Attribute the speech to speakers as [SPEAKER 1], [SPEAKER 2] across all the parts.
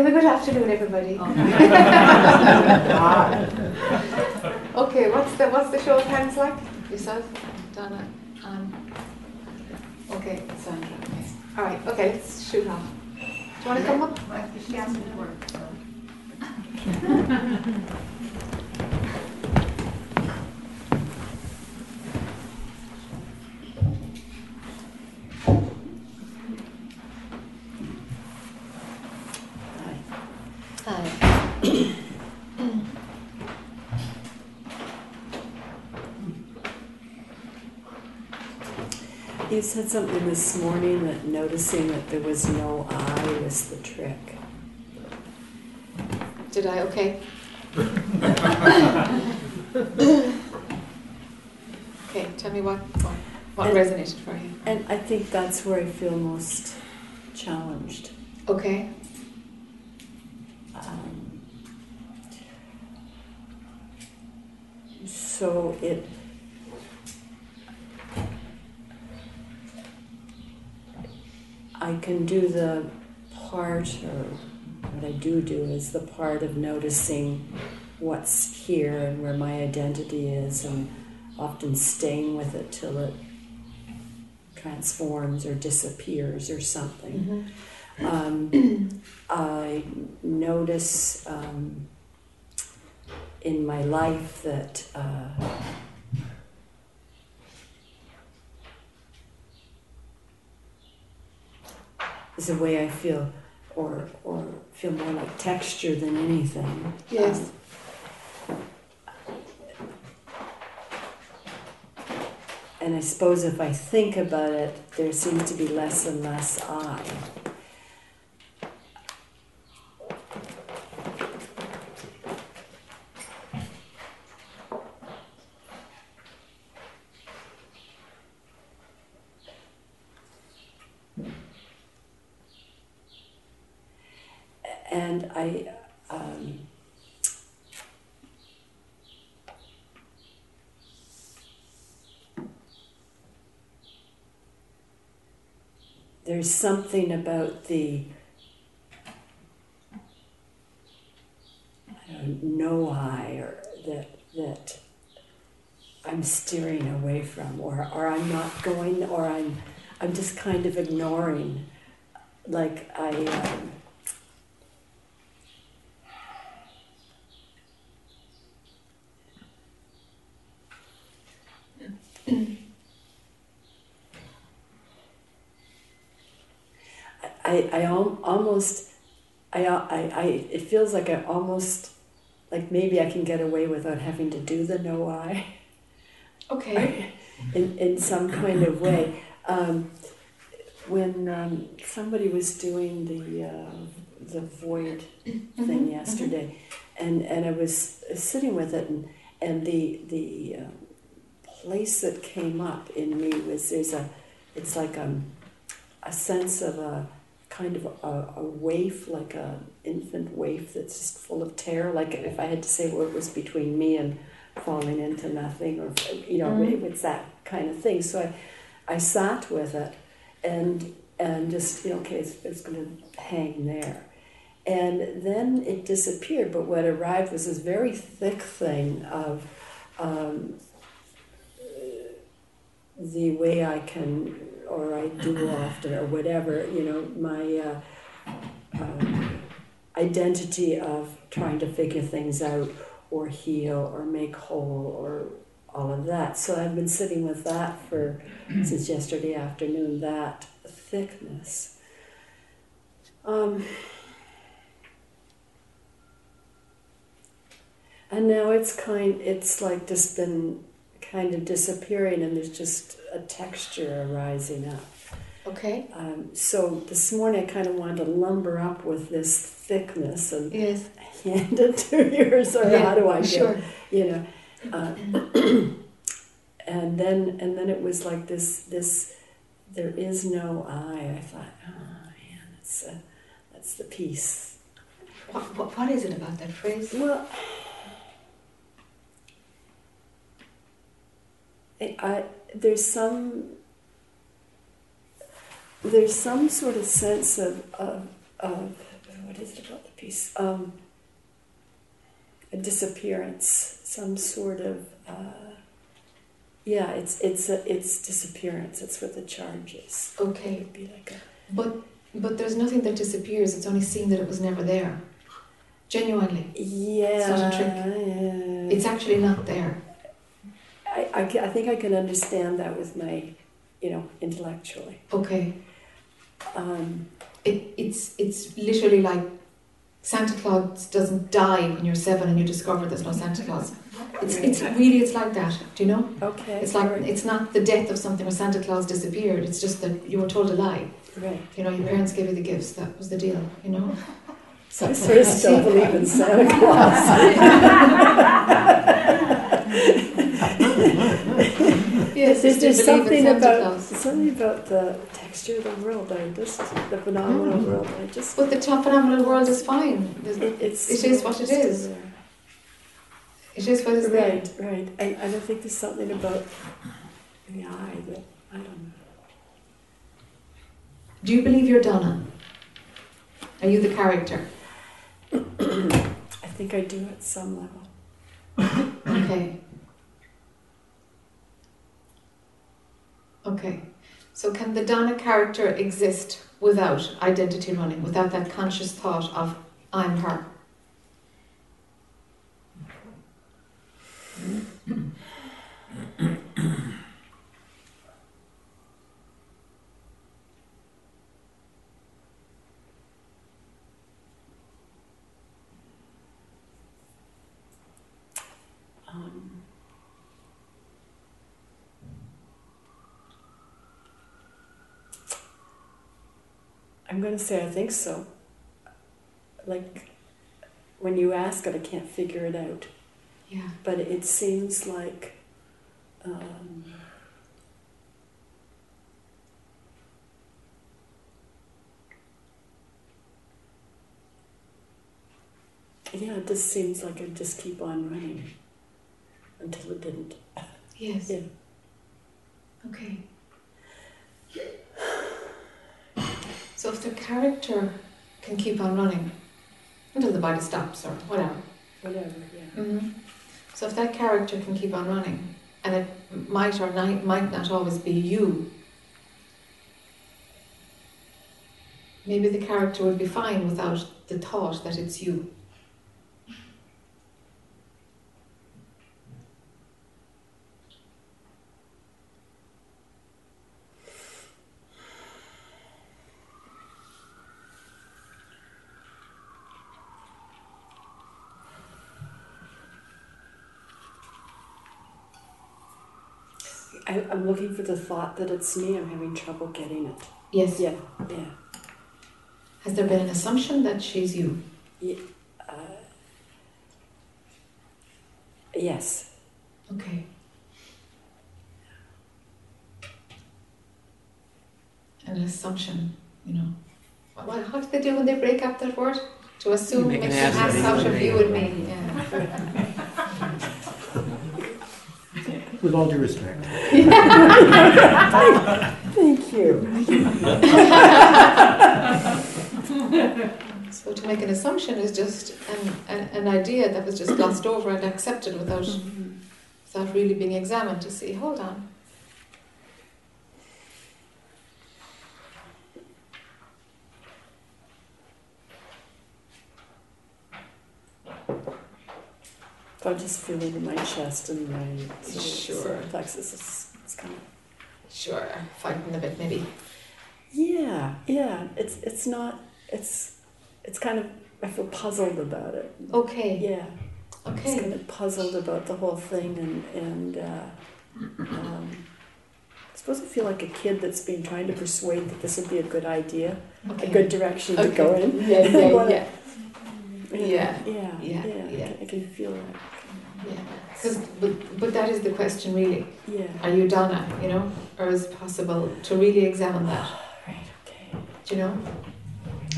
[SPEAKER 1] have a good afternoon, everybody. Oh. okay, what's the what's the show of hands like? Yourself, Donna, Anne. Okay, Sandra. Okay. All right. Okay, let's shoot off. Do you want to come up?
[SPEAKER 2] She asked me
[SPEAKER 3] said something this morning that noticing that there was no I was the trick.
[SPEAKER 1] Did I? Okay. okay. Tell me what what, what
[SPEAKER 3] And-
[SPEAKER 1] resonated for you.
[SPEAKER 3] And I think that's where I feel most challenged.
[SPEAKER 1] Okay.
[SPEAKER 3] Um, so it I can do the part, or what I do do is the part of noticing what's here and where my identity is, and often staying with it till it transforms or disappears or something.
[SPEAKER 1] Mm-hmm.
[SPEAKER 3] Um, I notice um, in my life that uh, is a way I feel, or or feel more like texture than anything.
[SPEAKER 1] Yes.
[SPEAKER 3] Um, and I suppose if I think about it, there seems to be less and less I. and I um, there's something about the I don't know I or that that I'm steering away from or or I'm not going or I'm I'm just kind of ignoring. Like I um, I, I al- almost, I, I, I, it feels like I almost, like maybe I can get away without having to do the no I
[SPEAKER 1] Okay.
[SPEAKER 3] in, in some kind of way. Um, when um, somebody was doing the, uh, the void thing yesterday, and, and I was sitting with it, and, and the, the um, place that came up in me was there's a, it's like um, a sense of a kind of a, a waif, like a infant waif that's just full of terror. Like if I had to say what was between me and falling into nothing, or you know,
[SPEAKER 1] Mm.
[SPEAKER 3] it's that kind of thing. So I, I sat with it, and and just you know, okay, it's, it's going to hang there. And then it disappeared, but what arrived was this very thick thing of um, the way I can, or I do often, or whatever, you know, my uh, um, identity of trying to figure things out, or heal, or make whole, or all of that. So I've been sitting with that for since yesterday afternoon. That thickness. Um, and now it's kind. It's like just been kind of disappearing, and there's just a texture arising up.
[SPEAKER 1] Okay.
[SPEAKER 3] Um, so this morning I kind of wanted to lumber up with this thickness and
[SPEAKER 1] Yes.
[SPEAKER 3] hand it to yours, or
[SPEAKER 1] Yeah,
[SPEAKER 3] how do I
[SPEAKER 1] sure.
[SPEAKER 3] get, you know? Uh, and then and then it was like this this there is no I. I thought, oh man, that's uh, that's the piece.
[SPEAKER 1] What, what, what is it about that phrase?
[SPEAKER 3] Well, I, there's some there's some sort of sense of, of, of what is it about the piece. Um, a disappearance, some sort of. Uh, yeah, it's it's a, it's disappearance. It's what the charge is.
[SPEAKER 1] Okay,
[SPEAKER 3] It'd be like a
[SPEAKER 1] but but there's nothing that disappears. It's only seen that it was never there. Genuinely,
[SPEAKER 3] yeah.
[SPEAKER 1] not a trick.
[SPEAKER 3] yeah.
[SPEAKER 1] it's actually not there.
[SPEAKER 3] I, I, I think I can understand that with my, you know, intellectually.
[SPEAKER 1] Okay,
[SPEAKER 3] Um,
[SPEAKER 1] it, it's it's literally like Santa Claus doesn't die when you're seven and you discover there's no Santa Claus. It's it's really it's like that. Do you know?
[SPEAKER 3] okay.
[SPEAKER 1] It's like
[SPEAKER 3] right.
[SPEAKER 1] it's not the death of something or Santa Claus disappeared. It's just that you were told a lie.
[SPEAKER 3] right.
[SPEAKER 1] You know, your parents gave you the gifts. That was the deal. You know.
[SPEAKER 3] So I sort of still believe in Santa Claus.
[SPEAKER 1] Yes,
[SPEAKER 3] There's, there's
[SPEAKER 1] still believe in
[SPEAKER 3] something about something about the texture of the world. I just the phenomenal
[SPEAKER 1] Mm.
[SPEAKER 3] world. I just
[SPEAKER 1] But the top phenomenal world is fine. There's-
[SPEAKER 3] it's
[SPEAKER 1] It is what it is.
[SPEAKER 3] there.
[SPEAKER 1] It is what is there.
[SPEAKER 3] Right, right. And, and I think there's something about the I that I don't know.
[SPEAKER 1] Do you believe you're Donna? Are you the character?
[SPEAKER 3] I think I do at some level.
[SPEAKER 1] Okay. Okay. So can the Donna character exist without identity running, without that conscious thought of I'm her?
[SPEAKER 3] I'm going to say I think so. Like when you ask it, I can't figure it out.
[SPEAKER 1] Yeah.
[SPEAKER 3] But it seems like um, yeah, it just seems like it just keep on running until it didn't.
[SPEAKER 1] Yes.
[SPEAKER 3] Yeah.
[SPEAKER 1] Okay. So if the character can keep on running until the body stops or whatever.
[SPEAKER 3] Whatever, yeah.
[SPEAKER 1] Mm-hmm. So if that character can keep on running, and it might or might, might not always be you, maybe the character would be fine without the thought that it's you.
[SPEAKER 3] I, I'm looking for the thought that it's me. I'm having trouble getting it.
[SPEAKER 1] Yes.
[SPEAKER 3] Yeah, yeah.
[SPEAKER 1] Has there been an assumption that she's you?
[SPEAKER 3] Uh, yes.
[SPEAKER 1] Okay. An assumption, you know. What, what, how do they do when they break up that word? To assume
[SPEAKER 2] Make
[SPEAKER 1] makes
[SPEAKER 2] an
[SPEAKER 1] an
[SPEAKER 2] ass
[SPEAKER 1] ass
[SPEAKER 2] of
[SPEAKER 1] out of
[SPEAKER 2] you.
[SPEAKER 1] you and me. Yeah.
[SPEAKER 2] With all due respect.
[SPEAKER 3] Thank you.
[SPEAKER 1] So to make an assumption is just an, an, an idea that was just glossed over and accepted without without really being examined to see, hold on.
[SPEAKER 3] If I just feel it in my chest and my solar
[SPEAKER 1] Sure.
[SPEAKER 3] plexus, it's, it's kind of
[SPEAKER 1] Sure, fighting a bit maybe.
[SPEAKER 3] yeah, yeah. It's it's not. It's it's kind of. I feel puzzled about it.
[SPEAKER 1] Okay.
[SPEAKER 3] Yeah, Okay. just
[SPEAKER 1] Okay.
[SPEAKER 3] kind of puzzled about the whole thing, and and uh, um, I suppose I feel like a kid that's been trying to persuade that this would be a good idea,
[SPEAKER 1] Okay.
[SPEAKER 3] a good direction to go in.
[SPEAKER 1] Yeah, yeah,
[SPEAKER 3] Wanna-
[SPEAKER 1] yeah.
[SPEAKER 3] Yeah,
[SPEAKER 1] Yeah,
[SPEAKER 3] yeah,
[SPEAKER 1] yeah,
[SPEAKER 3] yeah. I can- I can feel that.
[SPEAKER 1] Yeah. 'Cause- but, but that is the question really.
[SPEAKER 3] Yeah.
[SPEAKER 1] Are you Donna, you know? Or is it possible to really examine that?
[SPEAKER 3] Right. Okay.
[SPEAKER 1] Do you know?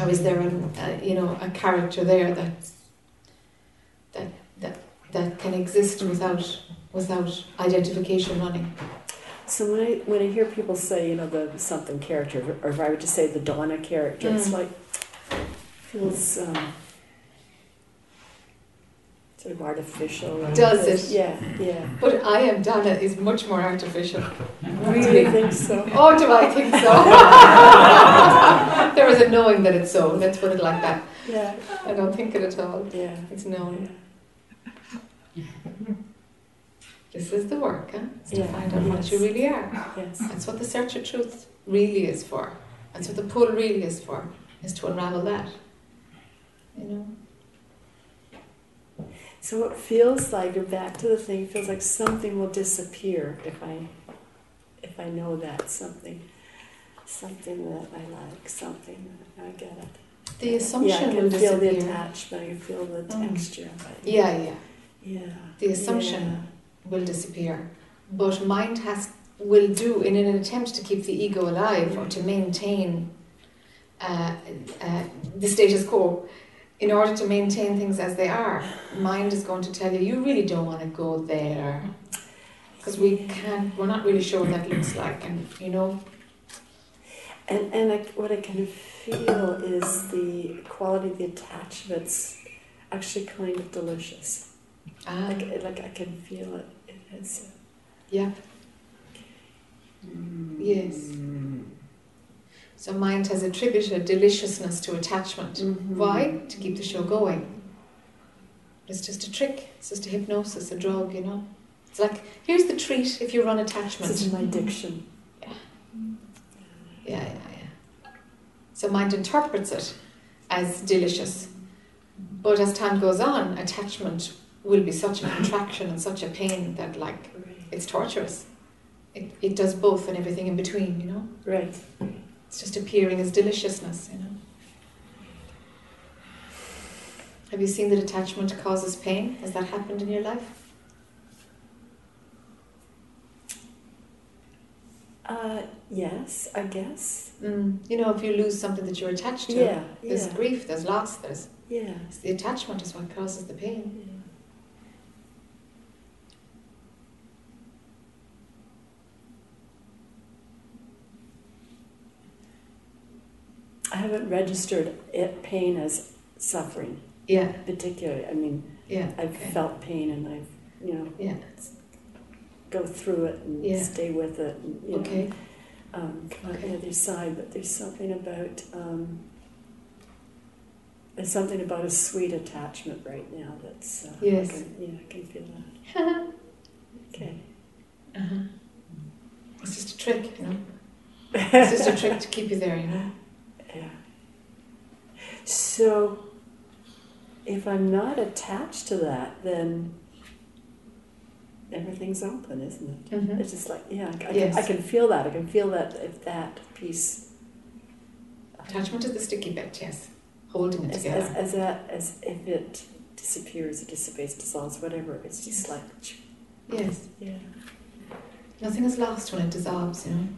[SPEAKER 1] Or is there an, uh, you know, a character there that that that that can exist without without identification running?
[SPEAKER 3] So when I when I hear people say you know the something character, or if I were to say the Donna character, it's
[SPEAKER 1] Mm.
[SPEAKER 3] like feels um, sort of artificial.
[SPEAKER 1] Does it?
[SPEAKER 3] Yeah, yeah.
[SPEAKER 1] But I am Donna is much more artificial.
[SPEAKER 3] Do you think so?
[SPEAKER 1] Oh, do I think so? there is a knowing that it's so. Let's put it like that.
[SPEAKER 3] Yeah,
[SPEAKER 1] I don't think it at all.
[SPEAKER 3] yeah.
[SPEAKER 1] It's known. This is the work, huh? It's to
[SPEAKER 3] Yeah.
[SPEAKER 1] find out what you really are.
[SPEAKER 3] Yes.
[SPEAKER 1] That's what the search of truth really is for. That's what the pull really is for, is to unravel that. You know?
[SPEAKER 3] So it feels like, or back to the thing, it feels like something will disappear if I, if I know that something, something that I like, something that I get it.
[SPEAKER 1] The assumption
[SPEAKER 3] yeah, I can
[SPEAKER 1] will
[SPEAKER 3] feel the
[SPEAKER 1] disappear.
[SPEAKER 3] attachment. I can feel the
[SPEAKER 1] Mm.
[SPEAKER 3] texture of it.
[SPEAKER 1] Yeah, yeah.
[SPEAKER 3] Yeah.
[SPEAKER 1] The assumption will disappear. But mind has will do in an attempt to keep the ego alive or to maintain uh, uh, the status quo. In order to maintain things as they are, mind is going to tell you you really don't want to go there because we can't. We're not really sure what that looks like, and you know.
[SPEAKER 3] And and I, what I can feel is the quality of the attachments actually kind of delicious.
[SPEAKER 1] Ah,
[SPEAKER 3] Like like I can feel it. It is.
[SPEAKER 1] yeah. Yes. So mind has attributed deliciousness to attachment.
[SPEAKER 3] Mhm.
[SPEAKER 1] Why? To keep the show going. It's just a trick. It's just a hypnosis, a drug, you know. It's like here's the treat if you run attachment.
[SPEAKER 3] Is my addiction.
[SPEAKER 1] Yeah, yeah, yeah. So mind interprets it as delicious. But as time goes on, attachment will be such a contraction and such a pain that like it's torturous. It, it does both and everything in between, you know.
[SPEAKER 3] Right.
[SPEAKER 1] It's just appearing as deliciousness, you know. Have you seen that attachment causes pain? Has that happened in your life?
[SPEAKER 3] Uh, yes, I guess.
[SPEAKER 1] Mm. You know, if you lose something that you're attached to,
[SPEAKER 3] Yeah.
[SPEAKER 1] there's
[SPEAKER 3] Yeah.
[SPEAKER 1] grief, there's loss, there's
[SPEAKER 3] Yeah.
[SPEAKER 1] the attachment is what causes the pain.
[SPEAKER 3] I haven't registered it, pain as suffering,
[SPEAKER 1] Yeah,
[SPEAKER 3] particularly. I mean,
[SPEAKER 1] yeah.
[SPEAKER 3] I've
[SPEAKER 1] okay.
[SPEAKER 3] felt pain and I've, you know,
[SPEAKER 1] Yeah.
[SPEAKER 3] go through it and
[SPEAKER 1] Yeah.
[SPEAKER 3] stay with it. And, you
[SPEAKER 1] Okay.
[SPEAKER 3] Know, um, come out
[SPEAKER 1] Okay.
[SPEAKER 3] the other side, but there's something about um, there's something about a sweet attachment right now that's uh,
[SPEAKER 1] Yes.
[SPEAKER 3] I can, yeah, I can feel that. Okay.
[SPEAKER 1] uh-huh. It's just a trick, you know. It's just a trick to keep you there, you know.
[SPEAKER 3] Yeah. So, if I'm not attached to that, then everything's open, isn't it?
[SPEAKER 1] Mhm.
[SPEAKER 3] It's just like, yeah, I, I
[SPEAKER 1] Yes.
[SPEAKER 3] can, I can feel that. I can feel that if that piece.
[SPEAKER 1] Attachment is the sticky bit, yes. Holding it
[SPEAKER 3] As,
[SPEAKER 1] together.
[SPEAKER 3] as, as, that, as if it disappears, it dissipates, dissolves, whatever. It's just like,
[SPEAKER 1] yes.
[SPEAKER 3] yeah.
[SPEAKER 1] Nothing is lost when it dissolves, you know.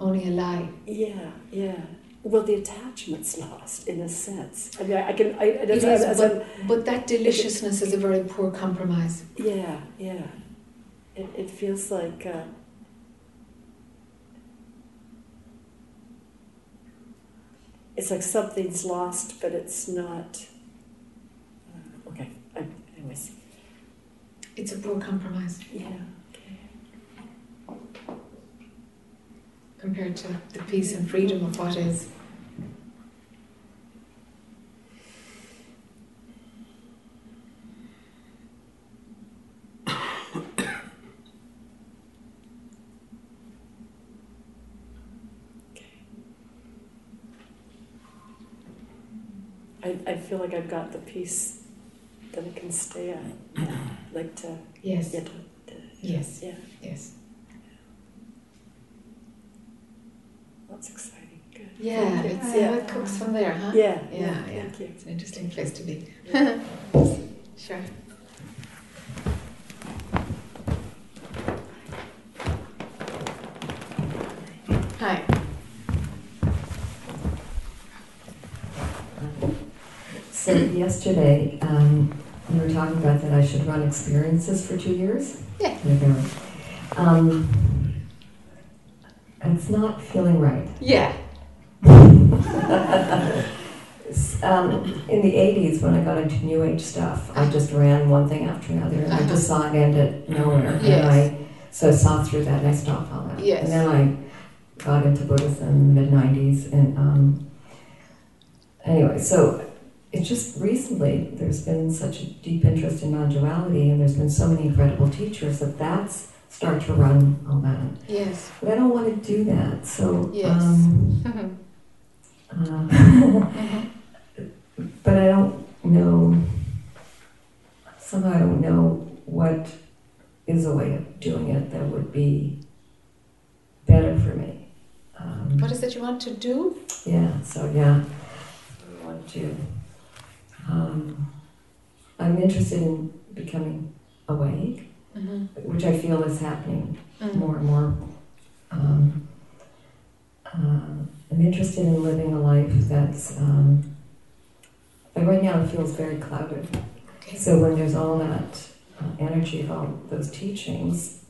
[SPEAKER 1] Only a lie.
[SPEAKER 3] Yeah, yeah. Well, the attachment's lost in a sense. I mean, I, I can. I,
[SPEAKER 1] It
[SPEAKER 3] as,
[SPEAKER 1] is,
[SPEAKER 3] as I'm-
[SPEAKER 1] But that deliciousness is a very poor compromise.
[SPEAKER 3] Yeah, yeah. It, it feels like uh, it's like something's lost, but it's not. Uh, okay. I, anyways.
[SPEAKER 1] It's a poor compromise
[SPEAKER 3] Yeah.
[SPEAKER 1] compared to the peace and freedom of what is.
[SPEAKER 3] I, I feel like I've got the peace that I can stay at. like to
[SPEAKER 1] Yes.
[SPEAKER 3] get to, to
[SPEAKER 1] Yes.
[SPEAKER 3] yeah.
[SPEAKER 1] Yes.
[SPEAKER 3] That's exciting. Good.
[SPEAKER 1] Yeah,
[SPEAKER 3] Thank you.
[SPEAKER 1] it's,
[SPEAKER 3] yeah.
[SPEAKER 1] yeah, it cooks from there, huh?
[SPEAKER 3] Yeah,
[SPEAKER 1] Yeah,
[SPEAKER 3] yeah,
[SPEAKER 1] yeah.
[SPEAKER 3] Thank you.
[SPEAKER 1] It's an interesting place to be. sure.
[SPEAKER 4] So yesterday, um, you were talking about that I should run experiences for two years.
[SPEAKER 1] Yeah.
[SPEAKER 4] Um, it's not feeling right.
[SPEAKER 1] Yeah.
[SPEAKER 4] Um, in the 80s, when I got into New Age stuff, I just ran one thing after another, and I just saw it end at nowhere.
[SPEAKER 1] Yes.
[SPEAKER 4] And I, so I saw through that, and I stopped all that.
[SPEAKER 1] Yes.
[SPEAKER 4] And then I got into Buddhism in the mid 90s, and um, anyway, so it's just recently there's been such a deep interest in non duality, and there's been so many incredible teachers that that's start to run all that.
[SPEAKER 1] Yes.
[SPEAKER 4] But I don't want to do that, so.
[SPEAKER 1] Yes.
[SPEAKER 4] Um,
[SPEAKER 1] Mhm.
[SPEAKER 4] uh,
[SPEAKER 1] Mhm.
[SPEAKER 4] but I don't know. Somehow I don't know what is a way of doing it that would be better for me. Um,
[SPEAKER 1] What is it you want to do?
[SPEAKER 4] yeah. So yeah, I want to. Um, I'm interested in becoming awake,
[SPEAKER 1] Mhm.
[SPEAKER 4] which I feel is happening
[SPEAKER 1] Mm.
[SPEAKER 4] more and more. Um, uh, I'm interested in living a life that's, um, like right now it feels very clouded.
[SPEAKER 1] Okay.
[SPEAKER 4] So when there's all that uh, energy of all those teachings,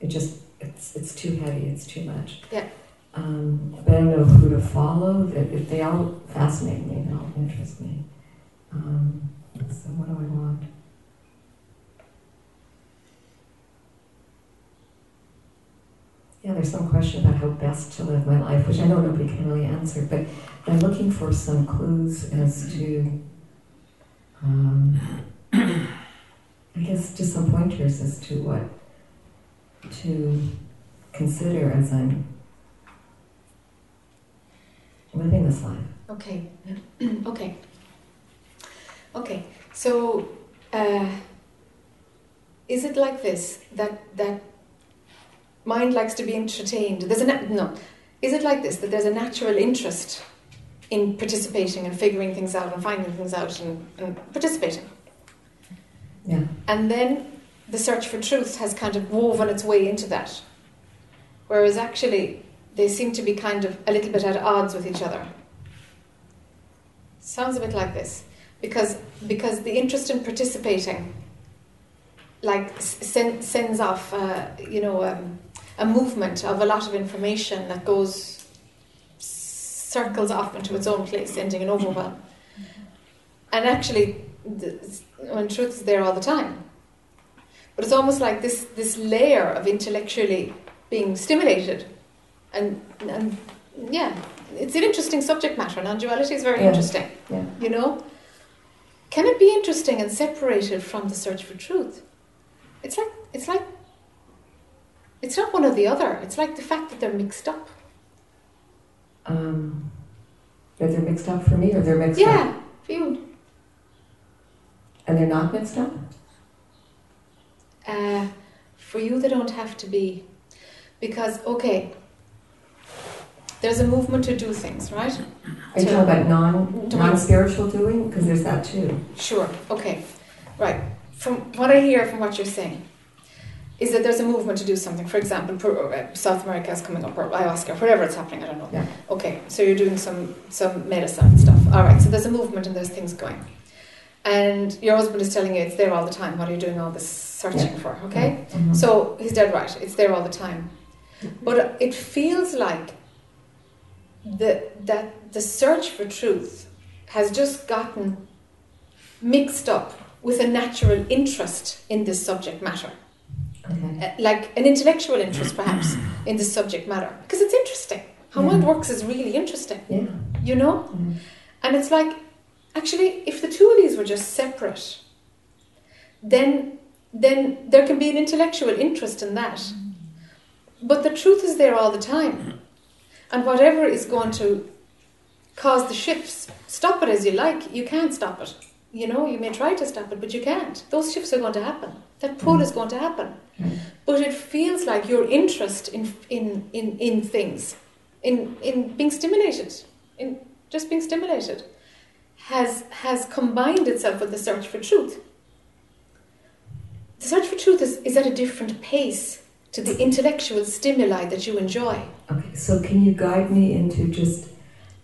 [SPEAKER 4] it just, it's, it's too heavy, it's too much.
[SPEAKER 1] Yeah.
[SPEAKER 4] Um, but I don't know who to follow. They, if they all fascinate me, they all interest me. Um, so what do I want? Yeah, there's some question about how best to live my life, which I know nobody can really answer, but I'm looking for some clues as to, um, I guess, just some pointers as to what to consider as I'm living this life.
[SPEAKER 1] Okay. okay. Okay. So, uh, is it like this that that mind likes to be entertained? There's a no. Is it like this that there's a natural interest in participating and figuring things out and finding things out and, and participating,
[SPEAKER 4] Yeah.
[SPEAKER 1] and then the search for truth has kind of woven its way into that, whereas actually they seem to be kind of a little bit at odds with each other. Sounds a bit like this, because because the interest in participating, like s- send, sends off, uh, you know, um, a movement of a lot of information that goes circles off into its own place, ending in overwhelm. And actually, the, when truth is there all the time, but it's almost like this this layer of intellectually being stimulated, and and yeah, it's an interesting subject matter. Non-duality is very
[SPEAKER 4] Yeah.
[SPEAKER 1] interesting.
[SPEAKER 4] Yeah.
[SPEAKER 1] You know, can it be interesting and separated from the search for truth? It's like it's like it's not one or the other. It's like the fact that they're mixed up.
[SPEAKER 4] Um, that they're mixed up for me or they're mixed up?
[SPEAKER 1] Yeah, for you.
[SPEAKER 4] And they're not mixed up?
[SPEAKER 1] Uh, for you, they don't have to be, because okay, there's a movement to do things, right?
[SPEAKER 4] Are you
[SPEAKER 1] To-
[SPEAKER 4] talking about non non spiritual doing? Because there's that too.
[SPEAKER 1] Sure. Okay. Right. From what I hear from what you're saying, is that there's a movement to do something. For example, uh, South America is coming up, or ayahuasca, whatever it's happening. I don't know.
[SPEAKER 4] Yeah.
[SPEAKER 1] Okay. So you're doing some some medicine stuff. All right. So there's a movement and there's things going. And your husband is telling you it's there all the time. What are you doing all this searching for? Okay.
[SPEAKER 4] Mhm.
[SPEAKER 1] So he's dead right. It's there all the time. But it feels like the, that the search for truth has just gotten mixed up with a natural interest in this subject matter.
[SPEAKER 4] okay.
[SPEAKER 1] Uh, Like an intellectual interest, perhaps, in this subject matter. Because it's interesting. How
[SPEAKER 4] Yeah.
[SPEAKER 1] mind works is really interesting,
[SPEAKER 4] Yeah.
[SPEAKER 1] you know?
[SPEAKER 4] Mhm.
[SPEAKER 1] And it's like, actually, if the two of these were just separate, then then there can be an intellectual interest in that. But the truth is there all the time. And whatever is going to cause the shifts, stop it as you like, you can't stop it. You know, you may try to stop it, but you can't. Those shifts are going to happen. That pull is going to happen. But it feels like your interest in in, in, in things, in in being stimulated, in just being stimulated, has has combined itself with the search for truth. The search for truth is, is at a different pace to the intellectual stimuli that you enjoy.
[SPEAKER 4] Okay. So can you guide me into just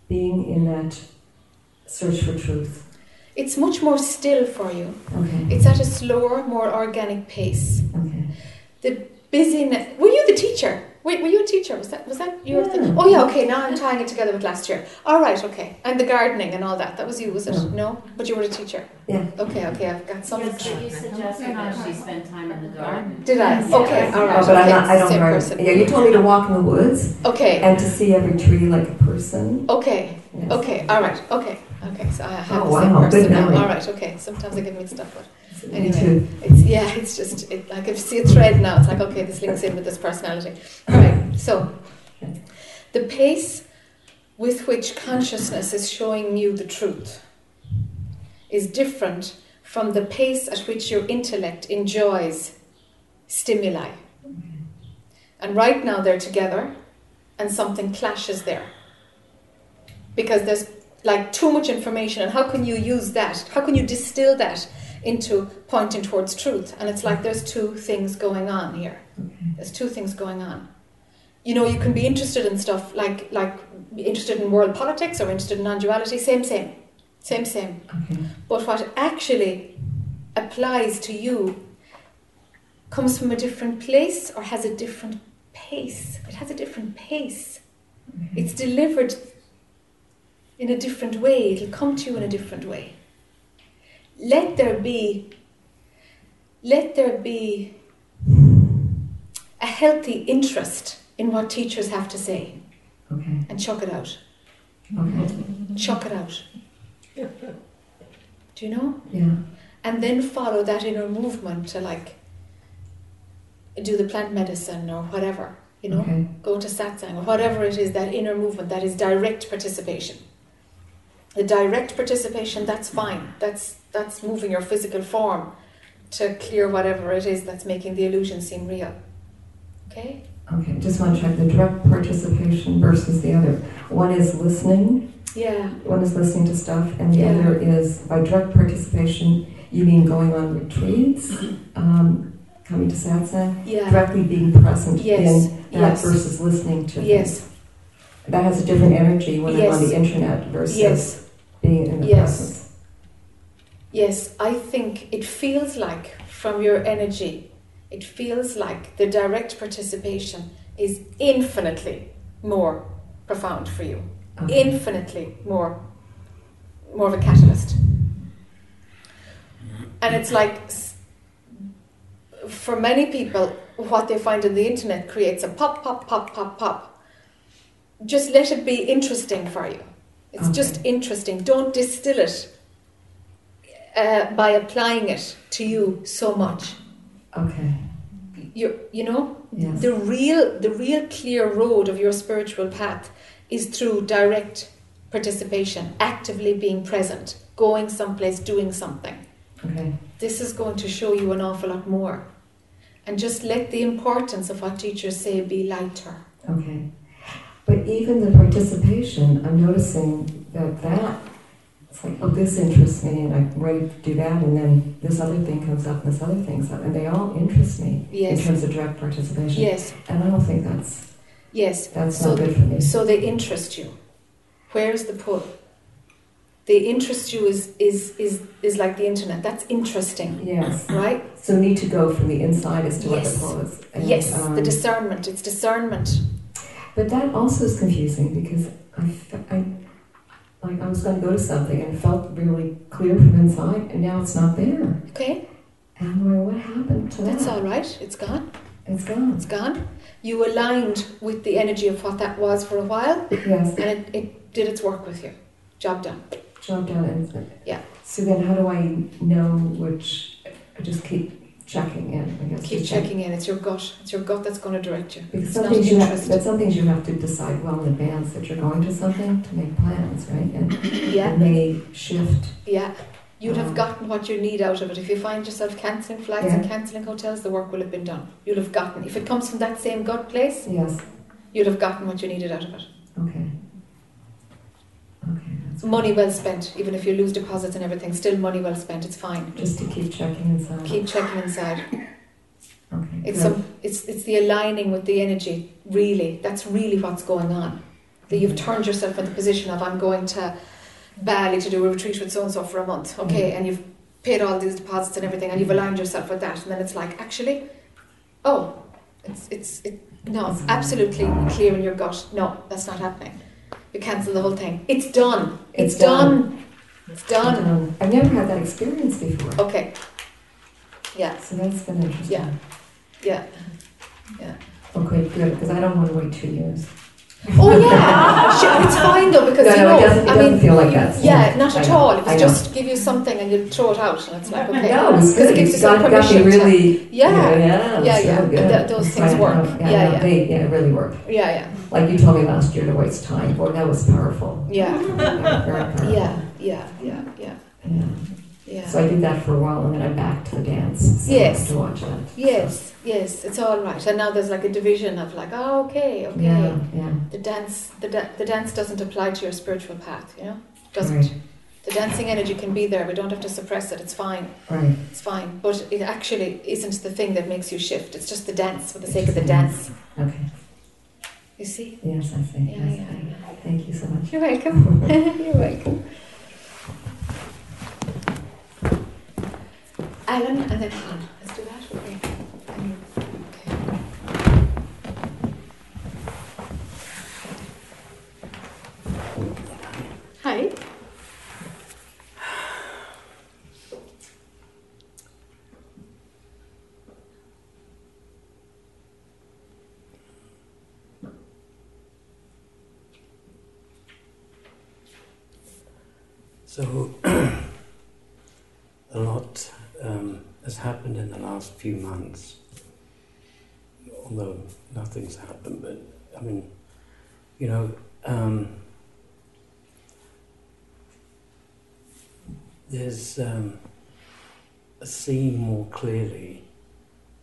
[SPEAKER 4] being in that search for truth?
[SPEAKER 1] It's much more still for you.
[SPEAKER 4] Okay.
[SPEAKER 1] It's at a slower, more organic pace.
[SPEAKER 4] Okay.
[SPEAKER 1] The busyness. Were you the teacher? Wait, were you a teacher? Was that was that your
[SPEAKER 4] Yeah.
[SPEAKER 1] thing? Oh yeah, okay. Now I'm tying it together with last year. All right, okay. And the gardening and all that. That was you, was it?
[SPEAKER 4] No.
[SPEAKER 1] No, but you were a teacher.
[SPEAKER 4] Yeah.
[SPEAKER 1] Okay, okay. I've got some.
[SPEAKER 5] Yes, but you suggested that she spend time in the garden.
[SPEAKER 1] Did I?
[SPEAKER 5] Yes.
[SPEAKER 1] Okay, all right.
[SPEAKER 4] Oh, but I'm not, I don't
[SPEAKER 1] Same
[SPEAKER 4] garden.
[SPEAKER 1] person.
[SPEAKER 4] Yeah, you told me to walk in the woods
[SPEAKER 1] Okay.
[SPEAKER 4] and to see every tree like a person.
[SPEAKER 1] Okay.
[SPEAKER 4] Yes.
[SPEAKER 1] Okay. All right. Okay. Okay. So I have
[SPEAKER 4] Oh,
[SPEAKER 1] the same
[SPEAKER 4] wow, good
[SPEAKER 1] person now. All right. Okay. Sometimes I get mixed up, but
[SPEAKER 4] Me
[SPEAKER 1] Anyway. it's yeah. It's just it, like if you see a thread now, it's like okay, this links in with this personality. All right. So the pace with which consciousness is showing you the truth is different from the pace at which your intellect enjoys stimuli. And right now they're together and something clashes there. Because there's like too much information, and how can you use that? How can you distill that into pointing towards truth? And it's like there's two things going on here. Mm-hmm. There's two things going on. You know, you can be interested in stuff like like interested in world politics or interested in non-duality. Same, same, same, same.
[SPEAKER 4] Okay.
[SPEAKER 1] But what actually applies to you comes from a different place or has a different pace. It has a different pace. Mm-hmm. It's delivered in a different way. It'll come to you in a different way. Let there be let there be a healthy interest in what teachers have to say
[SPEAKER 4] Okay.
[SPEAKER 1] and chuck it out.
[SPEAKER 4] Okay.
[SPEAKER 1] Chuck it out. Do you know?
[SPEAKER 4] Yeah.
[SPEAKER 1] and then follow that inner movement to like do the plant medicine or whatever you know
[SPEAKER 4] Okay.
[SPEAKER 1] go to satsang or whatever it is that inner movement that is direct participation the direct participation that's fine that's that's moving your physical form to clear whatever it is that's making the illusion seem real okay
[SPEAKER 4] Okay. Just want to check the direct participation versus the other. One is listening.
[SPEAKER 1] yeah
[SPEAKER 4] One is listening to stuff, and the
[SPEAKER 1] Yeah.
[SPEAKER 4] other is by direct participation. You mean going on retreats, um, coming to satsang,
[SPEAKER 1] yeah
[SPEAKER 4] directly being present
[SPEAKER 1] Yes,
[SPEAKER 4] in that
[SPEAKER 1] yes.
[SPEAKER 4] versus listening to.
[SPEAKER 1] yes
[SPEAKER 4] That has a different energy when I'm on the internet versus
[SPEAKER 1] yes
[SPEAKER 4] being in the
[SPEAKER 1] Yes.
[SPEAKER 4] presence.
[SPEAKER 1] Yes, I think it feels like from your energy, it feels like the direct participation is infinitely more profound for you,
[SPEAKER 4] Okay.
[SPEAKER 1] infinitely more, more of a catalyst. And it's like, for many people, what they find on the internet creates a pop, pop, pop, pop, pop. Just let it be interesting for you. It's
[SPEAKER 4] Okay.
[SPEAKER 1] just interesting. Don't distill it uh, by applying it to you so much.
[SPEAKER 4] Okay.
[SPEAKER 1] You you know
[SPEAKER 4] Yes.
[SPEAKER 1] the real the real clear road of your spiritual path is through direct participation, actively being present, going someplace, doing something.
[SPEAKER 4] Okay.
[SPEAKER 1] This is going to show you an awful lot more. And just let the importance of what teachers say be lighter.
[SPEAKER 4] Okay. But even the participation, I'm noticing that that, it's like, oh, this interests me, and I'm ready to do that, and then this other thing comes up, and this other thing comes up, and they all interest me in terms of direct participation.
[SPEAKER 1] Yes,
[SPEAKER 4] And I don't think that's
[SPEAKER 1] yes.
[SPEAKER 4] that's
[SPEAKER 1] So
[SPEAKER 4] not good for me.
[SPEAKER 1] So they interest you. Where's the pull? They interest you is is is is like the internet. That's interesting,
[SPEAKER 4] Yes.
[SPEAKER 1] right?
[SPEAKER 4] So need to go from the inside as to what the pull is. And,
[SPEAKER 1] yes,
[SPEAKER 4] um,
[SPEAKER 1] the discernment. It's discernment.
[SPEAKER 4] But that also is confusing because I, I like I was going to go to something and it felt really clear from inside, and now it's not there.
[SPEAKER 1] Okay,
[SPEAKER 4] And I'm going, what happened to
[SPEAKER 1] that's
[SPEAKER 4] that?
[SPEAKER 1] all right. It's gone.
[SPEAKER 4] It's gone.
[SPEAKER 1] It's gone. You aligned with the energy of what that was for a while,
[SPEAKER 4] Yes.
[SPEAKER 1] and it, it did its work with you. Job done.
[SPEAKER 4] Job done. And,
[SPEAKER 1] Yeah.
[SPEAKER 4] So then, how do I know which? I just keep checking in. I guess.
[SPEAKER 1] Keep checking in. It's your gut. It's your gut that's going to direct you.
[SPEAKER 4] Because
[SPEAKER 1] It's
[SPEAKER 4] some things you have, but some things you have to decide well in advance that you're going to something to make plans, right? And
[SPEAKER 1] Yeah,
[SPEAKER 4] it may shift.
[SPEAKER 1] yeah. You'd have
[SPEAKER 4] Um,
[SPEAKER 1] gotten what you need out of it. If you find yourself cancelling flights
[SPEAKER 4] Yeah.
[SPEAKER 1] and cancelling hotels, the work will have been done. You'll have gotten. If it comes from that same gut place,
[SPEAKER 4] Yes.
[SPEAKER 1] you'll have gotten what you needed out of it.
[SPEAKER 4] Okay. Okay.
[SPEAKER 1] Money well spent, even if you lose deposits and everything, still money well spent. It's fine.
[SPEAKER 4] Just to keep checking inside.
[SPEAKER 1] Keep checking inside.
[SPEAKER 4] Okay.
[SPEAKER 1] It's some. It's it's the aligning with the energy. Really, that's really what's going on. That you've mm-hmm. turned yourself in the position of I'm going to Bali to do a retreat with so and so for a month. Okay, mm-hmm. and you've paid all these deposits and everything, and you've mm-hmm. aligned yourself with that, and then it's like actually, oh, it's it's it, No, it's absolutely clear in your gut. No, that's not happening. You cancel the whole thing. It's done. It's,
[SPEAKER 4] It's
[SPEAKER 1] done.
[SPEAKER 4] done.
[SPEAKER 1] It's done.
[SPEAKER 4] I've never had that experience before,
[SPEAKER 1] Okay. Yeah,
[SPEAKER 4] so that's been interesting.
[SPEAKER 1] Yeah. yeah.
[SPEAKER 4] Okay, good, because I don't want to wait two years.
[SPEAKER 1] Oh yeah, it's fine though because
[SPEAKER 4] No,
[SPEAKER 1] you
[SPEAKER 4] no,
[SPEAKER 1] know.
[SPEAKER 4] it doesn't- it
[SPEAKER 1] I
[SPEAKER 4] doesn't
[SPEAKER 1] mean,
[SPEAKER 4] feel like that.
[SPEAKER 1] Yeah,
[SPEAKER 4] Yeah,
[SPEAKER 1] not at all. It
[SPEAKER 4] know.
[SPEAKER 1] just give you something and you throw it out, and it's like okay.
[SPEAKER 4] No,
[SPEAKER 1] Because it gives you some
[SPEAKER 4] got, got
[SPEAKER 1] permission. to-
[SPEAKER 4] really.
[SPEAKER 1] Yeah.
[SPEAKER 4] Yeah, yeah,
[SPEAKER 1] Yeah, yeah,
[SPEAKER 4] so
[SPEAKER 1] th- those
[SPEAKER 4] It's
[SPEAKER 1] things work. Yeah,
[SPEAKER 4] no,
[SPEAKER 1] yeah.
[SPEAKER 4] They, yeah, really work.
[SPEAKER 1] Yeah, yeah,
[SPEAKER 4] Like you told me last year to waste time. Boy, that was powerful.
[SPEAKER 1] yeah,
[SPEAKER 4] Very powerful.
[SPEAKER 1] yeah, yeah, yeah, yeah,
[SPEAKER 4] Yeah.
[SPEAKER 1] Yeah.
[SPEAKER 4] So I did that for a while, and then I back to the dance. So
[SPEAKER 1] Yes.
[SPEAKER 4] to watch that.
[SPEAKER 1] Yes, yes, it's all right. And now there's like a division of like, oh, okay, okay.
[SPEAKER 4] Yeah, yeah.
[SPEAKER 1] The dance, the, da- the dance doesn't apply to your spiritual path, you know? Doesn't.
[SPEAKER 4] Right,
[SPEAKER 1] The dancing energy can be there. We don't have to suppress it. It's fine.
[SPEAKER 4] right.
[SPEAKER 1] It's fine. But it actually isn't the thing that makes you shift. It's just the dance for the sake of the dance.
[SPEAKER 4] Okay.
[SPEAKER 1] You see?
[SPEAKER 4] Yes, I see.
[SPEAKER 1] Yeah,
[SPEAKER 4] Yes,
[SPEAKER 1] yeah, yeah.
[SPEAKER 4] Thank you so much.
[SPEAKER 1] You're welcome. You're welcome. Alan and then Alan. Let's do that. Okay. Okay. Hi.
[SPEAKER 2] So, a lot um, has happened in the last few months, although nothing's happened. But I mean, you know, um, there's um, a seeing more clearly,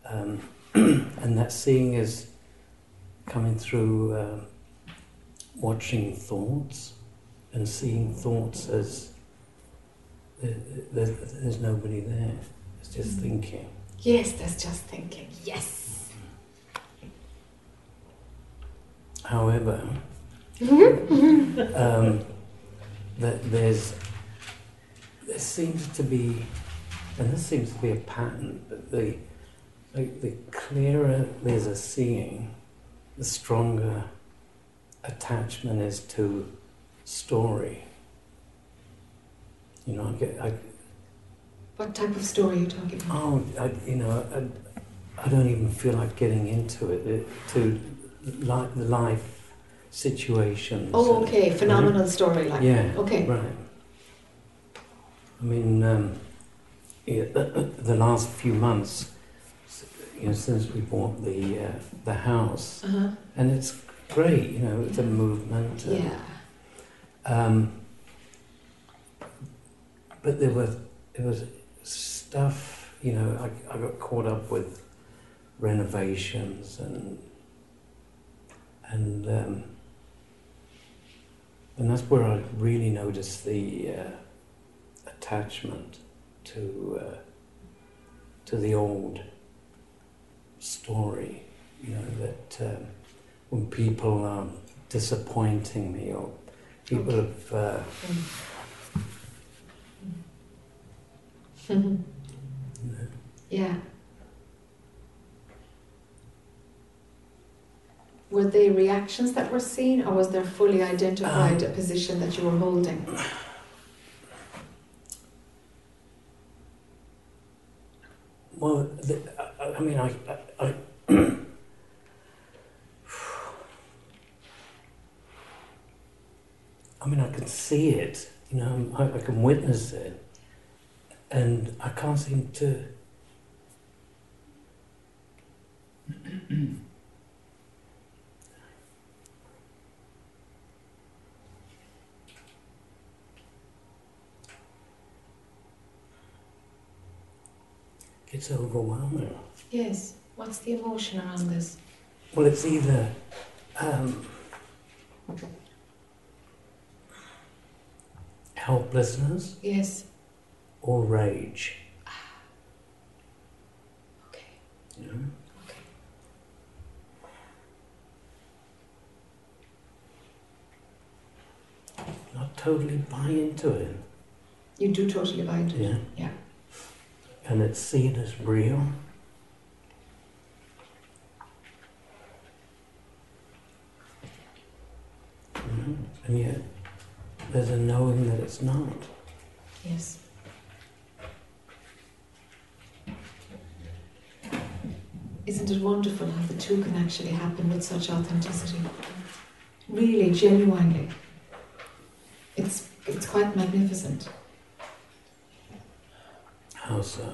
[SPEAKER 2] um, and that seeing is coming through uh, watching thoughts and seeing thoughts as there, there, there's nobody there. It's just thinking.
[SPEAKER 1] Yes, that's just thinking. Yes.
[SPEAKER 2] However, um, that there's there seems to be, and this seems to be a pattern. But the like the clearer there's a seeing, the stronger attachment is to story. You know, I get I,
[SPEAKER 1] What type of story are you talking about?
[SPEAKER 2] Oh, I, you know, I, I don't even feel like getting into it. it to li- the life situations.
[SPEAKER 1] Oh,
[SPEAKER 2] and-
[SPEAKER 1] okay. Phenomenal story, like.
[SPEAKER 2] Yeah.
[SPEAKER 1] Okay.
[SPEAKER 2] Right. I mean, um, yeah, the, the last few months, you know, since we bought the uh, the house,
[SPEAKER 1] Uh huh.
[SPEAKER 2] and it's great. You know, the movement. and-
[SPEAKER 1] Yeah.
[SPEAKER 2] um, but there was there was stuff, you know, I, I got caught up with renovations and and um, and that's where I really noticed the uh, attachment to uh, to the old story, you know, that um, when people are disappointing me or people have uh, Mm-hmm.
[SPEAKER 1] yeah. Were they reactions that were seen, or was there fully identified um. a position that you were holding?
[SPEAKER 2] Well, the, I, I mean, I, I, I I mean, I can see it, you know, I, I can witness it, and I can't seem to. It's overwhelming.
[SPEAKER 1] Yes. What's the emotion around this?
[SPEAKER 2] Well, it's either um, helplessness
[SPEAKER 1] Yes
[SPEAKER 2] or rage.
[SPEAKER 1] Okay.
[SPEAKER 2] Yeah.
[SPEAKER 1] Okay.
[SPEAKER 2] Not totally buy into it.
[SPEAKER 1] You do totally buy into yeah. it.
[SPEAKER 2] Yeah. And it's seen as real. Mm-hmm. And yet, there's a knowing that it's not.
[SPEAKER 1] Yes. Isn't it wonderful how the two can actually happen with such authenticity? Really, genuinely. It's, it's quite magnificent
[SPEAKER 2] How so?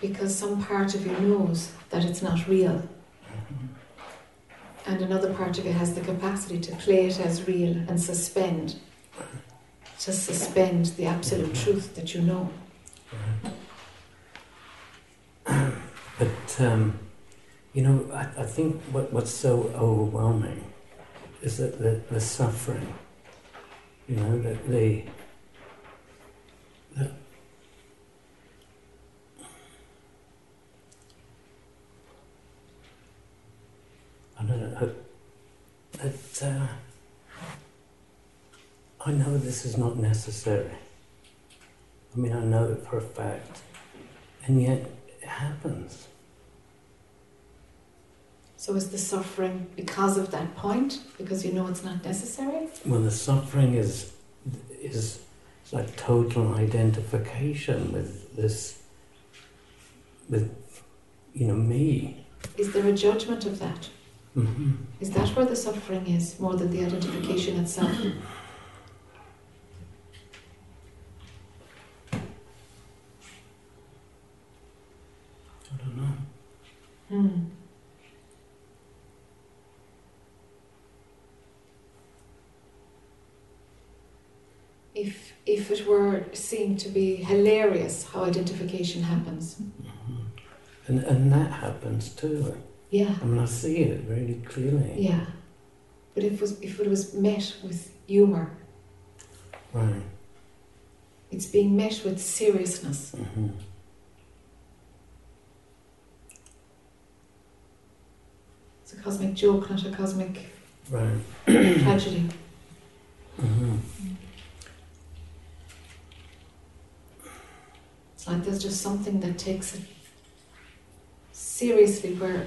[SPEAKER 1] because some part of you knows that it's not real, and another part of you has the capacity to play it as real and suspend, to suspend the absolute truth that you know.
[SPEAKER 2] But um, you know, I, I think what, what's so overwhelming is that the, the suffering. You know, that the, the I don't know. That uh, I know this is not necessary. I mean, I know it for a fact, and yet it happens.
[SPEAKER 1] So is the suffering because of that point? Because you know it's not necessary?
[SPEAKER 2] Well, the suffering is is like total identification with this, with you know me.
[SPEAKER 1] Is there a judgment of that?
[SPEAKER 2] hmm
[SPEAKER 1] Is that where the suffering is, more than the identification itself?
[SPEAKER 2] I don't know.
[SPEAKER 1] Hmm. If, if seen to be hilarious how identification happens.
[SPEAKER 2] hmm And and that happens too.
[SPEAKER 1] Yeah,
[SPEAKER 2] I mean, I see it really clearly.
[SPEAKER 1] yeah. But if, it was, if it was met with humour,
[SPEAKER 2] Right.
[SPEAKER 1] it's being met with seriousness.
[SPEAKER 2] hmm
[SPEAKER 1] It's a cosmic joke, not a cosmic
[SPEAKER 2] Right.
[SPEAKER 1] tragedy.
[SPEAKER 2] hmm
[SPEAKER 1] It's like there's just something that takes it seriously where,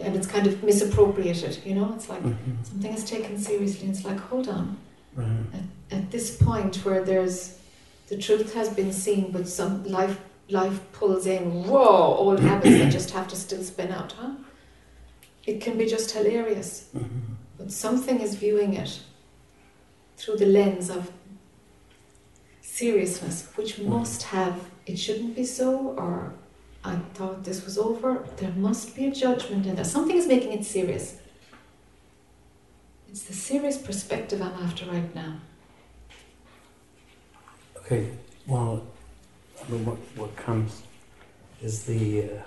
[SPEAKER 1] and it's kind of misappropriated, you know? It's like
[SPEAKER 2] hmm
[SPEAKER 1] something is taken seriously and it's like, hold on.
[SPEAKER 2] Right.
[SPEAKER 1] At this point where there's, the truth has been seen, but some life, life pulls in, whoa, old habits that just have to still spin out, huh? It can be just hilarious,
[SPEAKER 2] hmm
[SPEAKER 1] but something is viewing it through the lens of seriousness, which must have, it shouldn't be so, or I thought this was over. There must be a judgment in there. Something is making it serious. It's the serious perspective I'm after right now.
[SPEAKER 2] Okay, well, I mean, what, what comes is the, uh,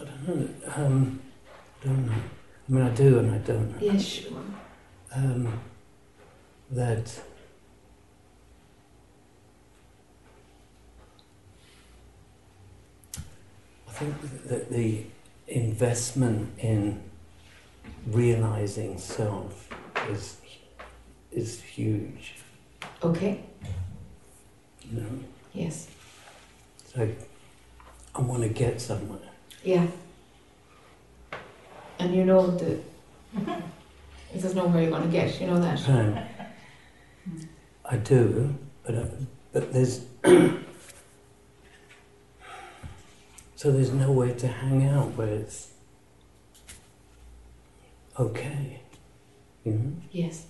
[SPEAKER 2] I don't know, um, I don't know. I mean, I do and I don't know.
[SPEAKER 1] Yes, sure.
[SPEAKER 2] Um, that think that the investment in realizing self is is huge.
[SPEAKER 1] Okay.
[SPEAKER 2] You know,
[SPEAKER 1] Yes.
[SPEAKER 2] so I want to get somewhere.
[SPEAKER 1] Yeah. And you know that there's nowhere you're going to get. You know that.
[SPEAKER 2] Um, I do, but uh, but there's so there's nowhere to hang out where it's okay, you know.
[SPEAKER 1] Yes.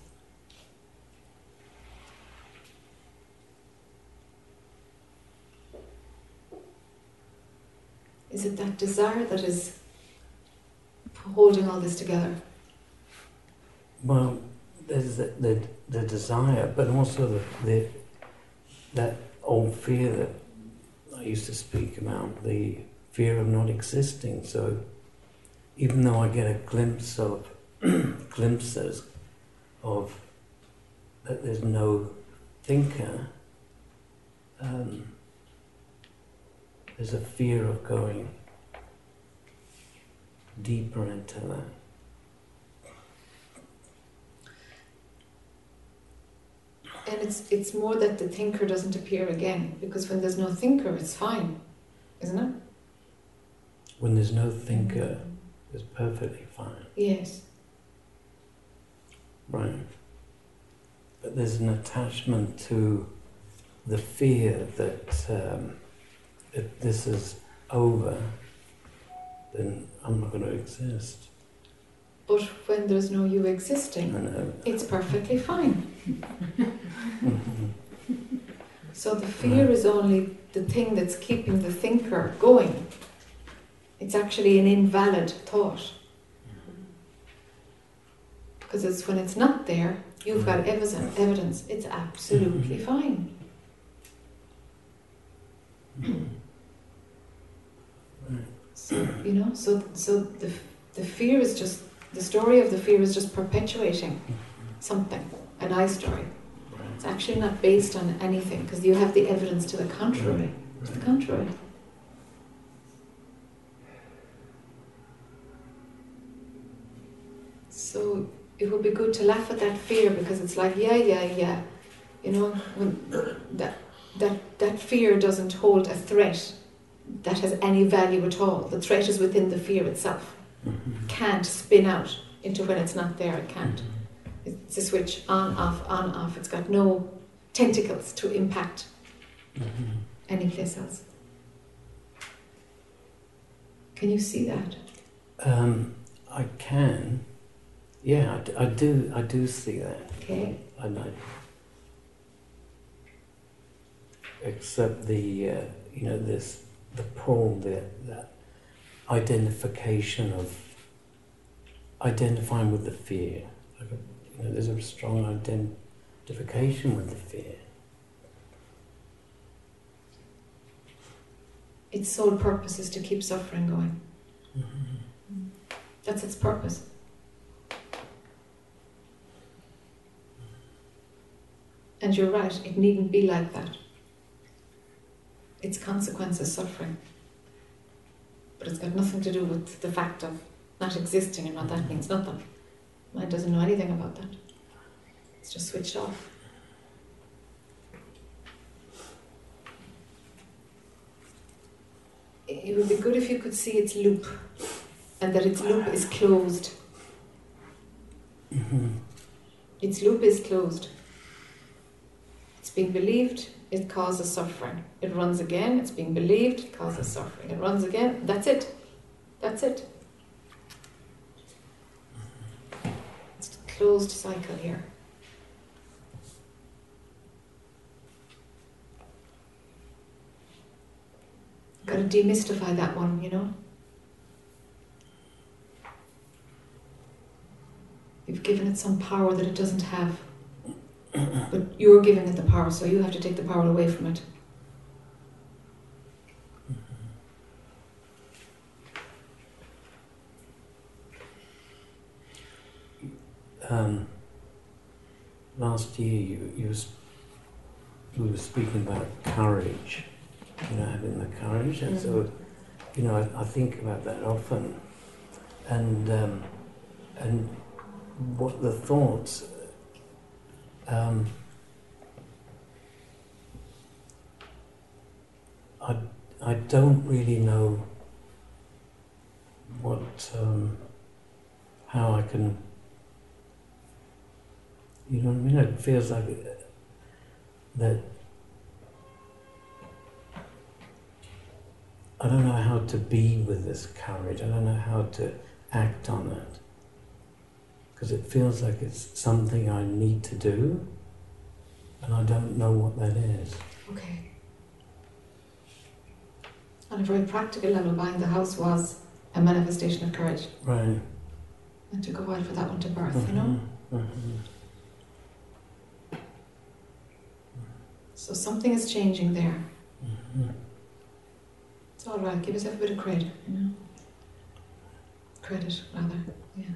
[SPEAKER 1] Is it that desire that is holding all this together?
[SPEAKER 2] Well, there's the, the the desire, but also the, the that old fear that I used to speak about, the fear of not existing. So even though I get a glimpse of glimpses of that there's no thinker, um, there's a fear of going deeper into that.
[SPEAKER 1] And it's it's more that the thinker doesn't appear again because when there's no thinker, it's fine, isn't it?
[SPEAKER 2] When there's no thinker, it's perfectly fine.
[SPEAKER 1] Yes.
[SPEAKER 2] Right. But there's an attachment to the fear that um, if this is over, then I'm not going to exist.
[SPEAKER 1] But when there's no you existing, it's perfectly fine. So the fear is only the thing that's keeping the thinker going. It's actually an invalid thought. Because it's when it's not there, you've got mm-hmm. evidence, evidence it's absolutely mm-hmm. fine.
[SPEAKER 2] Mm-hmm.
[SPEAKER 1] So, you know, so, so the, the fear is just, the story of the fear is just perpetuating something, an I story. It's actually not based on anything because you have the evidence to the contrary. To the contrary. So it would be good to laugh at that fear because it's like, yeah, yeah, yeah. You know, when that, that, that fear doesn't hold a threat that has any value at all. The threat is within the fear itself.
[SPEAKER 2] Mhm.
[SPEAKER 1] Can't spin out into when it's not there, it can't. It's a switch on, off, on, off. It's got no tentacles to impact
[SPEAKER 2] Mhm.
[SPEAKER 1] any place else. Can you see that?
[SPEAKER 2] Um, I can. Yeah, I I, do. I do see that.
[SPEAKER 1] Okay.
[SPEAKER 2] I know. Except the, uh, you know, this the pull, the that identification of identifying with the fear. Like a, you know, there's a strong identification with the fear.
[SPEAKER 1] Its sole purpose is to keep suffering going. That's its purpose. And you're right, it needn't be like that. Its consequence is suffering. But it's got nothing to do with the fact of not existing and what that means, nothing. Mind doesn't know anything about that. It's just switched off. It would be good if you could see its loop and that its loop is closed.
[SPEAKER 2] Mhm.
[SPEAKER 1] Its loop is closed. It's being believed, it causes suffering. It runs again, it's being believed, it causes suffering. It runs again, that's it. That's it. It's a closed cycle here. Got to demystify that one, you know? You've given it some power that it doesn't have. But you're giving it the power, so you have to take the power away from it.
[SPEAKER 2] Um, last year, you, you was, we were speaking about courage, you know, having the courage. And so, you know, I, I think about that often. And, um, and what the thoughts, um, I, I don't really know what, um, how I can you know what I mean? It feels like that I don't know how to be with this courage. I don't know how to act on it. Because it feels like it's something I need to do, and I don't know what that is.
[SPEAKER 1] Okay. On a very practical level, buying the house was a manifestation of courage.
[SPEAKER 2] Right.
[SPEAKER 1] It took a while for that one to birth, you know?
[SPEAKER 2] Mhm, mhm.
[SPEAKER 1] So something is changing there.
[SPEAKER 2] Mhm.
[SPEAKER 1] It's all right. Give yourself a bit of credit, you know? Credit, rather. Yeah.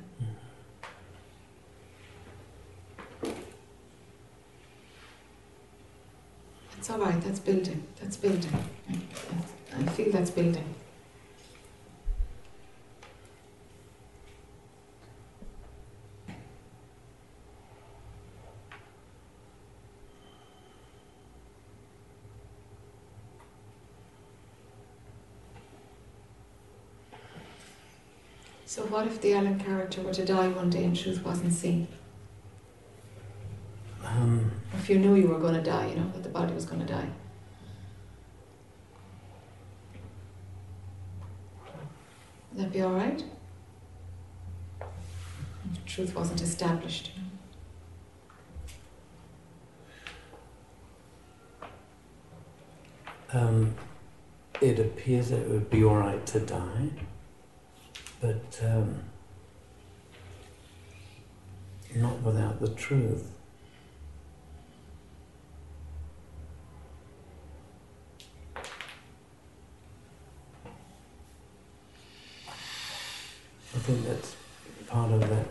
[SPEAKER 1] It's all right. That's building. That's building. I, feel that's building. So what if the Alan character were to die one day and truth wasn't seen? If you knew you were going to die, you know, that the body was going to die. Would that be all right? If truth wasn't established. You know?
[SPEAKER 2] Um, it appears that it would be all right to die, but um, not without the truth. Think that's part of that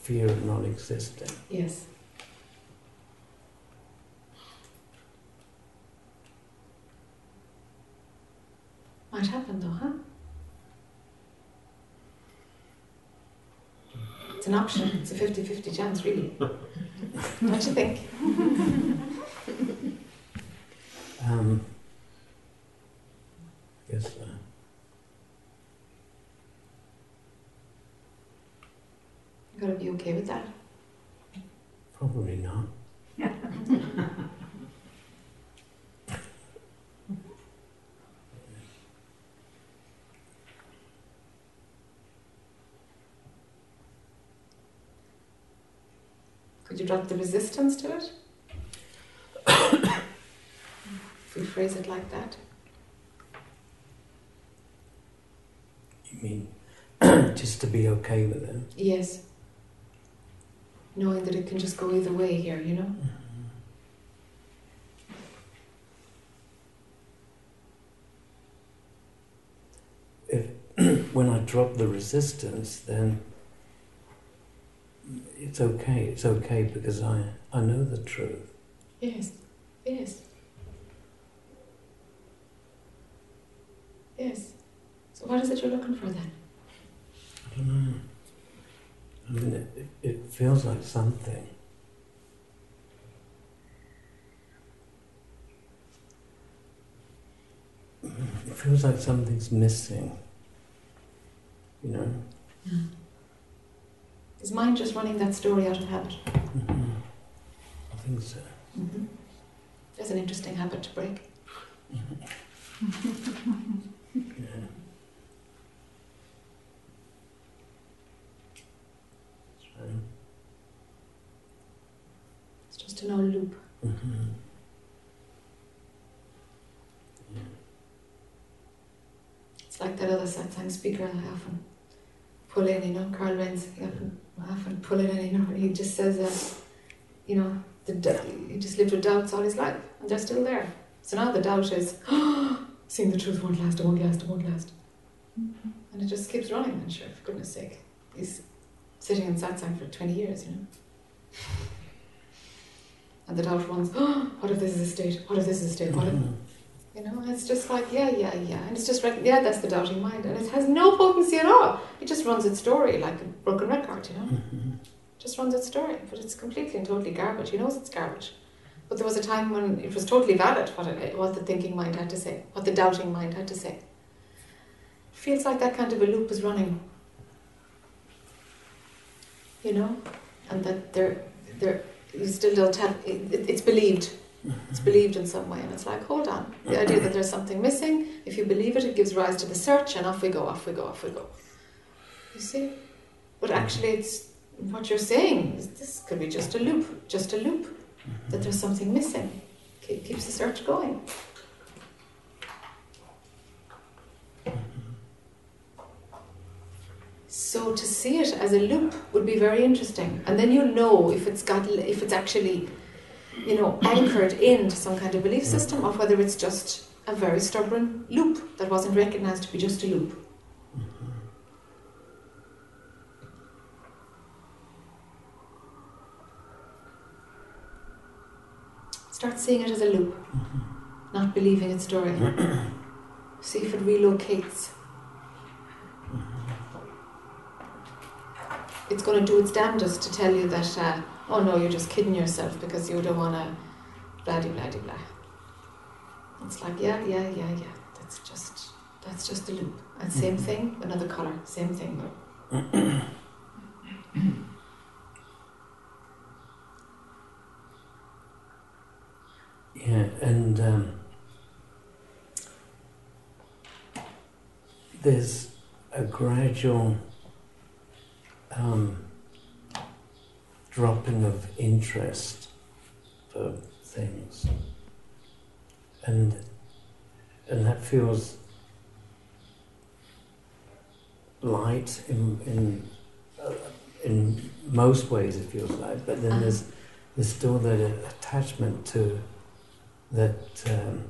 [SPEAKER 2] fear of not existing.
[SPEAKER 1] Yes. Might happen though, huh? It's an option. It's a 50 50 chance, really. Don't you think?
[SPEAKER 2] Um, yes, uh,
[SPEAKER 1] You've got to be okay with that.
[SPEAKER 2] probably not.
[SPEAKER 1] Could you drop the resistance to it? if we phrase it like that.
[SPEAKER 2] You mean just to be okay with it?
[SPEAKER 1] Yes. Knowing that it can just go either way here, you know?
[SPEAKER 2] If when I drop the resistance, then it's okay. It's okay because I I know the truth.
[SPEAKER 1] Yes. Yes. Yes. So what is it you're looking for then?
[SPEAKER 2] I don't know. I mean, it, it, feels like something. It feels like something's missing. You know?
[SPEAKER 1] Is mind just running that story out of habit?
[SPEAKER 2] hmm I think so.
[SPEAKER 1] Mm-hmm. That's an interesting habit to break.
[SPEAKER 2] Yeah. So,
[SPEAKER 1] It's just an old loop.
[SPEAKER 2] mhm. Yeah.
[SPEAKER 1] It's like that other satsang speaker I often pull in, you know, Karl Renz, I often, I often pull in, you know, he just says that, you know, the, he just lived with doubts all his life, and they're still there. So now the doubt is, seeing the truth won't last, it won't last, it won't last. And it just keeps running, and sure, for goodness sake, he's sitting in satsang for 20 years, you know. And the doubt runs, what if this is a state? What if this is a state? What if you know, and it's just like, yeah, yeah, yeah. And it's just, like, yeah, that's the doubting mind. And it has no potency at all. It just runs its story like a broken record, you know?
[SPEAKER 2] Mhm.
[SPEAKER 1] Just runs its story. But it's completely and totally garbage. He knows it's garbage. But there was a time when it was totally valid what, it, what the thinking mind had to say, what the doubting mind had to say. Feels like that kind of a loop is running. You know? And that there, there, you still don't have, it, it, it's believed. It's believed in some way, and it's like, hold on. The idea that there's something missing, if you believe it, it gives rise to the search, and off we go, off we go, off we go. You see? But actually, it's what you're saying. is This could be just a loop, just a loop, that there's something missing. Ke- Keeps the search going. So to see it as a loop would be very interesting, and then you'll know if it's got, if it's actually you know, anchored into some kind of belief system, or whether it's just a very stubborn loop that wasn't recognized to be just a loop. Start seeing it as a loop, not believing its story. See if it relocates. It's going to do its damnedest to tell you that, uh, oh no, you're just kidding yourself because you don't want to, blah de blah de blah. It's like, yeah, yeah, yeah, yeah. That's just, that's just a loop. And same thing, another color, same thing.
[SPEAKER 2] Yeah, and um, there's a gradual um, dropping of interest for things, and and that feels light in in uh, in most ways. It feels light, but then there's there's still that attachment to that. Um,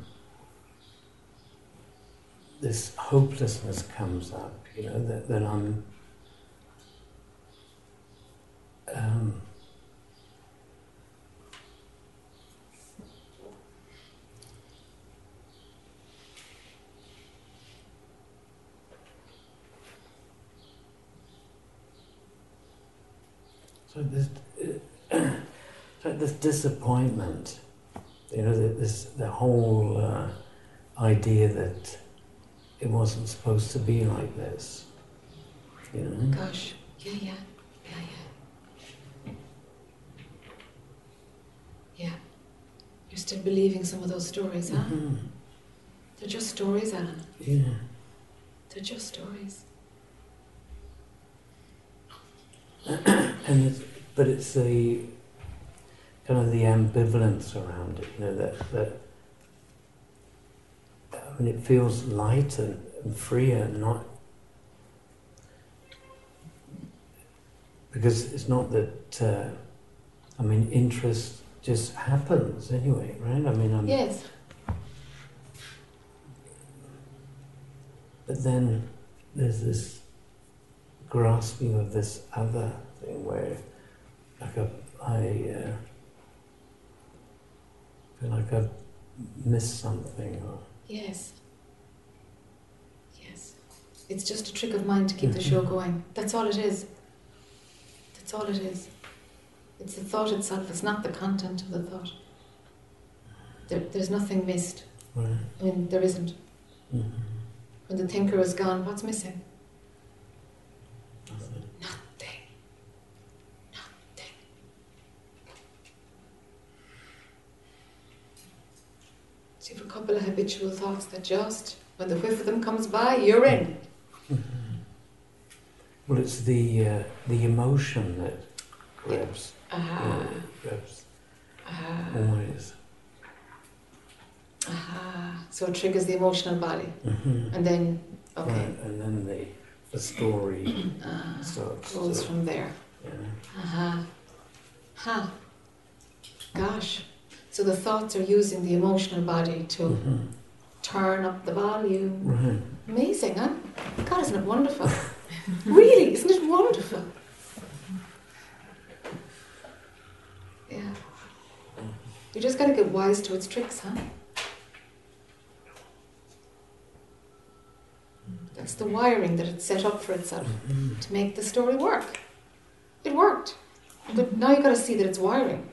[SPEAKER 2] this hopelessness comes up, you know, that, that I'm um, so this so this disappointment, you know, this the whole uh, idea that it wasn't supposed to be like this. You know?
[SPEAKER 1] Gosh. Yeah, yeah. Yeah, yeah. Yeah. You're still believing some of those stories, huh?
[SPEAKER 2] Mhm.
[SPEAKER 1] They're just stories, Alan.
[SPEAKER 2] Yeah.
[SPEAKER 1] They're just stories.
[SPEAKER 2] And it's, but it's the kind of the ambivalence around it, you know, that, that I mean, it feels light and, and freer, not because it's not that. Uh, I mean, interest just happens anyway, right? I mean, I'm,
[SPEAKER 1] Yes.
[SPEAKER 2] But then there's this grasping of this other thing where, like, a, I uh, feel like I've missed something. Or,
[SPEAKER 1] Yes. Yes. It's just a trick of mine to keep the show going. That's all it is. That's all it is. It's the thought itself, it's not the content of the thought. There, there's nothing missed.
[SPEAKER 2] right?
[SPEAKER 1] I mean, there isn't.
[SPEAKER 2] Mhm.
[SPEAKER 1] When the thinker is gone, what's missing?
[SPEAKER 2] Nothing.
[SPEAKER 1] Nothing. Nothing. So you have a couple of habitual thoughts that just, when the whiff of them comes by, you're in.
[SPEAKER 2] Well, it's the uh, the emotion that grabs,
[SPEAKER 1] Ah,
[SPEAKER 2] uh, grabs
[SPEAKER 1] ah,
[SPEAKER 2] always.
[SPEAKER 1] ah. So it triggers the emotional body.
[SPEAKER 2] Mhm.
[SPEAKER 1] And then, okay,
[SPEAKER 2] Right, and then the the story
[SPEAKER 1] ah,
[SPEAKER 2] starts.
[SPEAKER 1] goes from there. Aha. Ha. Gosh. So the thoughts are using the emotional body to
[SPEAKER 2] mhm.
[SPEAKER 1] turn up the volume.
[SPEAKER 2] Right.
[SPEAKER 1] Amazing, huh? God, isn't it wonderful? really, isn't it wonderful? Yeah. You just gotta get wise to its tricks, huh? That's the wiring that it's set up for itself
[SPEAKER 2] Mhm.
[SPEAKER 1] to make the story work. It worked. But now you gotta see that it's wiring.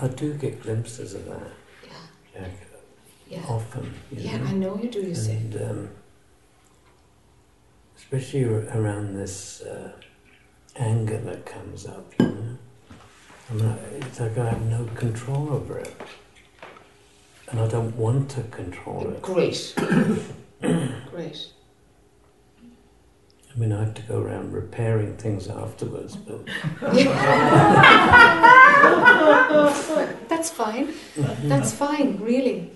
[SPEAKER 2] I do get glimpses of that.
[SPEAKER 1] Yeah.
[SPEAKER 2] Yeah,
[SPEAKER 1] Yeah.
[SPEAKER 2] often.
[SPEAKER 1] Yeah,
[SPEAKER 2] know?
[SPEAKER 1] I know you do, you see.
[SPEAKER 2] and um, especially around this uh, anger that comes up, you know. I'm not, it's like I have no control over it, and I don't want to control it.
[SPEAKER 1] Grace. Grace.
[SPEAKER 2] I mean, I have to go around repairing things afterwards, but
[SPEAKER 1] That's fine. That's fine, really.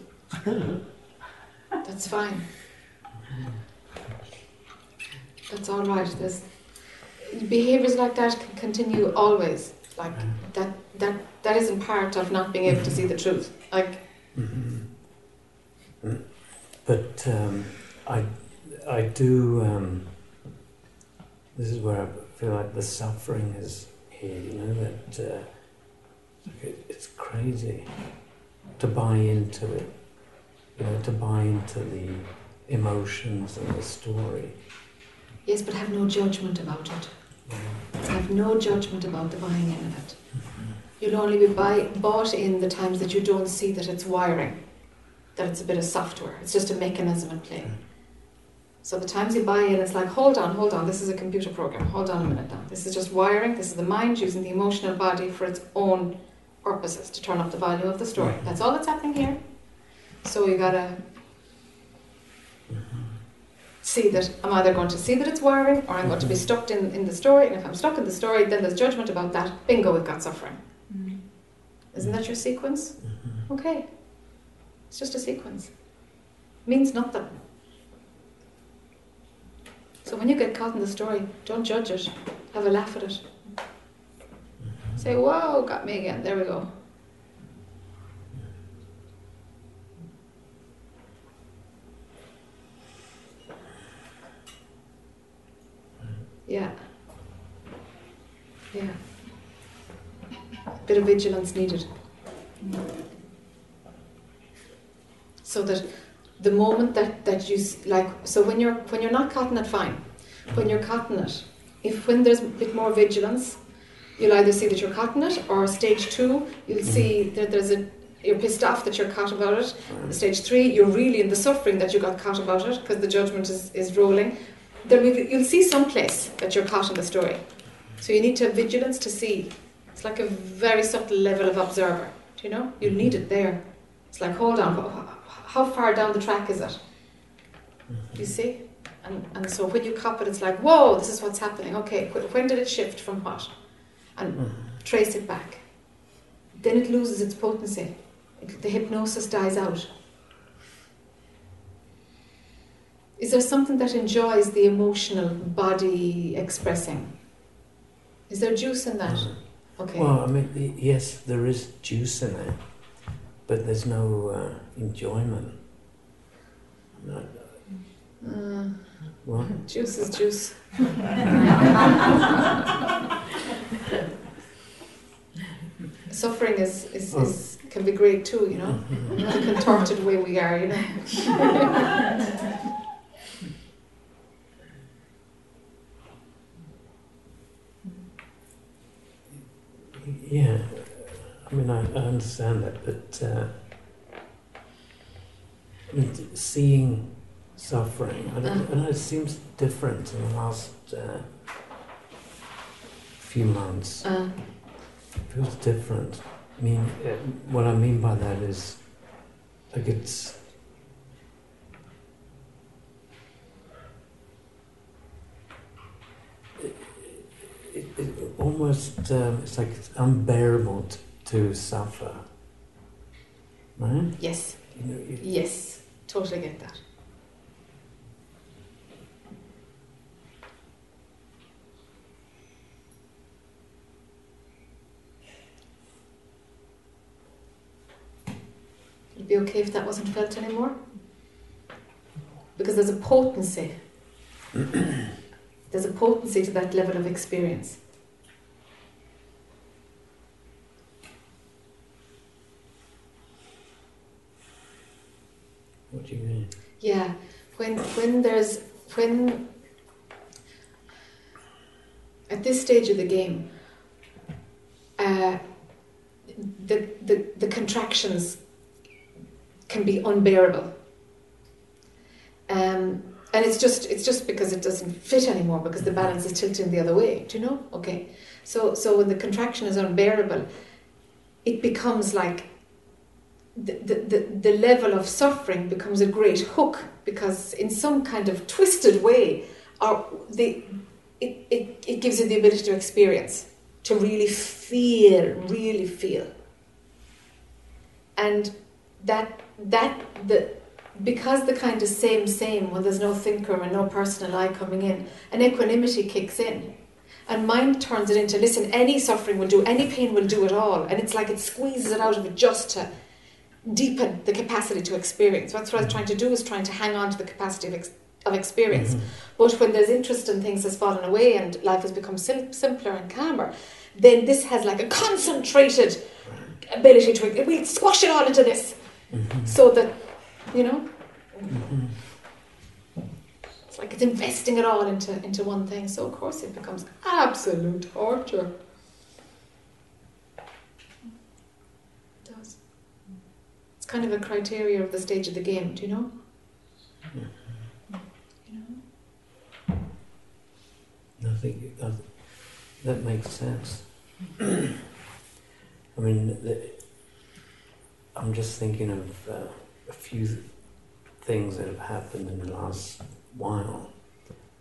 [SPEAKER 1] That's fine. That's all right. There's behaviors like that can continue always. Like that that that isn't part of not being able to see the truth. Like
[SPEAKER 2] Mhm. Mm. But um, I, I do. Um, this is where I feel like the suffering is here. You know that uh, it, it's crazy to buy into it. You know, to buy into the emotions and the story.
[SPEAKER 1] yes, but have no judgment about it. Have no judgment about the buying in of it. You'll only be buy, bought in the times that you don't see that it's wiring, that it's a bit of software. It's just a mechanism in play. So the times you buy in, it's like, hold on, hold on, this is a computer program. Hold on a minute now. This is just wiring. This is the mind using the emotional body for its own purposes to turn up the volume of the story. That's all that's happening here. So you gotta see that I'm either going to see that it's wiring or I'm going to be mm-hmm. stuck in, in the story. And if I'm stuck in the story, then there's judgment about that. Bingo, we've got suffering. Mm-hmm. Isn't that your sequence? Mm-hmm. Okay. It's just a sequence. Means nothing. So when you get caught in the story, don't judge it. Have a laugh at it. Say, whoa, got me again. There we go. Yeah. Yeah. Bit of vigilance needed. So that the moment that, that you like, so when you're when you're not caught in it fine. When you're caught in it, if when there's a bit more vigilance, you'll either see that you're caught in it or stage two, you'll see that there's a you're pissed off that you're caught about it. Stage three, you're really in the suffering that you got caught about it because the judgment is, is rolling. Then we, you'll see someplace that you're caught in the story. So you need to have vigilance to see. It's like a very subtle level of observer. Do you know? You mm-hmm. need it there. It's like, hold on, how far down the track is it? Mm-hmm. You see? And, and so when you cop it, it's like, whoa, this is what's happening. Okay, when did it shift from what? And mm-hmm. trace it back. Then it loses its potency. It, the hypnosis dies out. Is there something that enjoys the emotional body expressing? Is there juice in that? Okay.
[SPEAKER 2] Well, I mean, yes, there is juice in it, but there's no uh, enjoyment. No,
[SPEAKER 1] Mm,
[SPEAKER 2] well,
[SPEAKER 1] juice is juice. Suffering is, is, is can be great too, you know. The contorted way we are, you know.
[SPEAKER 2] yeah, I mean, I, I understand that, but uh, I mean, seeing suffering, I don't, I know it seems different in the last uh, few months.
[SPEAKER 1] Uh,
[SPEAKER 2] It feels different. I mean, uh, what I mean by that is, like it's. It, it, it almost um, it's like it's unbearable t- to suffer, right?
[SPEAKER 1] yes,
[SPEAKER 2] You know,
[SPEAKER 1] yes, totally get that. It'd be okay if that wasn't felt anymore. Because there's a potency. there's a potency to that level of experience.
[SPEAKER 2] You mean?
[SPEAKER 1] Yeah, when when there's when at this stage of the game, uh, the, the the contractions can be unbearable. Um, and it's just it's just because it doesn't fit anymore because the balance is tilting the other way. Do you know? Okay. So so when the contraction is unbearable, it becomes like the, the, the, level of suffering becomes a great hook because in some kind of twisted way or the, it, it, it gives you the ability to experience to really feel really feel. And that that the because the kind of same same when there's no thinker and no personal I coming in an equanimity kicks in. And mind turns it into listen any suffering will do any pain will do it all. And it's like it squeezes it out of it just to deepen the capacity to experience. That's what I was trying to do, is trying to hang on to the capacity of, ex- of experience. Mm-hmm. But when there's interest in things has fallen away and life has become sim- simpler and calmer, then this has like a concentrated ability to, we squash it all into this. Mm-hmm. So that, you know, mm-hmm. it's like it's investing it all into, into one thing. So of course it becomes absolute torture. It does. It's kind of a criteria of the stage of the game, do you know? You know?
[SPEAKER 2] I think uh, that makes sense. I I mean, the, I'm just thinking of uh, a few things that have happened in the last while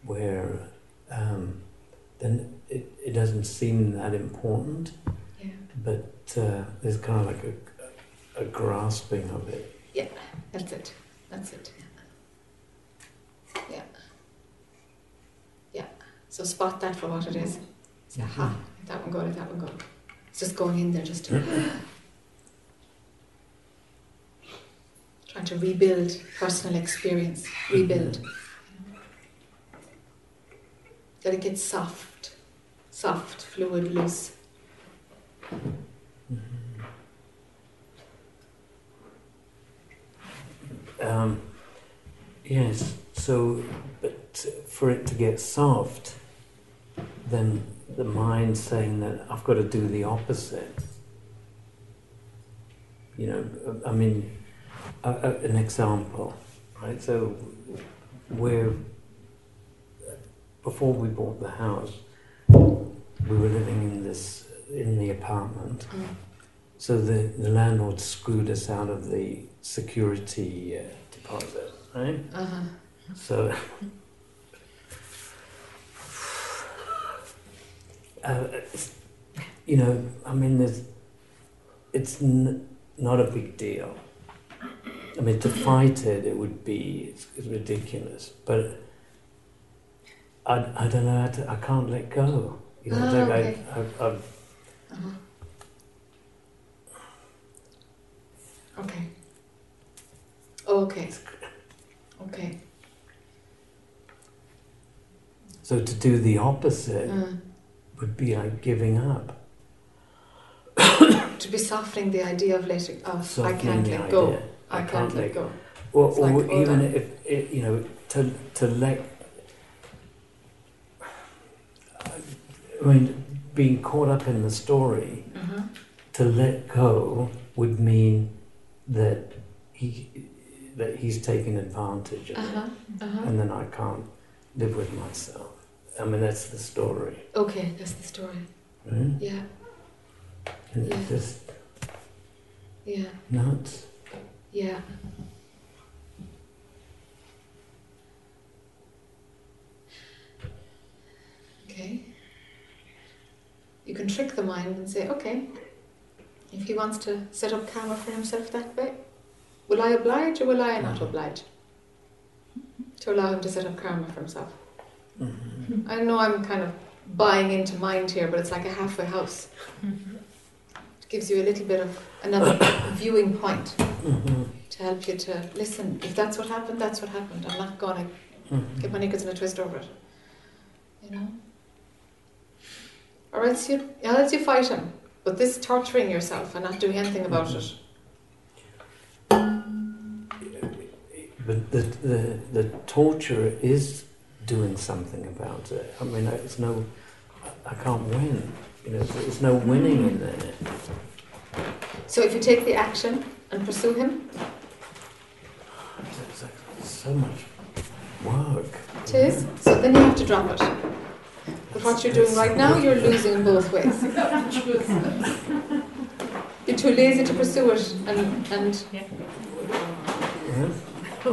[SPEAKER 2] where um, then it, it doesn't seem that important,
[SPEAKER 1] Yeah.
[SPEAKER 2] but uh, there's kind of like a, a grasping of it.
[SPEAKER 1] Yeah, that's it. That's it. Yeah. Yeah. So spot that for what it is. Say, aha, that one go, let that one go. It's just going in there just to trying to rebuild personal experience. Rebuild. That it gets soft. Soft, fluid, loose. Mm-hmm.
[SPEAKER 2] Um, yes, so, but for it to get soft, then the mind saying that I've got to do the opposite. You know, I mean, a, a, an example, right? So, we're, before we bought the house, we were living in this, in the apartment.
[SPEAKER 1] Mm.
[SPEAKER 2] So the, the landlord screwed us out of the security uh, deposit, right?
[SPEAKER 1] Uh-huh.
[SPEAKER 2] So, uh, you know, I mean, there's, it's n- not a big deal. I mean, to fight it, it would be it's, it's ridiculous. But I, I don't know. How to, I can't let go. You know, like
[SPEAKER 1] okay.
[SPEAKER 2] I, I, I've
[SPEAKER 1] Uh-huh. Okay. Okay. Okay.
[SPEAKER 2] So to do the opposite
[SPEAKER 1] Uh,
[SPEAKER 2] would be like giving up.
[SPEAKER 1] to be softening the idea of letting of suffering
[SPEAKER 2] I
[SPEAKER 1] can't let go.
[SPEAKER 2] idea.
[SPEAKER 1] I, can't, let go.
[SPEAKER 2] Or, or
[SPEAKER 1] like,
[SPEAKER 2] even
[SPEAKER 1] on.
[SPEAKER 2] if it, you know to to let. I mean, being caught up in the story,
[SPEAKER 1] Uh-huh.
[SPEAKER 2] to let go would mean that he that he's taking advantage of
[SPEAKER 1] Uh-huh. Uh-huh.
[SPEAKER 2] and then I can't live with myself. I mean, that's the story,
[SPEAKER 1] Okay, that's the story.
[SPEAKER 2] right?
[SPEAKER 1] Yeah,
[SPEAKER 2] And
[SPEAKER 1] Yeah.
[SPEAKER 2] it's just
[SPEAKER 1] yeah,
[SPEAKER 2] nuts.
[SPEAKER 1] yeah. Okay. You can trick the mind and say, okay, if he wants to set up karma for himself that way, will I oblige or will I not oblige? To allow him to set up karma for himself.
[SPEAKER 2] Mhm.
[SPEAKER 1] I know I'm kind of buying into mind here, but it's like a halfway house. It gives you a little bit of another viewing point
[SPEAKER 2] Mhm.
[SPEAKER 1] to help you to listen. If that's what happened, that's what happened. I'm not going to
[SPEAKER 2] Mhm.
[SPEAKER 1] get my knickers in a twist over it. You know? Or else you, or else you fight him. But this torturing yourself and not doing anything about it.
[SPEAKER 2] But the, the, the torture is doing something about it. I mean, it's no, I can't win. You know, there's no winning in there.
[SPEAKER 1] So if you take the action and pursue him,
[SPEAKER 2] It's like so much work.
[SPEAKER 1] it is. So then you have to drop it. But what you're doing right now, you're losing in both ways. You're too lazy to pursue it, and, and
[SPEAKER 2] Yeah.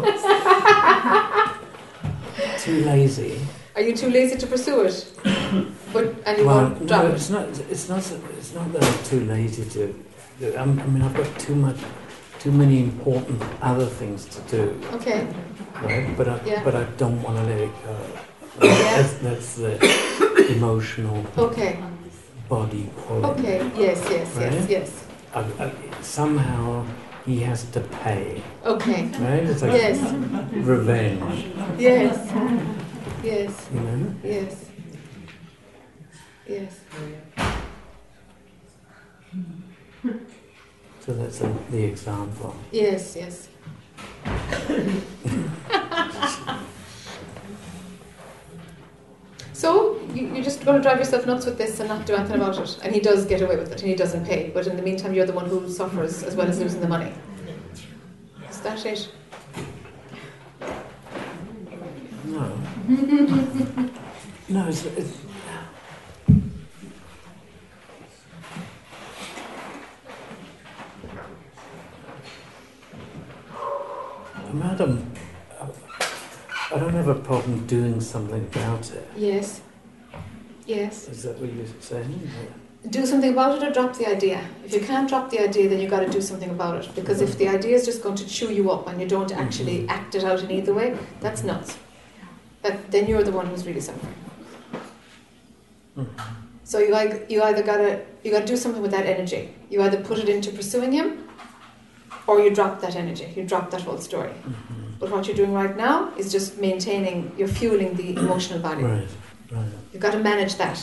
[SPEAKER 2] Too lazy.
[SPEAKER 1] are you too lazy to pursue it? But and you
[SPEAKER 2] well,
[SPEAKER 1] won't drop
[SPEAKER 2] no,
[SPEAKER 1] it.
[SPEAKER 2] it's not. It's not. It's not that I'm too lazy to. I'm, I mean, I've got too much, too many important other things to do.
[SPEAKER 1] Okay.
[SPEAKER 2] right? But I,
[SPEAKER 1] Yeah.
[SPEAKER 2] but I don't want to let it go.
[SPEAKER 1] Yeah.
[SPEAKER 2] That's, that's the emotional
[SPEAKER 1] Okay.
[SPEAKER 2] body pulling.
[SPEAKER 1] Okay. Yes. Yes. Yes.
[SPEAKER 2] Right?
[SPEAKER 1] Yes.
[SPEAKER 2] I, I, somehow he has to pay,
[SPEAKER 1] Okay.
[SPEAKER 2] right? It's like
[SPEAKER 1] Yes.
[SPEAKER 2] revenge,
[SPEAKER 1] Yes. Yes.
[SPEAKER 2] you know?
[SPEAKER 1] Yes. Yes.
[SPEAKER 2] So that's a, the example.
[SPEAKER 1] Yes. Yes. So you, are just going to drive yourself nuts with this and not do anything about it. And he does get away with it and he doesn't pay. But in the meantime, you're the one who suffers as well as losing the money. Is that it?
[SPEAKER 2] No. no, it's, it's Madam, I don't have a problem doing something about it.
[SPEAKER 1] Yes. Yes.
[SPEAKER 2] Is that what you're saying?
[SPEAKER 1] Do something about it or drop the idea. If you can't drop the idea, then you've got to do something about it. Because if the idea is just going to chew you up and you don't actually act it out in either way, that's nuts. That, then you're the one who's really suffering.
[SPEAKER 2] Mhm.
[SPEAKER 1] So you either, you either gotta you gotta do something with that energy. You either put it into pursuing him, or you drop that energy. You drop that whole story.
[SPEAKER 2] Mhm.
[SPEAKER 1] But what you're doing right now is just maintaining. You're fueling the emotional body.
[SPEAKER 2] Right, right.
[SPEAKER 1] You've got to manage that.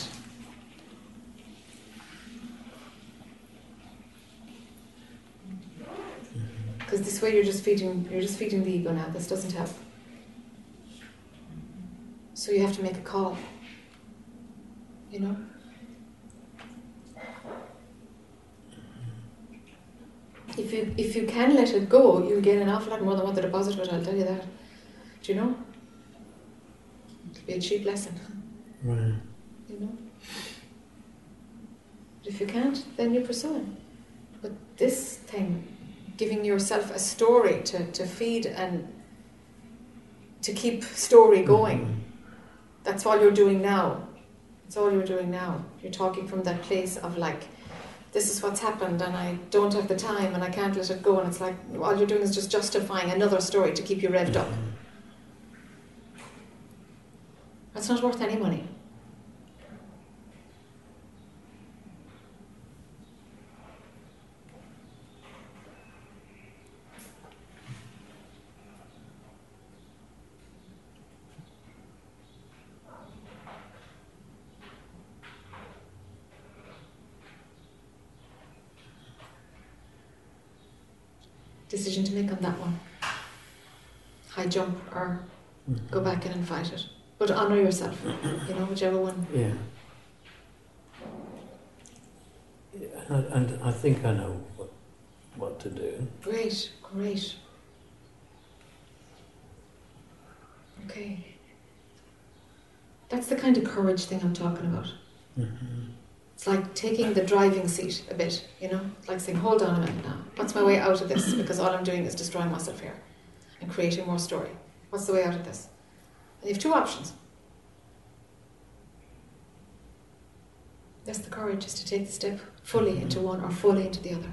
[SPEAKER 1] Mm-hmm. Because this way you're just feeding you're just feeding the ego now. This doesn't help. So you have to make a call. You know? If you if you can let it go, you'll gain an awful lot more than what the deposit would, I'll tell you that. Do you know? It'll be a cheap lesson
[SPEAKER 2] Right.
[SPEAKER 1] you know. But if you can't, then you're pursuing. But this thing, giving yourself a story to, to feed and to keep story mm-hmm. going, that's all you're doing now. That's all you're doing now. You're talking from that place of like, this is what's happened and I don't have the time and I can't let it go. And it's like, all you're doing is just justifying another story to keep you revved up. Mm-hmm. That's not worth any money. Decision to make on that one. High jump or
[SPEAKER 2] Mhm.
[SPEAKER 1] go back in and fight it. But honour yourself, you know, whichever one.
[SPEAKER 2] Yeah. Yeah, and, I- and I think I know what, what to do.
[SPEAKER 1] Great, great. Okay. That's the kind of courage thing I'm talking about.
[SPEAKER 2] Mm-hmm.
[SPEAKER 1] It's like taking the driving seat a bit, you know? Like saying, hold on a minute now. What's my way out of this? Because all I'm doing is destroying myself here and creating more story. What's the way out of this? And you have two options. That's the courage, is to take the step fully mm-hmm. into one or fully into the other.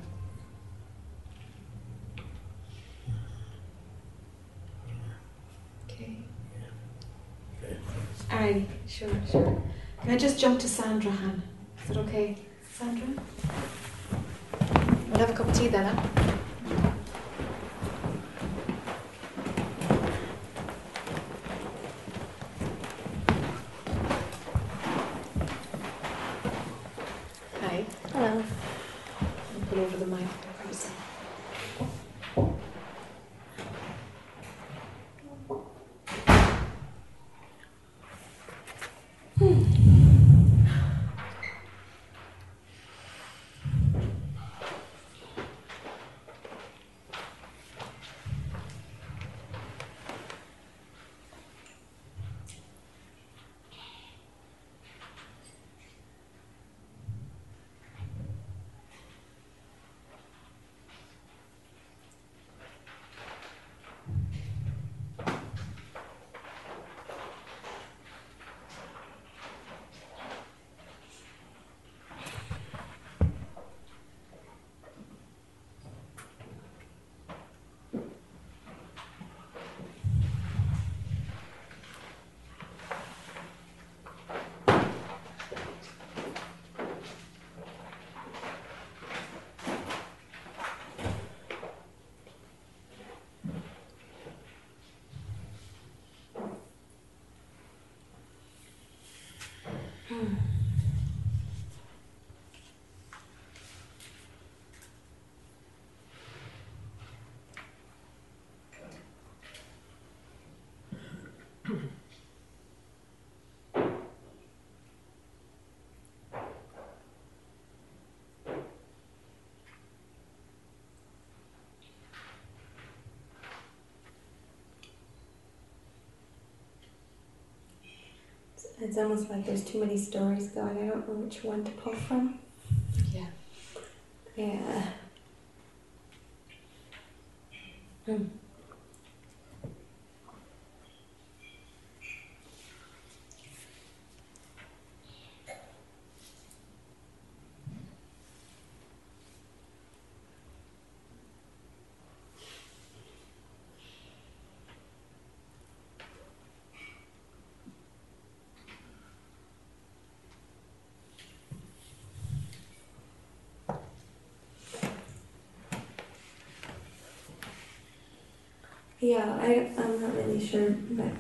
[SPEAKER 1] Okay.
[SPEAKER 2] Okay.
[SPEAKER 1] Alrighty, sure, sure. Can I just jump to Sandra, Han? Is it okay? Sandra? We'll have a cup of tea then, huh? Hi.
[SPEAKER 3] Hello.
[SPEAKER 1] I'll put over the mic. for a sec.
[SPEAKER 6] It's almost like there's too many stories going. I don't know which one to pull from.
[SPEAKER 1] Yeah.
[SPEAKER 6] Yeah. Yeah, I, I'm not really sure, but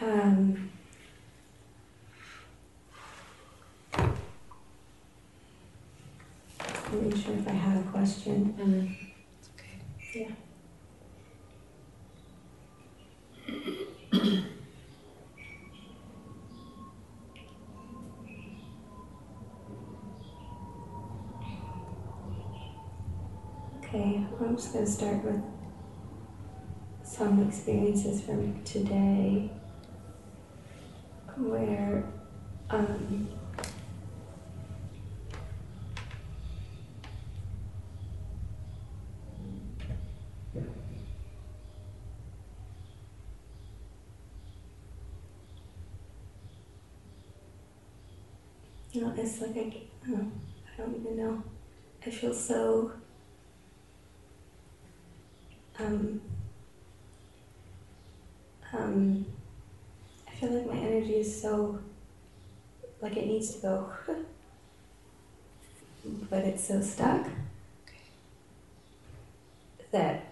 [SPEAKER 6] um, I'm not really sure if I have a question.
[SPEAKER 1] Mm. It's okay.
[SPEAKER 6] Yeah. Okay, I'm just gonna start with some experiences from today where um, you know, it's like I, I don't, I don't even know. I feel so um, um, I feel like my energy is so like it needs to go, but it's so stuck that.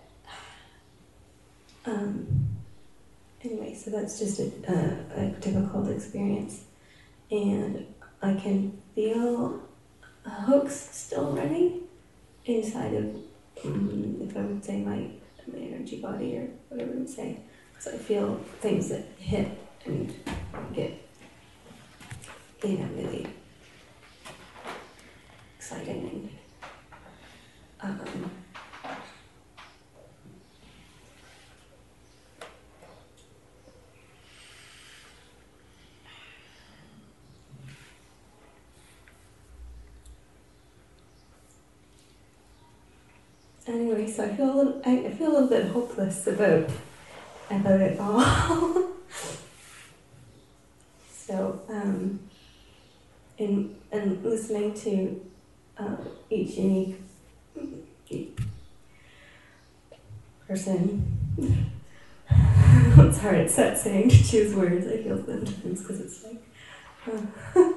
[SPEAKER 6] Um, anyway, so that's just a, a, a difficult experience, and I can feel hooks still running inside of, mm, if I would say my my energy body or whatever I would say. Because I feel things that hit and you know, really exciting and um, Anyway, so I feel a little, I feel a little bit hopeless about about it all. so, um, in and listening to uh, each unique person. it's hard. It's that saying to choose words. I feel sometimes because it's like uh,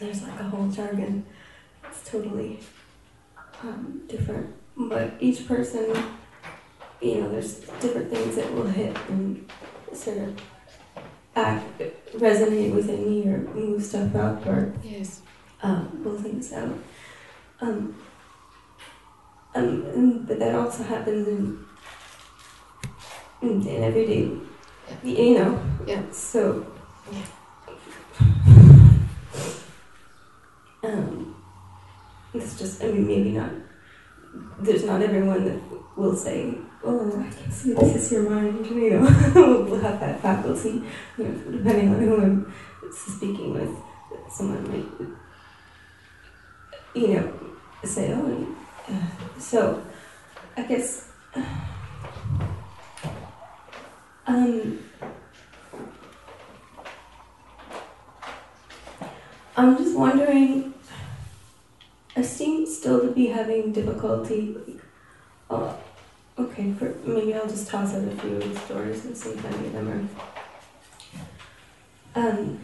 [SPEAKER 6] there's like a whole jargon. It's totally um, different but each person, you know, there's different things that will hit and sort of act, resonate within me or move stuff up or
[SPEAKER 1] Yes.
[SPEAKER 6] um, pull things out. Um, um, and, but that also happens in, in, in everyday, you know.
[SPEAKER 1] Yeah.
[SPEAKER 6] So. Um, it's just, I mean, maybe not there's not everyone that will say, "Oh, I can see this is your mind," you know, we'll have that faculty. You know, depending on who I'm speaking with, someone might, you know, say, "Oh," uh, so I guess. Um, I'm just wondering I seem still to be having difficulty. Oh, okay, for, maybe I'll just toss out a few of the stories and see if any of them are. Um,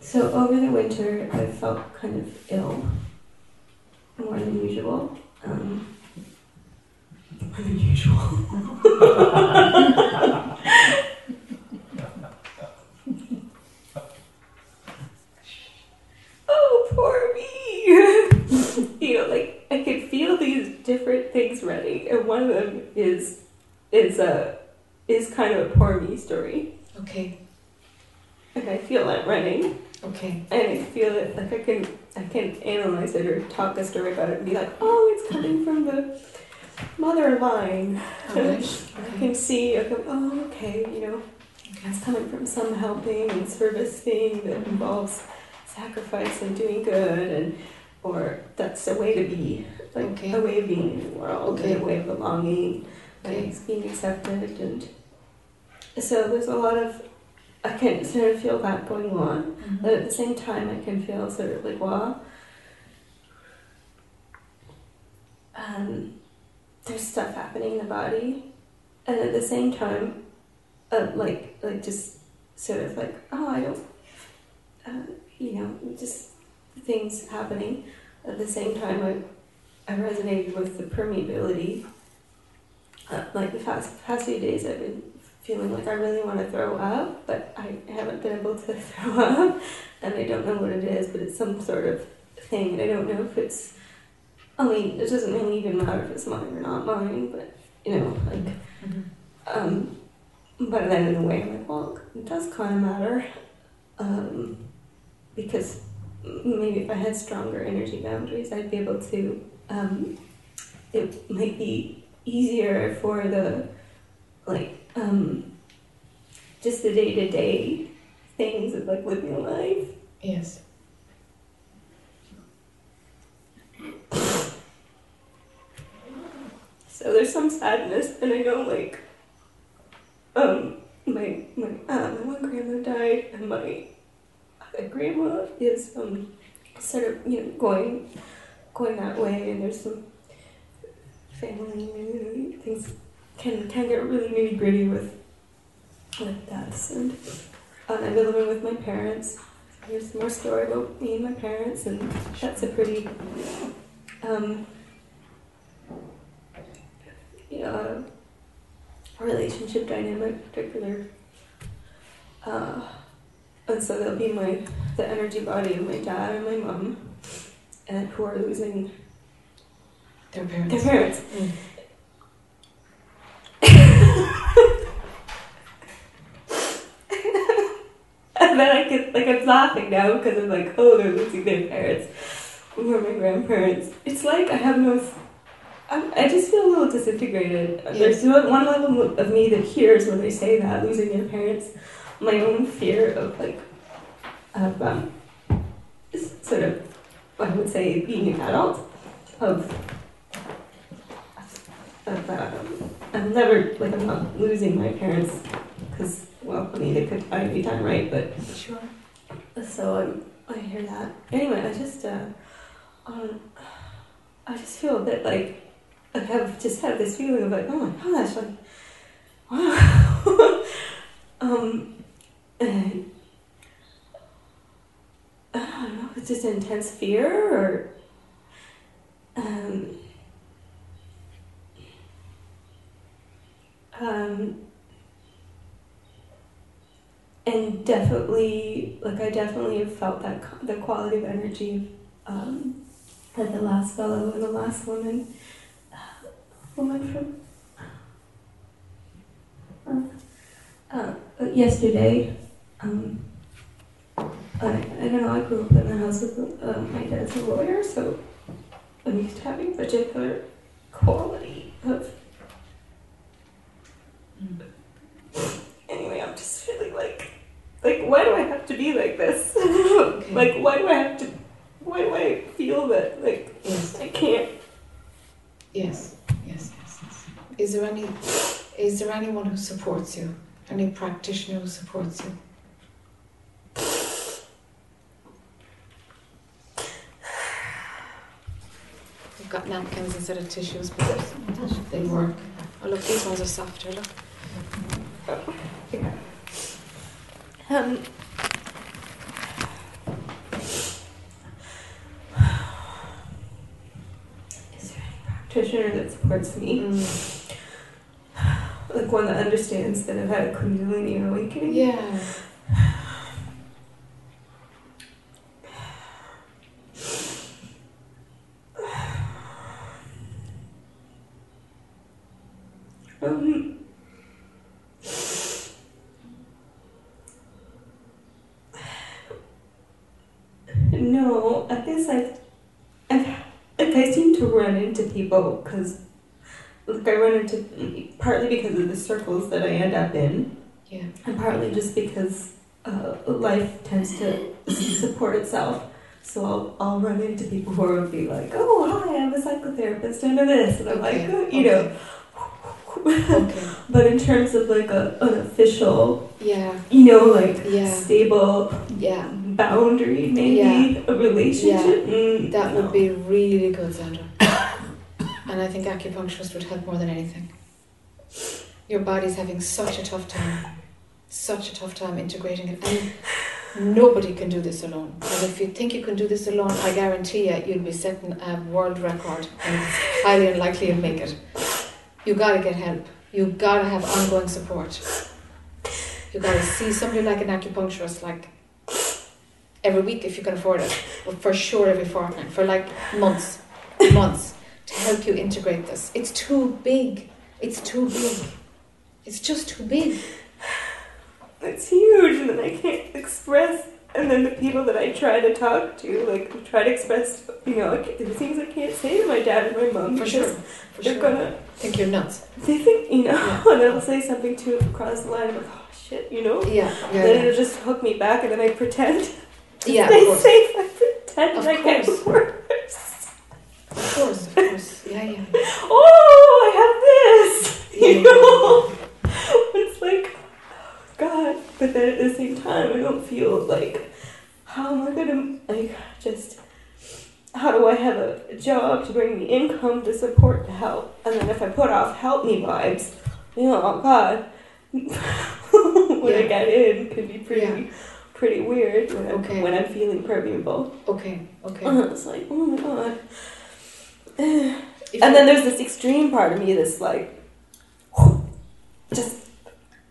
[SPEAKER 6] so over the winter, I felt kind of ill, more than usual. Um, more than usual. oh, poor me. you know, like I can feel these different things running, and one of them is is a is kind of a poor me story.
[SPEAKER 1] Okay.
[SPEAKER 6] And I feel that running,
[SPEAKER 1] Okay.
[SPEAKER 6] and I feel it like I can I can analyze it or talk a story about it and be like, oh, it's coming from the mother line.
[SPEAKER 1] Oh, Alright.
[SPEAKER 6] I can see. I go, oh, okay, you know,
[SPEAKER 1] Okay.
[SPEAKER 6] it's coming from some helping and service thing that involves sacrifice and doing good and or that's a way to be like
[SPEAKER 1] Okay.
[SPEAKER 6] a way of being in the world
[SPEAKER 1] Okay.
[SPEAKER 6] and a way of belonging
[SPEAKER 1] Okay.
[SPEAKER 6] and being accepted and so there's a lot of I can sort of feel that going on but at the same time I can feel sort of like wow um, there's stuff happening in the body and at the same time uh, like like just sort of like oh I don't uh, you know just things happening at the same time I I resonated with the permeability uh, like the past past few days, I've been feeling like I really want to throw up, but I haven't been able to throw up, and I don't know what it is, but it's some sort of thing, and I don't know if it's. I mean, it doesn't really even matter if it's mine or not mine, but you know, like, um, but then in a way, I'm like, well, it does kind of matter, um, because maybe if I had stronger energy boundaries, I'd be able to. Um, it might be easier for the like um, just the day to day things of like living a life.
[SPEAKER 1] Yes.
[SPEAKER 6] So there's some sadness, and I know like um my my uh, my one grandma died, and my other grandma is um sort of you know going going that way, and there's some family things can can get really nitty gritty with with deaths, and uh, I've been living with my parents. Here's more story about me and my parents, and that's a pretty um, relationship dynamic particular. Uh, and so they'll be my the energy body of my dad and my mom, and who are losing
[SPEAKER 1] Their parents.
[SPEAKER 6] their parents.
[SPEAKER 1] Mm.
[SPEAKER 6] and then I get like I'm laughing now because I'm like, oh, they're losing their parents or my grandparents. It's like I have no. I, I just feel a little disintegrated. There's one one level of me that hears when they say that losing their parents. My own fear of like, of um, sort of, I would say being an adult, of, of um, I'm never like I'm not losing my parents because well I mean it could die anytime right but
[SPEAKER 1] Sure.
[SPEAKER 6] so I'm, I hear that anyway I just uh, um, I just feel a bit like I have just had this feeling of like oh my gosh like wow um I don't know it's just intense fear or um um, and definitely, like I definitely have felt that the quality of energy um, that the last fellow and the last woman, uh, woman from uh, uh, yesterday. Um, I, I don't know. I grew up in a house with uh, my dad's a lawyer, so I'm used to having particular quality of anyway, I'm just really like, like, why do I have to be like this? like, why do I have to? Why do I feel that like
[SPEAKER 1] Yes.
[SPEAKER 6] I can't?
[SPEAKER 1] Yes. Yes. Yes. Yes. Is there any? Is there anyone who supports you? Any practitioner who supports you? Got napkins instead of tissues, but they work. Oh look, these ones are softer. Look.
[SPEAKER 6] Um. Is there any practitioner that supports me?
[SPEAKER 1] Mm.
[SPEAKER 6] Like one that understands that I've had a Kundalini awakening?
[SPEAKER 1] Yeah.
[SPEAKER 6] Um, no, I guess I've, I've, like I seem to run into people because, like I run into partly because of the circles that I end up in,
[SPEAKER 1] Yeah.
[SPEAKER 6] and partly just because uh, life tends to support itself. So I'll, I'll run into people who will be like, oh, hi, I'm a psychotherapist into this. And I'm
[SPEAKER 1] Okay,
[SPEAKER 6] like, you know.
[SPEAKER 1] Okay.
[SPEAKER 6] But in terms of like a, an official,
[SPEAKER 1] Yeah.
[SPEAKER 6] you know, like
[SPEAKER 1] Yeah.
[SPEAKER 6] stable
[SPEAKER 1] Yeah.
[SPEAKER 6] boundary, maybe a relationship, mm,
[SPEAKER 1] That
[SPEAKER 6] no.
[SPEAKER 1] would be really good, Sandra. And I think acupuncturist would help more than anything. Your body's having such a tough time, such a tough time integrating it. And nobody can do this alone. And if you think you can do this alone, I guarantee you, you'll be setting a world record and highly unlikely you'll make it. You gotta get help. You gotta have ongoing support. You gotta see somebody like an acupuncturist, like every week if you can afford it, but for sure every fortnight, for like months, months, to help you integrate this. It's too big. It's too big. It's just too big.
[SPEAKER 6] It's huge, and then I can't express. And then the people that I try to talk to, like try to express, you know, there's things I can't say to my dad and my mom
[SPEAKER 1] For
[SPEAKER 6] because
[SPEAKER 1] sure. For
[SPEAKER 6] they're
[SPEAKER 1] sure.
[SPEAKER 6] gonna,
[SPEAKER 1] think you're nuts.
[SPEAKER 6] they think, you know,
[SPEAKER 1] Yeah.
[SPEAKER 6] and they'll say something to across the line. Like, oh shit, you know.
[SPEAKER 1] Yeah, yeah,
[SPEAKER 6] then
[SPEAKER 1] yeah.
[SPEAKER 6] it'll just hook me back, and then I pretend
[SPEAKER 1] Yeah, course.
[SPEAKER 6] safe. I pretend
[SPEAKER 1] Of
[SPEAKER 6] I get worse.
[SPEAKER 1] Of course, of course. Yeah, yeah.
[SPEAKER 6] Oh, I have this.
[SPEAKER 1] Yeah,
[SPEAKER 6] You know, it's like, God. But then at the same time, I don't feel like, how am I gonna like just? How do I have a job to bring me income to support the help? And then if I put off help me vibes, you know, oh God, when I get in, can be pretty,
[SPEAKER 1] Yeah.
[SPEAKER 6] pretty weird when I'm,
[SPEAKER 1] Okay.
[SPEAKER 6] when I'm feeling permeable.
[SPEAKER 1] Okay, okay.
[SPEAKER 6] Uh, it's like, oh my God.
[SPEAKER 1] If
[SPEAKER 6] And then there's this extreme part of me that's like, just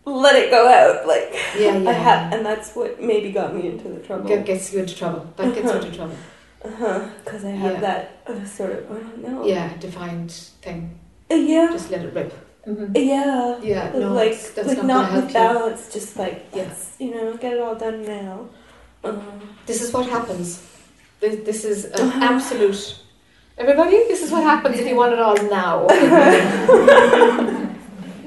[SPEAKER 6] let it go out. Like,
[SPEAKER 1] Yeah, yeah.
[SPEAKER 6] I have, and that's what maybe got me into the trouble.
[SPEAKER 1] Get, gets you into trouble. That gets you into trouble.
[SPEAKER 6] Uh-huh, because I have
[SPEAKER 1] Yeah.
[SPEAKER 6] that uh, sort of, I don't know.
[SPEAKER 1] Yeah, defined thing.
[SPEAKER 6] Uh, yeah.
[SPEAKER 1] Just let it rip.
[SPEAKER 6] Yeah.
[SPEAKER 1] Yeah, no,
[SPEAKER 6] like,
[SPEAKER 1] that's, that's
[SPEAKER 6] like
[SPEAKER 1] not,
[SPEAKER 6] not, with
[SPEAKER 1] to help you.
[SPEAKER 6] balance, just like,
[SPEAKER 1] Yeah.
[SPEAKER 6] yes, you know, get it all done now. Um,
[SPEAKER 1] This is what happens. This, this is an
[SPEAKER 6] Uh-huh.
[SPEAKER 1] absolute. Everybody, this is what happens if you want it all now.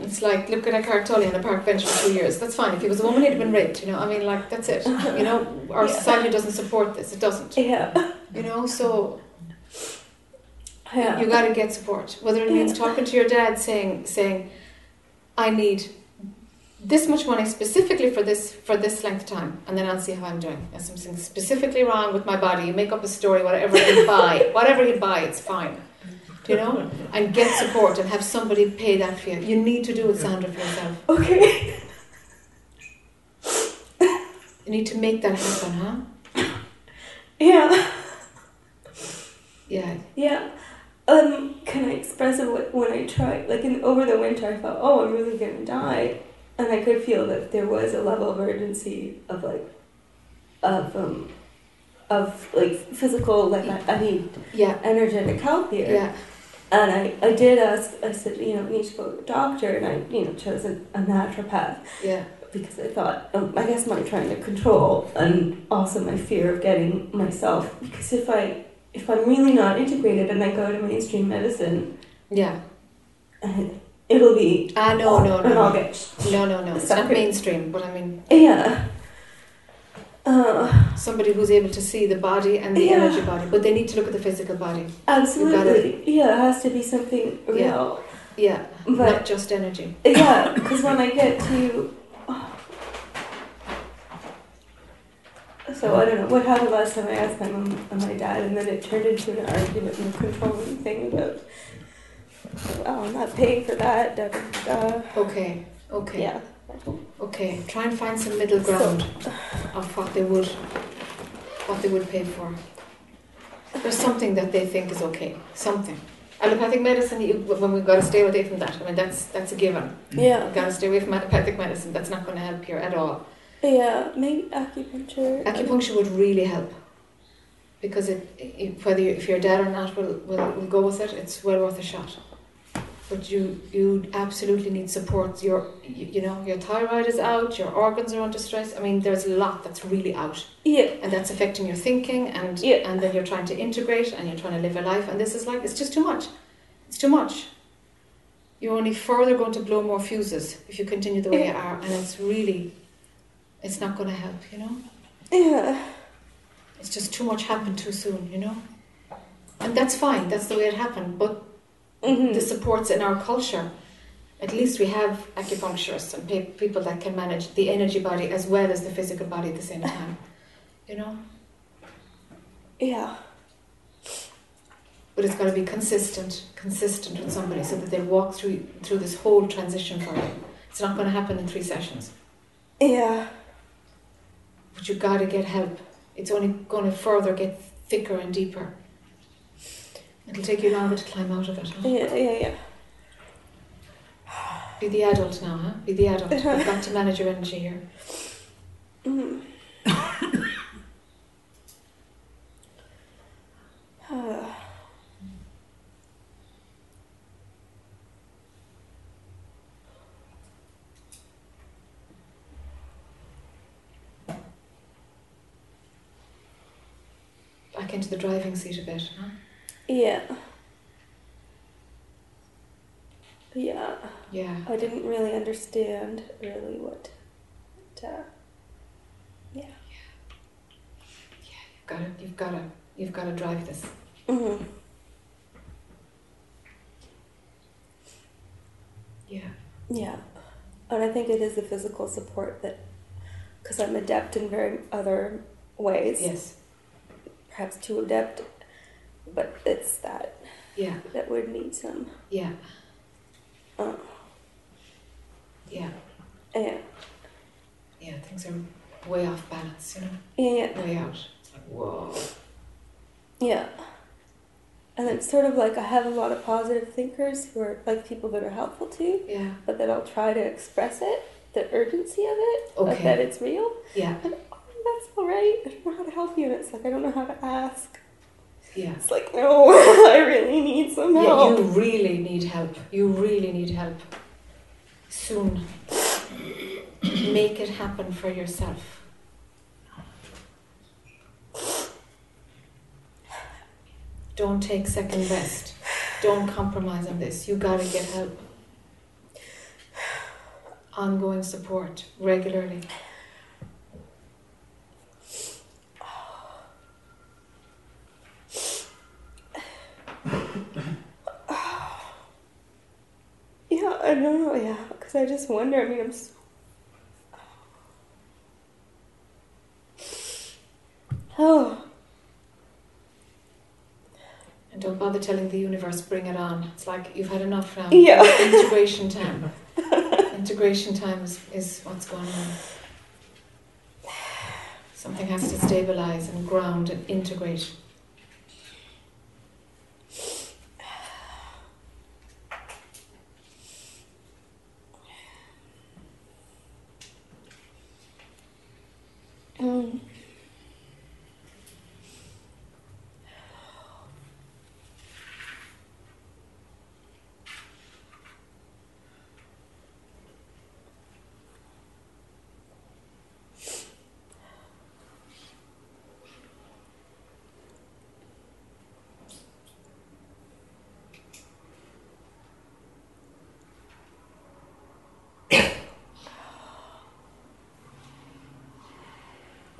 [SPEAKER 1] it's like looking at Eckhart Tolle on a park bench for two years. That's fine. If he was a woman, he'd have been raped. You know, I mean, like that's it. You know, our
[SPEAKER 6] Yeah.
[SPEAKER 1] society doesn't support this. It doesn't.
[SPEAKER 6] yeah.
[SPEAKER 1] You know, so
[SPEAKER 6] Yeah.
[SPEAKER 1] you got to get support. Whether it means
[SPEAKER 6] Yeah.
[SPEAKER 1] talking to your dad, saying, saying, I need this much money specifically for this for this length of time, and then I'll see how I'm doing. There's something specifically wrong with my body. You make up a story, whatever he'd buy, whatever he'd buy, it's fine. Do you know? And get support and have somebody pay that for you. You need to do it, Sandra, for yourself.
[SPEAKER 6] Okay.
[SPEAKER 1] You need to make that happen, huh?
[SPEAKER 6] Yeah.
[SPEAKER 1] Yeah.
[SPEAKER 6] Yeah. Um, can I express it when I tried? Like in over the winter, I thought, oh, I'm really gonna die, and I could feel that there was a level of urgency of like, of um, of like physical. Like I, I need
[SPEAKER 1] Yeah.
[SPEAKER 6] energetic help here.
[SPEAKER 1] Yeah.
[SPEAKER 6] And I, I did ask. I said, you know, I need to go to a doctor, and I, you know, chose a, a naturopath
[SPEAKER 1] Yeah.
[SPEAKER 6] because I thought, um, I guess my trying to control and also my fear of getting myself. Because if I, if I'm really not integrated and I go to mainstream medicine,
[SPEAKER 1] Yeah.
[SPEAKER 6] and it'll be
[SPEAKER 1] Ah, no, no,
[SPEAKER 6] I'll
[SPEAKER 1] no. No, no, no. It's not mainstream, but I mean,
[SPEAKER 6] yeah. Uh,
[SPEAKER 1] somebody who's able to see the body and the
[SPEAKER 6] Yeah.
[SPEAKER 1] energy body, but they need to look at the physical body.
[SPEAKER 6] absolutely. Yeah, it has to be something
[SPEAKER 1] Yeah.
[SPEAKER 6] real.
[SPEAKER 1] Yeah,
[SPEAKER 6] But
[SPEAKER 1] not just energy.
[SPEAKER 6] yeah, because when I get to. So I don't know what happened last time I asked my mom and my dad, and then it turned into an argument and a controlling thing about, oh, I'm not paying for that. Da, da, da.
[SPEAKER 1] Okay, okay,
[SPEAKER 6] Yeah.
[SPEAKER 1] okay. Try and find some middle ground of what they would, what they would pay for. There's something that they think is okay. Something. Allopathic medicine, you, when we've got to stay away from that. I mean, that's that's a given. Mm.
[SPEAKER 6] Yeah.
[SPEAKER 1] We've got to stay away from allopathic medicine. That's not going to help here at all.
[SPEAKER 6] Yeah. Maybe acupuncture.
[SPEAKER 1] Acupuncture would really help because it, it whether you, if you're dead or not will, will, will go with it. It's well worth a shot. But you you absolutely need support. Your you, you know your thyroid is out. Your organs are under stress. I mean, there's a lot that's really out,
[SPEAKER 6] Yeah.
[SPEAKER 1] and that's affecting your thinking. And
[SPEAKER 6] Yeah.
[SPEAKER 1] and then you're trying to integrate, and you're trying to live a life. And this is like it's just too much. It's too much. You're only further going to blow more fuses if you continue the way you are, and it's really, it's not going to help. You know.
[SPEAKER 6] Yeah.
[SPEAKER 1] It's just too much happened too soon, you know? And that's fine, that's the way it happened. But
[SPEAKER 6] Mm-hmm.
[SPEAKER 1] the supports in our culture, at least we have acupuncturists and pe- people that can manage the energy body as well as the physical body at the same time, you know?
[SPEAKER 6] Yeah.
[SPEAKER 1] But it's got to be consistent, consistent with somebody so that they walk through through this whole transition for you. It's not going to happen in three sessions.
[SPEAKER 6] Yeah.
[SPEAKER 1] But you've got to get help. It's only going to further get thicker and deeper. It'll take you longer to climb out of it. Huh?
[SPEAKER 6] Yeah. Yeah. Yeah.
[SPEAKER 1] Be the adult now, huh? Be the adult. You've got to manage your energy here.
[SPEAKER 6] Mm. Uh,
[SPEAKER 1] Back into the driving seat a bit, huh?
[SPEAKER 6] Yeah. Yeah.
[SPEAKER 1] Yeah.
[SPEAKER 6] I didn't really understand really what. To,
[SPEAKER 1] You've got to, you've got to, you've got to drive this.
[SPEAKER 6] mm
[SPEAKER 1] Yeah.
[SPEAKER 6] Yeah, and I think it is the physical support that, because I'm adept in very other ways.
[SPEAKER 1] Yes.
[SPEAKER 6] Perhaps too adept, but it's that
[SPEAKER 1] Yeah.
[SPEAKER 6] that would need some.
[SPEAKER 1] Yeah.
[SPEAKER 6] Uh,
[SPEAKER 1] Yeah.
[SPEAKER 6] yeah,
[SPEAKER 1] Yeah. Things are way off balance, you know?
[SPEAKER 6] yeah,
[SPEAKER 1] Way out. It's like, whoa.
[SPEAKER 6] yeah. And it's sort of like I have a lot of positive thinkers who are like people that are helpful to you,
[SPEAKER 1] Yeah.
[SPEAKER 6] but then I'll try to express it, the urgency of it,
[SPEAKER 1] Okay.
[SPEAKER 6] that it's real.
[SPEAKER 1] Yeah.
[SPEAKER 6] And oh, that's all right. I don't know how to help you, and it's like I don't know how to ask.
[SPEAKER 1] Yeah.
[SPEAKER 6] It's like no, I really need some help.
[SPEAKER 1] Yeah, you really need help. You really need help. Soon. Make it happen for yourself. Don't take second best. Don't compromise on this. You gotta get help. Ongoing support regularly.
[SPEAKER 6] Yeah, I don't know. Yeah, because I just wonder. I mean, I'm. So... Oh,
[SPEAKER 1] And don't bother telling the universe, bring it on. It's like you've had enough now.
[SPEAKER 6] Yeah.
[SPEAKER 1] Integration time. Integration time is, is what's going on. Something has to stabilize and ground and integrate.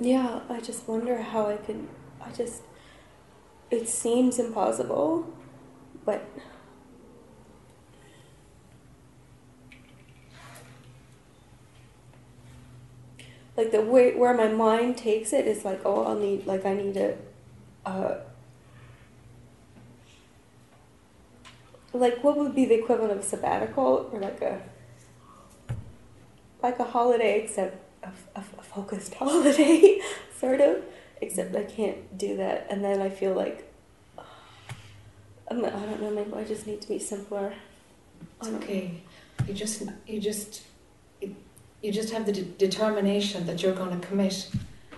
[SPEAKER 6] Yeah. I just wonder how I can. I just. It seems impossible, but. Like the way where my mind takes it is like, oh, I'll need like I need a, like what would be the equivalent of a sabbatical or like a like a holiday except a, a, a focused holiday sort of except i can't do that and then i feel like I'm, i don't know maybe i just need to be simpler
[SPEAKER 1] It's okay. You just you just you, you just have the de- determination that you're going to commit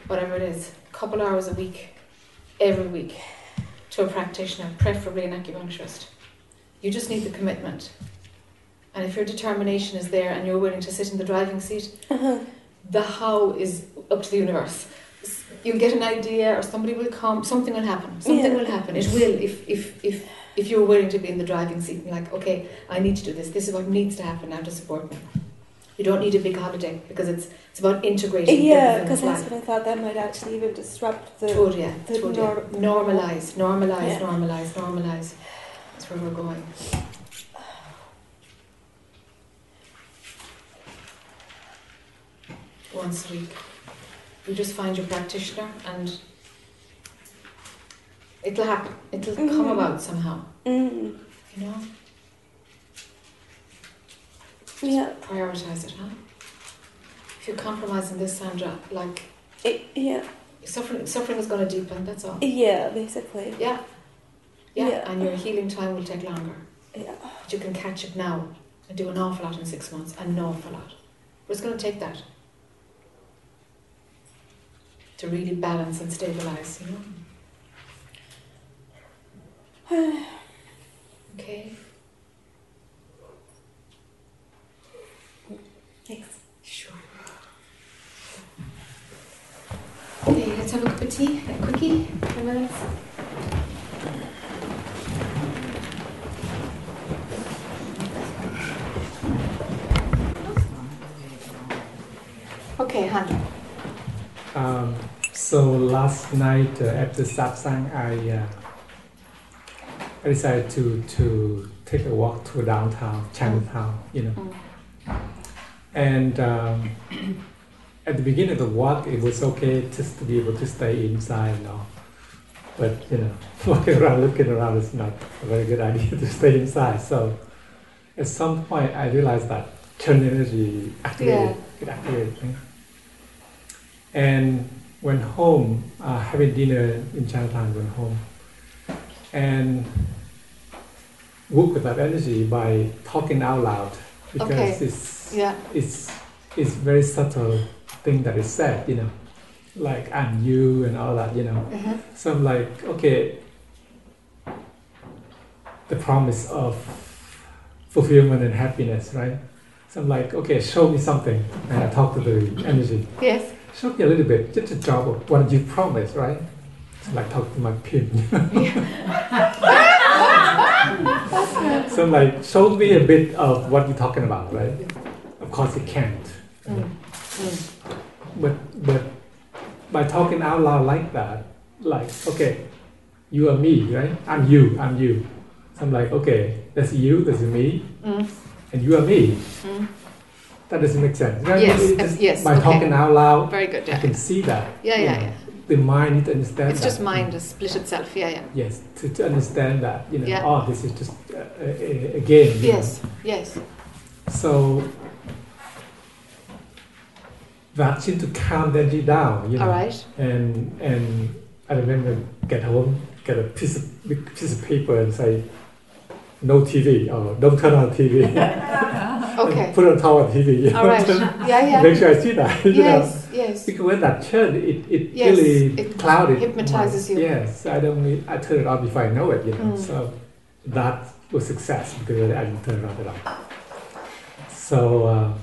[SPEAKER 1] whatever it is, a couple hours a week, every week, to a practitioner, preferably an acupuncturist. You just need the commitment. And if your determination is there and you're willing to sit in the driving seat,
[SPEAKER 6] Uh-huh.
[SPEAKER 1] The how is up to the universe. You'll get an idea, or somebody will come. Something will happen. Something
[SPEAKER 6] Yeah.
[SPEAKER 1] will happen. It will if if if if you're willing to be in the driving seat and like, okay, I need to do this. This is what needs to happen now to support me. You don't need a big holiday because it's it's about integrating
[SPEAKER 6] yeah because that's what i thought that might actually even disrupt the
[SPEAKER 1] Told ya,
[SPEAKER 6] the
[SPEAKER 1] ya.
[SPEAKER 6] nor-
[SPEAKER 1] Normalize, normalize,
[SPEAKER 6] Yeah.
[SPEAKER 1] normalize, normalize. That's where we're going. Once a week. You just find your practitioner and it'll happen. It'll come
[SPEAKER 6] Mhm.
[SPEAKER 1] about somehow.
[SPEAKER 6] mm.
[SPEAKER 1] You know?
[SPEAKER 6] yeah
[SPEAKER 1] Prioritize it, huh? If you compromise in this, Sandra, like
[SPEAKER 6] it, yeah
[SPEAKER 1] suffering suffering is gonna deepen, that's all.
[SPEAKER 6] yeah basically
[SPEAKER 1] Yeah. Yeah,
[SPEAKER 6] Yeah.
[SPEAKER 1] and your healing time will take longer.
[SPEAKER 6] yeah
[SPEAKER 1] But you can catch it now. and do an awful lot in six months, an awful lot. But it's going to take that to really balance and stabilize, you know. okay.
[SPEAKER 6] Thanks.
[SPEAKER 1] Sure. Okay, let's have a cup of tea, a quickie, ten minutes. Okay, Hunter.
[SPEAKER 7] Um, so last night uh, after satsang, I uh, I decided to to take a walk to downtown Chinatown, you know.
[SPEAKER 1] Mm.
[SPEAKER 7] And um, at the beginning of the walk, it was okay just to be able to stay inside and all. But you know, walking around, looking around is not a very good idea to stay inside. So at some point, I realized that turn energy activated, it activated. And went home, uh, having dinner in Chinatown, went home, and work with that energy by talking out loud because
[SPEAKER 1] Okay.
[SPEAKER 7] it's
[SPEAKER 1] Yeah.
[SPEAKER 7] it's it's very subtle thing that is said, you know, like I'm you and all that, you know.
[SPEAKER 1] Uh-huh.
[SPEAKER 7] So I'm like, okay, the promise of fulfillment and happiness, right? So I'm like, okay, show me something, and I talk to the energy.
[SPEAKER 1] Yes.
[SPEAKER 7] Show me a little bit, just a drop of what you promised, right? So like talk to my pin. so like, show me a bit of what you're talking about, right? Of course you can't.
[SPEAKER 1] Mm. Mm.
[SPEAKER 7] But but by talking out loud like that, like okay, you are me, right? I'm you, I'm you. So I'm like, okay, that's you, that's me,
[SPEAKER 1] Mm.
[SPEAKER 7] and you are me. That doesn't make sense. Right?
[SPEAKER 1] Yes,
[SPEAKER 7] just-
[SPEAKER 1] yes,
[SPEAKER 7] By
[SPEAKER 1] okay.
[SPEAKER 7] talking out loud,
[SPEAKER 1] Very good.
[SPEAKER 7] I
[SPEAKER 1] Yeah.
[SPEAKER 7] can see that.
[SPEAKER 1] Yeah, yeah,
[SPEAKER 7] know.
[SPEAKER 1] yeah.
[SPEAKER 7] The mind needs to understand
[SPEAKER 1] It's
[SPEAKER 7] that.
[SPEAKER 1] just mind to split itself. Yeah, yeah.
[SPEAKER 7] Yes, to, to understand that, you know,
[SPEAKER 1] Yeah.
[SPEAKER 7] oh, this is just uh, a, a, game.
[SPEAKER 1] Yes. Yes.
[SPEAKER 7] So that seemed to calm the energy down, you know.
[SPEAKER 1] All right.
[SPEAKER 7] And and I remember get home, get a piece of big piece of paper and say, no TV or don't turn on TV.
[SPEAKER 1] Okay.
[SPEAKER 7] Put it on top of TV. You know,
[SPEAKER 1] All right.
[SPEAKER 7] to
[SPEAKER 1] Yeah, yeah.
[SPEAKER 7] Make sure I see that. You know.
[SPEAKER 1] Yes. Yes.
[SPEAKER 7] Because when that turned, it, it
[SPEAKER 1] Yes,
[SPEAKER 7] really
[SPEAKER 1] it
[SPEAKER 7] clouded.
[SPEAKER 1] hypnotizes
[SPEAKER 7] my-
[SPEAKER 1] you.
[SPEAKER 7] Yes, I don't need, I turn it off before I know it, you know.
[SPEAKER 1] Mm.
[SPEAKER 7] So that was success because I didn't turn it off at all. So um,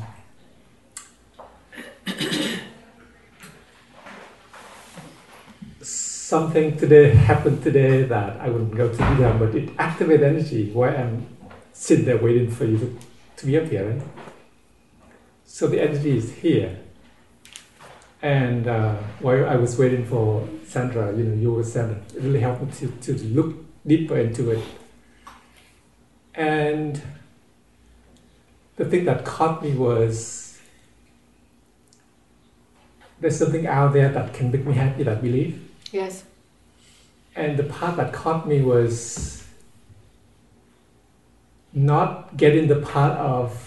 [SPEAKER 7] something today happened today that I wouldn't go to detail, but it activated energy while I'm sitting there waiting for you to, to be right? So the energy is here. And uh, while I was waiting for Sandra, you know, you were Sandra, it really helped me to, to look deeper into it. And the thing that caught me was there's something out there that can make me happy, that belief.
[SPEAKER 1] Yes.
[SPEAKER 7] And the part that caught me was not getting the part of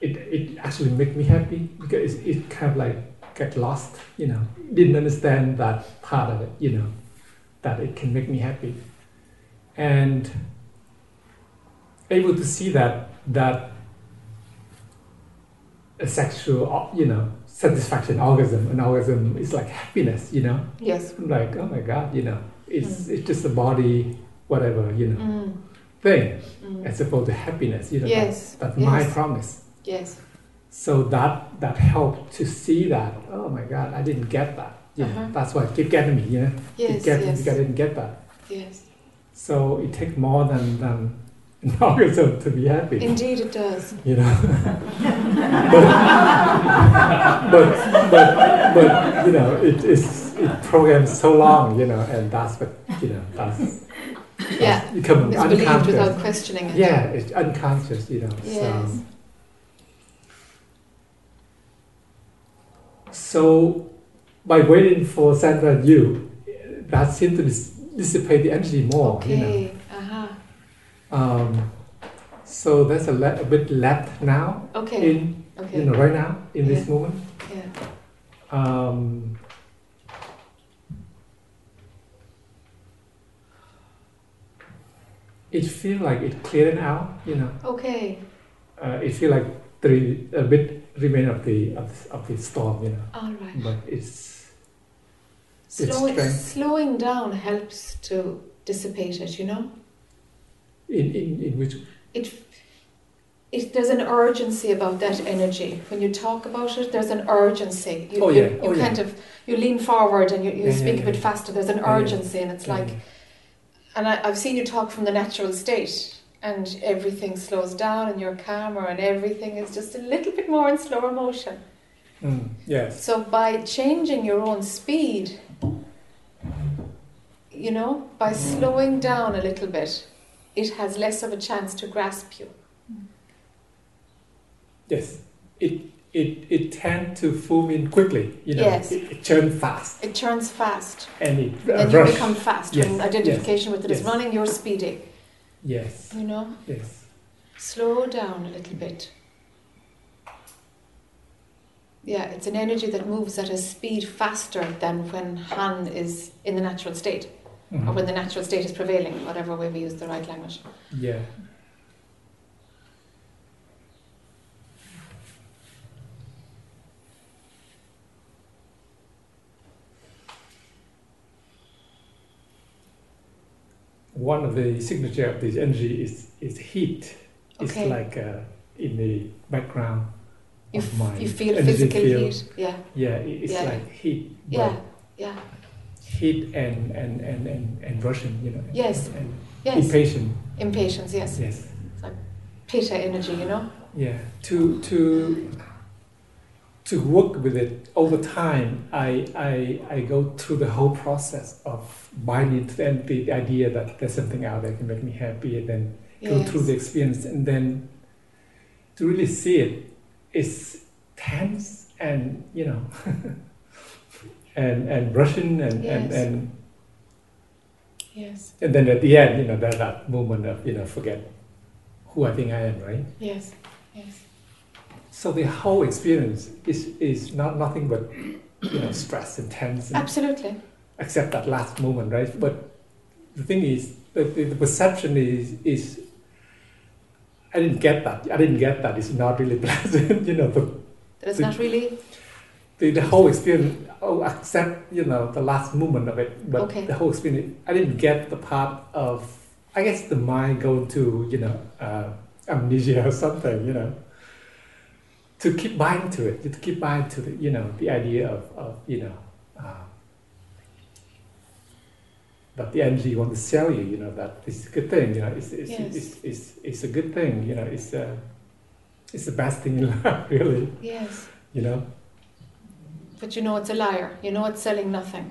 [SPEAKER 7] it, it actually made me happy because it, it kind of like get lost, you know. Didn't understand that part of it, you know, that it can make me happy. And able to see that that a sexual, you know, satisfaction, orgasm, an orgasm is like happiness, you know.
[SPEAKER 1] Yes.
[SPEAKER 7] I'm like, oh my God, you know, it's it's just a body, whatever, you know,
[SPEAKER 1] Mm.
[SPEAKER 7] thing
[SPEAKER 1] Mm.
[SPEAKER 7] as opposed to happiness, you know.
[SPEAKER 1] Yes.
[SPEAKER 7] That, that's my promise.
[SPEAKER 1] Yes.
[SPEAKER 7] So that that helped to see that. Oh my God, I didn't get that. You
[SPEAKER 1] Uh-huh.
[SPEAKER 7] that's why it keep getting me. You know,
[SPEAKER 1] Yes.
[SPEAKER 7] it get me
[SPEAKER 1] Yes.
[SPEAKER 7] I didn't get that.
[SPEAKER 1] Yes.
[SPEAKER 7] So it takes more than than orgasm to be happy.
[SPEAKER 1] Indeed, it does.
[SPEAKER 7] you know. but, but but but you know it is it programs so long, you know, and that's what you know that's
[SPEAKER 1] Yeah.
[SPEAKER 7] that's become
[SPEAKER 1] It's believed
[SPEAKER 7] unconscious.
[SPEAKER 1] without questioning it.
[SPEAKER 7] yeah, it's unconscious, you know.
[SPEAKER 1] Yes.
[SPEAKER 7] So so by waiting for Sandra and you, that seemed to dissipate the energy more, you know. Um, so there's a, le- a bit left now
[SPEAKER 1] Okay.
[SPEAKER 7] in
[SPEAKER 1] Okay.
[SPEAKER 7] you know right now in this moment.
[SPEAKER 1] Yeah.
[SPEAKER 7] Um, it feels like it clearing out, you know.
[SPEAKER 1] Okay.
[SPEAKER 7] uh, it feels like three a bit remain of the of, of the storm, you know.
[SPEAKER 1] All right.
[SPEAKER 7] But it's strength.
[SPEAKER 1] slowing down helps to dissipate it, you know?
[SPEAKER 7] In in, in which
[SPEAKER 1] It, it, there's an urgency about that energy. When you talk about it, there's an urgency. You,
[SPEAKER 7] Oh, yeah.
[SPEAKER 1] you
[SPEAKER 7] Oh, yeah.
[SPEAKER 1] kind of, you lean forward and you, you
[SPEAKER 7] Yeah, yeah,
[SPEAKER 1] speak a bit
[SPEAKER 7] yeah.
[SPEAKER 1] faster. There's an
[SPEAKER 7] Yeah, yeah.
[SPEAKER 1] urgency and it's like, and I, I've seen you talk from the natural state and everything slows down and you're calmer and everything is just a little bit more in slower motion.
[SPEAKER 7] Mm, yes.
[SPEAKER 1] So by changing your own speed, you know, by slowing down a little bit, it has less of a chance to grasp you.
[SPEAKER 7] Yes. It it it tend to form in quickly, you know.
[SPEAKER 1] Yes.
[SPEAKER 7] It, it churn fast
[SPEAKER 1] It turns fast,
[SPEAKER 7] and it uh,
[SPEAKER 1] and you
[SPEAKER 7] rush.
[SPEAKER 1] become fast.
[SPEAKER 7] Yes,
[SPEAKER 1] When identification with it is
[SPEAKER 7] yes.
[SPEAKER 1] running, you're speedy.
[SPEAKER 7] Yes.
[SPEAKER 1] You know,
[SPEAKER 7] Yes.
[SPEAKER 1] slow down a little bit. Yeah, it's an energy that moves at a speed faster than when Han is in the natural state, or
[SPEAKER 7] Mhm.
[SPEAKER 1] when the natural state is prevailing, whatever way we use the right language.
[SPEAKER 7] Yeah. One of the signature of this energy is is heat.
[SPEAKER 1] Okay.
[SPEAKER 7] It's like uh, in the background
[SPEAKER 1] You,
[SPEAKER 7] of
[SPEAKER 1] f-
[SPEAKER 7] my
[SPEAKER 1] you feel physical
[SPEAKER 7] field.
[SPEAKER 1] heat. Yeah,
[SPEAKER 7] Yeah, it's
[SPEAKER 1] Yeah.
[SPEAKER 7] like heat.
[SPEAKER 1] yeah, yeah.
[SPEAKER 7] Heat and and and and, and you know.
[SPEAKER 1] Yes.
[SPEAKER 7] And
[SPEAKER 1] Yes.
[SPEAKER 7] impatient.
[SPEAKER 1] Impatience, yes.
[SPEAKER 7] Yes.
[SPEAKER 1] Pitta energy, you know?
[SPEAKER 7] Yeah, to to to work with it over time, I I I go through the whole process of binding to the, the idea that there's something out there that can make me happy, and then go
[SPEAKER 1] Yes.
[SPEAKER 7] through the experience, and then to really see it is tense and you know, and and rushing and and
[SPEAKER 1] Yes.
[SPEAKER 7] and
[SPEAKER 1] Yes,
[SPEAKER 7] and then at the end, you know, that that moment of you know forget who I think I am, right?
[SPEAKER 1] yes, yes.
[SPEAKER 7] So the whole experience is is not nothing but you know stress and tense, and
[SPEAKER 1] Absolutely.
[SPEAKER 7] except that last moment, right? But the thing is, the, the, perception is is I didn't get that. I didn't get that. It's not really pleasant, you know. The,
[SPEAKER 1] That is
[SPEAKER 7] The-
[SPEAKER 1] not really.
[SPEAKER 7] The, the whole experience. Oh, accept you know the last moment of it, but
[SPEAKER 1] Okay.
[SPEAKER 7] the whole experience. I didn't get the part of. I guess the mind going to you know uh, amnesia or something, you know. To keep buying to it, to keep buying to the you know the idea of, of you know. Uh, but the energy you want to sell you, you know, that it's a good thing, you know, it's it's,
[SPEAKER 1] Yes.
[SPEAKER 7] it's, it's, it's a good thing, you know, it's uh, it's the best thing in life, really,
[SPEAKER 1] Yes.
[SPEAKER 7] you know.
[SPEAKER 1] But you know it's a liar. You know it's selling nothing.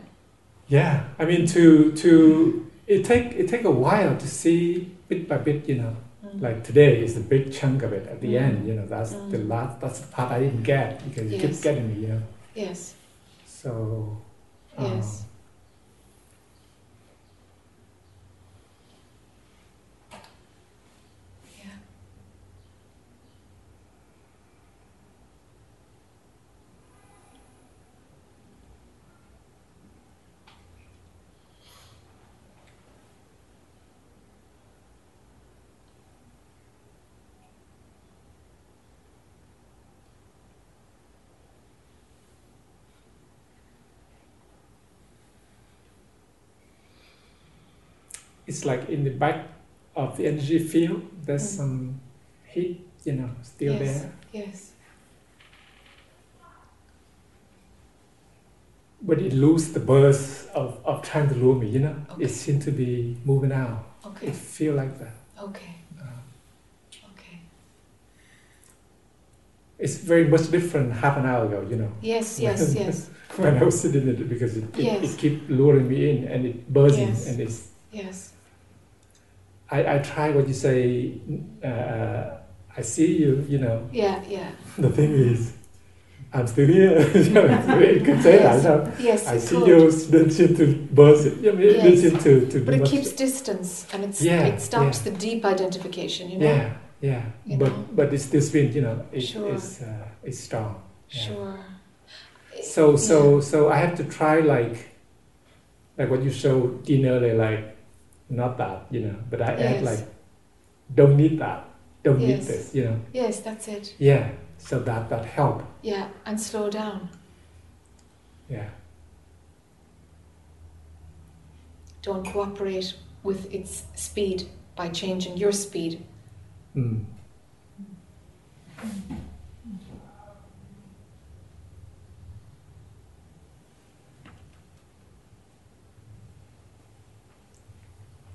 [SPEAKER 7] Yeah, I mean to to it take it take a while to see bit by bit, you know.
[SPEAKER 1] Mm.
[SPEAKER 7] Like today is a big chunk of it at the
[SPEAKER 1] Mm.
[SPEAKER 7] end, you know. That's the
[SPEAKER 1] Mm.
[SPEAKER 7] last. That's the part I didn't get because it
[SPEAKER 1] Yes.
[SPEAKER 7] keeps getting me, you know.
[SPEAKER 1] Yes,
[SPEAKER 7] So. um,
[SPEAKER 1] yes. Yeah.
[SPEAKER 7] It's like in the back of the energy field, there's
[SPEAKER 1] Mm.
[SPEAKER 7] some heat, you know, still
[SPEAKER 1] Yes.
[SPEAKER 7] there.
[SPEAKER 1] Yes.
[SPEAKER 7] But it lose the burst of, of trying to lure me, you know.
[SPEAKER 1] Okay.
[SPEAKER 7] It seems to be moving out.
[SPEAKER 1] Okay.
[SPEAKER 7] It feel like that.
[SPEAKER 1] Okay.
[SPEAKER 7] Uh,
[SPEAKER 1] Okay.
[SPEAKER 7] it's very much different half an hour ago, you know,
[SPEAKER 1] Yes. Yes. Yes.
[SPEAKER 7] when I was sitting in it because it, it,
[SPEAKER 1] Yes.
[SPEAKER 7] it keep luring me in and it buzzing
[SPEAKER 1] Yes.
[SPEAKER 7] and it's
[SPEAKER 1] Yes.
[SPEAKER 7] I, I try what you say uh, I see you, you know.
[SPEAKER 1] Yeah. Yeah.
[SPEAKER 7] The thing is I'm still here. you can say
[SPEAKER 1] Yes.
[SPEAKER 7] that. No?
[SPEAKER 1] Yes.
[SPEAKER 7] I see
[SPEAKER 1] could.
[SPEAKER 7] you don't seem to buzz it. You know, it
[SPEAKER 1] Yes.
[SPEAKER 7] to, to
[SPEAKER 1] But it keeps distance and it's
[SPEAKER 7] Yeah,
[SPEAKER 1] it stops
[SPEAKER 7] yeah.
[SPEAKER 1] the deep identification, you know?
[SPEAKER 7] Yeah, yeah.
[SPEAKER 1] You
[SPEAKER 7] but
[SPEAKER 1] know?
[SPEAKER 7] but it's this been, you know, it,
[SPEAKER 1] Sure.
[SPEAKER 7] it's uh, it's strong. Yeah.
[SPEAKER 1] Sure.
[SPEAKER 7] So so so I have to try like like what you showed Dean earlier, like not that, you know, but I add
[SPEAKER 1] Yes.
[SPEAKER 7] like don't need that. don't need this, you know.
[SPEAKER 1] Yes, that's it.
[SPEAKER 7] Yeah, so that that help.
[SPEAKER 1] Yeah, and slow down.
[SPEAKER 7] Yeah,
[SPEAKER 1] Don't cooperate with its speed by changing your speed.
[SPEAKER 7] mm.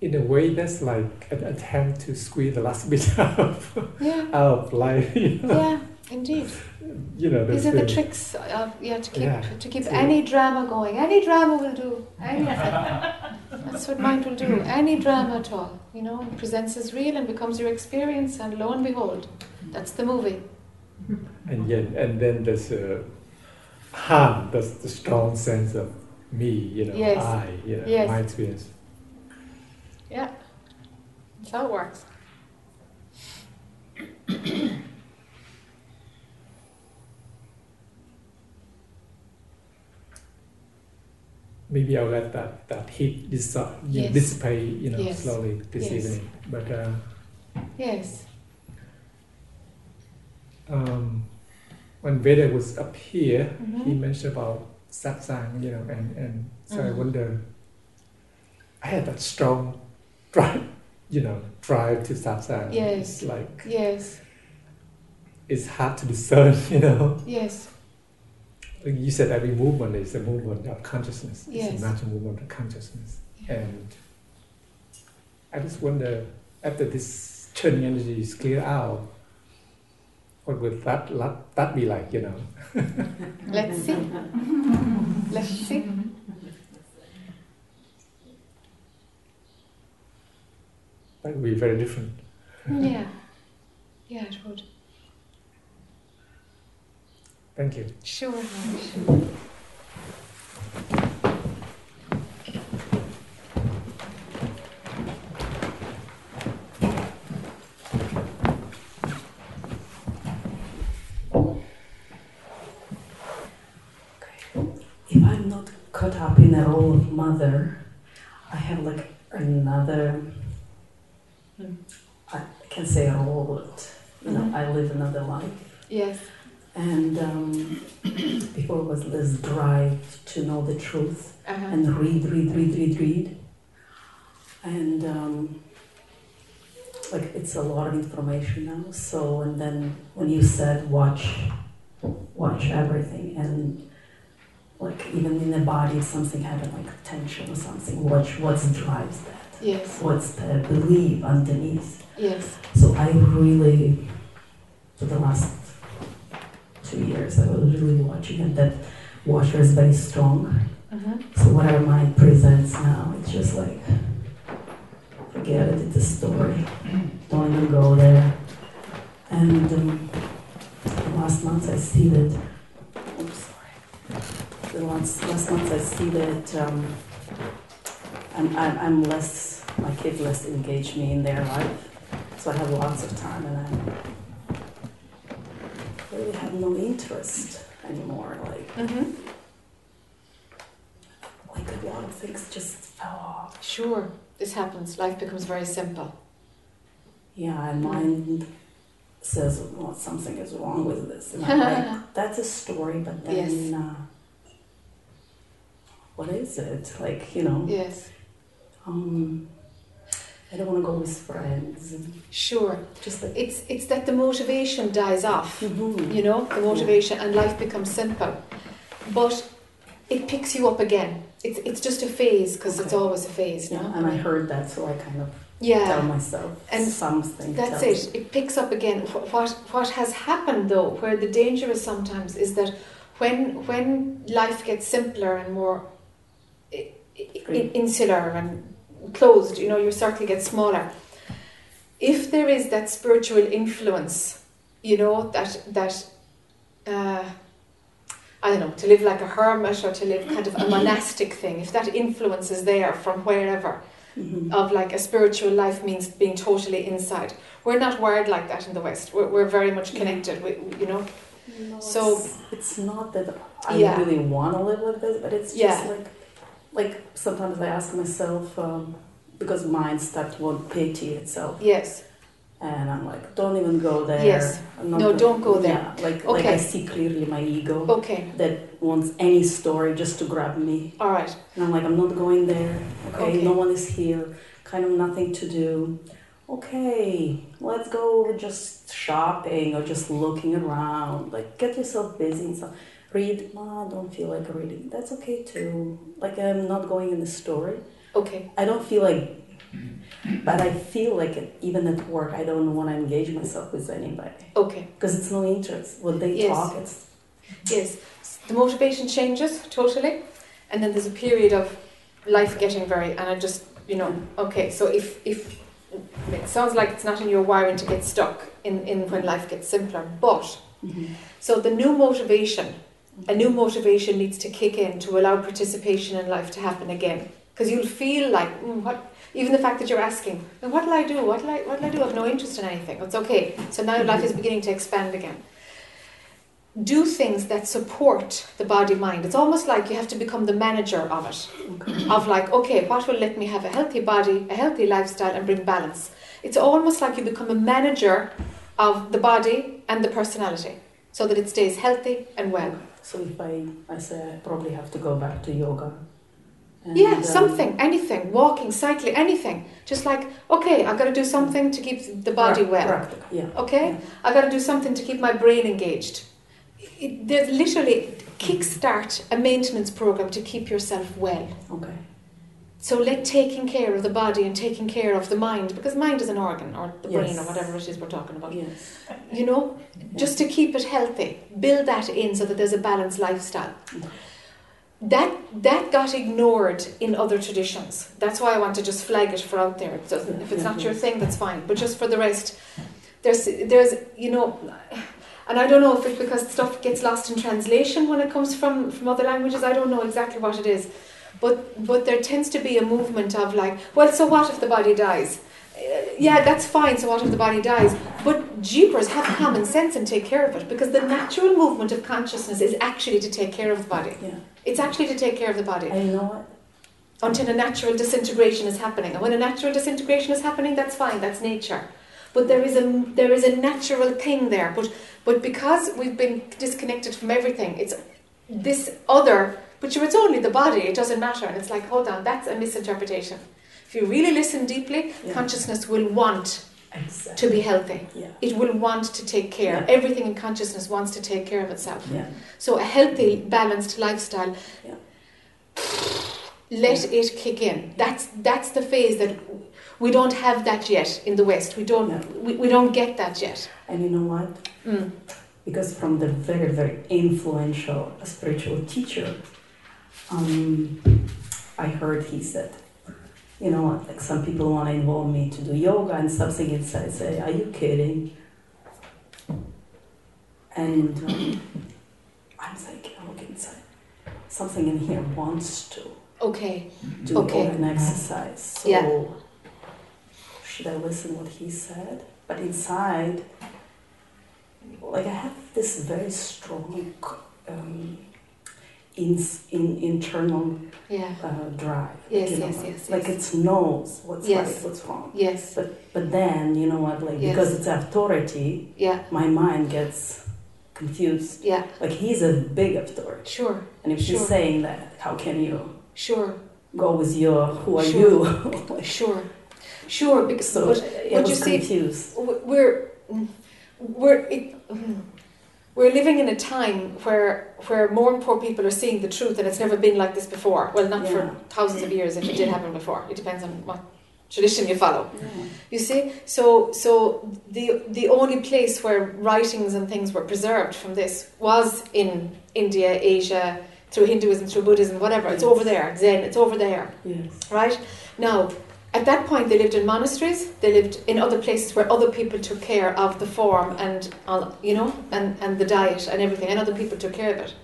[SPEAKER 7] In a way, that's like an attempt to squeeze the last bit out of,
[SPEAKER 1] Yeah,
[SPEAKER 7] out of life. You know,
[SPEAKER 1] yeah, indeed.
[SPEAKER 7] you know
[SPEAKER 1] These are the tricks of yeah to keep
[SPEAKER 7] Yeah,
[SPEAKER 1] to keep any drama going. Any drama will do. Any, that's what mind will do. Any drama at all, you know, it presents as real and becomes your experience, and lo and behold, that's the movie.
[SPEAKER 7] And yet, and then there's a Han, that's the strong sense of me, you know,
[SPEAKER 1] Yes.
[SPEAKER 7] I, you know,
[SPEAKER 1] Yes.
[SPEAKER 7] my experience.
[SPEAKER 1] Yeah, that's how it works.
[SPEAKER 7] Maybe I'll let that, that heat dis- you
[SPEAKER 1] Yes.
[SPEAKER 7] dissipate, you know,
[SPEAKER 1] Yes.
[SPEAKER 7] slowly this
[SPEAKER 1] Yes.
[SPEAKER 7] evening. But uh,
[SPEAKER 1] Yes.
[SPEAKER 7] um, when Veda was up here, he
[SPEAKER 1] Mhm.
[SPEAKER 7] mentioned about satsang, you know, and, and so I
[SPEAKER 1] Mhm.
[SPEAKER 7] wonder, I had that strong drive, you know, drive to satsang.
[SPEAKER 1] Yes.
[SPEAKER 7] It's like,
[SPEAKER 1] Yes.
[SPEAKER 7] it's hard to discern, you know.
[SPEAKER 1] Yes.
[SPEAKER 7] Like you said every movement is a movement of consciousness.
[SPEAKER 1] Yes.
[SPEAKER 7] It's a natural movement of consciousness. And I just wonder, after this churning energy is cleared out, what would that, that, that be like, you know?
[SPEAKER 1] Let's see. Let's see.
[SPEAKER 7] That would be very different.
[SPEAKER 1] Yeah. Yeah, it would.
[SPEAKER 7] Thank you.
[SPEAKER 1] Sure, Hamish.
[SPEAKER 8] If I'm not caught up in the role of mother, I have like another, I can say a role, but you know,
[SPEAKER 1] Mhm.
[SPEAKER 8] I live another life.
[SPEAKER 1] Yes.
[SPEAKER 8] And um, before was this drive to know the truth
[SPEAKER 1] Uh-huh.
[SPEAKER 8] and read, read, read, read, read. And um, like it's a lot of information now. So and then when you said watch, watch everything, and like even in the body, if something happened like tension or something, watch what drives that.
[SPEAKER 1] Yes.
[SPEAKER 8] What's the belief underneath?
[SPEAKER 1] Yes.
[SPEAKER 8] So I really, for the last two years, I was really watching it. That washer is very strong.
[SPEAKER 1] Uh-huh.
[SPEAKER 8] So whatever mind presents now, it's just like, forget it, it's a story. Don't even go there. And um, last month I see that, I'm sorry. The last, last month I see that um, I'm, I'm, I'm less, my kids less engage me in their life. So I have lots of time and I really have no interest anymore. Like,
[SPEAKER 1] Mm-hmm.
[SPEAKER 8] like a lot of things just fell off.
[SPEAKER 1] Sure. This happens. Life becomes very simple.
[SPEAKER 8] Yeah, and mind says, well, something is wrong with this. And I'm like, that's a story, but then,
[SPEAKER 1] Yes.
[SPEAKER 8] uh, what is it? Like, you know,
[SPEAKER 1] Yes.
[SPEAKER 8] um, I don't want to go with friends.
[SPEAKER 1] Sure.
[SPEAKER 8] Just like,
[SPEAKER 1] It's it's that the motivation dies off.
[SPEAKER 8] Mhm.
[SPEAKER 1] You know, the motivation and life becomes simple. But it picks you up again. It's it's just a phase because it's always a phase, no?
[SPEAKER 8] yeah, and I heard that, so I kind of
[SPEAKER 1] yeah.
[SPEAKER 8] tell myself
[SPEAKER 1] And
[SPEAKER 8] something.
[SPEAKER 1] That's it. It picks up again. What what has happened though, where the danger is sometimes, is that when when life gets simpler and more insular and closed, you know, your circle gets smaller. If there is that spiritual influence, you know, that that uh, I don't know, to live like a hermit or to live kind of a monastic thing, if that influence is there from wherever,
[SPEAKER 8] Mhm.
[SPEAKER 1] of like a spiritual life means being totally inside. We're not wired like that in the West. We're, we're very much connected. We, you know.
[SPEAKER 8] No,
[SPEAKER 1] So-
[SPEAKER 8] it's, it's not that I
[SPEAKER 1] Yeah.
[SPEAKER 8] really want to live like this, but it's just
[SPEAKER 1] Yeah.
[SPEAKER 8] like, like sometimes I ask myself um, because mind starts to want pity itself,
[SPEAKER 1] Yes.
[SPEAKER 8] and I'm like, don't even go there.
[SPEAKER 1] Yes. No,
[SPEAKER 8] gonna-
[SPEAKER 1] don't go there.
[SPEAKER 8] Yeah, like like
[SPEAKER 1] Okay.
[SPEAKER 8] I see clearly my ego
[SPEAKER 1] Okay,
[SPEAKER 8] that wants any story just to grab me,
[SPEAKER 1] all right.
[SPEAKER 8] and I'm like, I'm not going there. Okay,
[SPEAKER 1] Okay.
[SPEAKER 8] no one is here. Kind of nothing to do. Okay, let's go just shopping or just looking around. Like get yourself busy and stuff. Read. No, I don't feel like reading. That's okay too. Like I'm not going in the story.
[SPEAKER 1] Okay,
[SPEAKER 8] I don't feel like, but I feel like it, even at work, I don't want to engage myself with anybody
[SPEAKER 1] okay.
[SPEAKER 8] because it's no interest. When they
[SPEAKER 1] Yes.
[SPEAKER 8] talk, it's
[SPEAKER 1] Yes, the motivation changes totally, and then there's a period of life getting very, and I just, you know, okay, so if, if it sounds like it's not in your wiring to get stuck in, in when life gets simpler, but mm-hmm. so the new motivation, a new motivation needs to kick in to allow participation in life to happen again. Because you'll feel like, mm, what, even the fact that you're asking, "Well, what will I do? What will I, what will I do? I have no interest in anything. It's okay. So now life is beginning to expand again do things that support the body mind. It's almost like you have to become the manager of it.
[SPEAKER 8] okay.
[SPEAKER 1] Of like, okay, what will let me have a healthy body, a healthy lifestyle, and bring balance? It's almost like you become a manager of the body and the personality so that it stays healthy and well.
[SPEAKER 8] So if I, I say I probably have to go back to yoga. And,
[SPEAKER 1] Yeah,
[SPEAKER 8] um,
[SPEAKER 1] something, anything, walking, cycling, anything. Just like, okay, I've got to do something to keep the body well.
[SPEAKER 8] practical, yeah.
[SPEAKER 1] Okay?
[SPEAKER 8] Yeah.
[SPEAKER 1] I got to do something to keep my brain engaged. It, there's literally kickstart a maintenance program to keep yourself well.
[SPEAKER 8] Okay.
[SPEAKER 1] So let taking care of the body and taking care of the mind, because mind is an organ or the brain or whatever it is we're talking about.
[SPEAKER 8] Yes.
[SPEAKER 1] You know, just to keep it healthy, build that in so that there's a balanced lifestyle. That that got ignored in other traditions. That's why I want to just flag it for out there. It if it's not your thing, that's fine. But just for the rest, there's there's you know, and I don't know if it's because stuff gets lost in translation when it comes from from other languages. I don't know exactly what it is, but but there tends to be a movement of like, well, so what if the body dies? Uh, Yeah, that's fine. So what if the body dies? But jeepers, have common sense and take care of it because the natural movement of consciousness is actually to take care of the body.
[SPEAKER 8] Yeah.
[SPEAKER 1] It's actually to take care of the body
[SPEAKER 8] I know it.
[SPEAKER 1] until a natural disintegration is happening. And when a natural disintegration is happening, that's fine, that's nature. But there is a there is a natural thing there. But but because we've been disconnected from everything, it's this other. But sure, it's only the body. It doesn't matter. And it's like, hold on, that's a misinterpretation. If you really listen deeply,
[SPEAKER 8] Yeah.
[SPEAKER 1] consciousness will want
[SPEAKER 8] Exactly.
[SPEAKER 1] to be healthy.
[SPEAKER 8] Yeah.
[SPEAKER 1] It will want to take care.
[SPEAKER 8] Yeah.
[SPEAKER 1] Everything in consciousness wants to take care of itself. So a healthy, balanced lifestyle. Let it kick in. That's that's the phase that we don't have that yet in the West. We don't
[SPEAKER 8] Yeah.
[SPEAKER 1] we, we don't get that yet.
[SPEAKER 8] And you know what?
[SPEAKER 1] Mm.
[SPEAKER 8] Because from the very, very influential spiritual teacher, um, I heard he said, you know like some people want to involve me to do yoga and something inside say, are you kidding? And um, I'm thinking, I look inside. Something in here wants to
[SPEAKER 1] Okay.
[SPEAKER 8] do
[SPEAKER 1] Okay.
[SPEAKER 8] an exercise. So
[SPEAKER 1] Yeah.
[SPEAKER 8] should I listen what he said? But inside, like I have this very strong um, in, in, internal
[SPEAKER 1] Yeah.
[SPEAKER 8] uh, drive.
[SPEAKER 1] Yes,
[SPEAKER 8] you know,
[SPEAKER 1] yes, yes,
[SPEAKER 8] Like
[SPEAKER 1] yes.
[SPEAKER 8] it knows what's
[SPEAKER 1] Yes.
[SPEAKER 8] right, what's wrong.
[SPEAKER 1] Yes.
[SPEAKER 8] But but then, you know what, like
[SPEAKER 1] Yes.
[SPEAKER 8] because it's authority,
[SPEAKER 1] Yeah.
[SPEAKER 8] my mind gets confused.
[SPEAKER 1] Yeah.
[SPEAKER 8] Like he's a big authority.
[SPEAKER 1] Sure.
[SPEAKER 8] And if
[SPEAKER 1] Sure.
[SPEAKER 8] he's saying that, how can you
[SPEAKER 1] Sure.
[SPEAKER 8] go with your who are
[SPEAKER 1] Sure.
[SPEAKER 8] you?
[SPEAKER 1] Sure. Sure. Because
[SPEAKER 8] so
[SPEAKER 1] but
[SPEAKER 8] I
[SPEAKER 1] but
[SPEAKER 8] was
[SPEAKER 1] you see-
[SPEAKER 8] confused.
[SPEAKER 1] w- we're we're it, we're living in a time where where more and more people are seeing the truth, and it's never been like this before. Well, not
[SPEAKER 8] Yeah.
[SPEAKER 1] for thousands of years, if it did happen before. It depends on what tradition you follow. You see, so so the the only place where writings and things were preserved from this was in India, Asia, through Hinduism, through Buddhism, whatever. It's over there. Zen. It's over there
[SPEAKER 8] Yes.
[SPEAKER 1] right? Now, at that point, they lived in monasteries. They lived in other places where other people took care of the form and, uh, you know, and, and the diet and everything, and other people took care of it.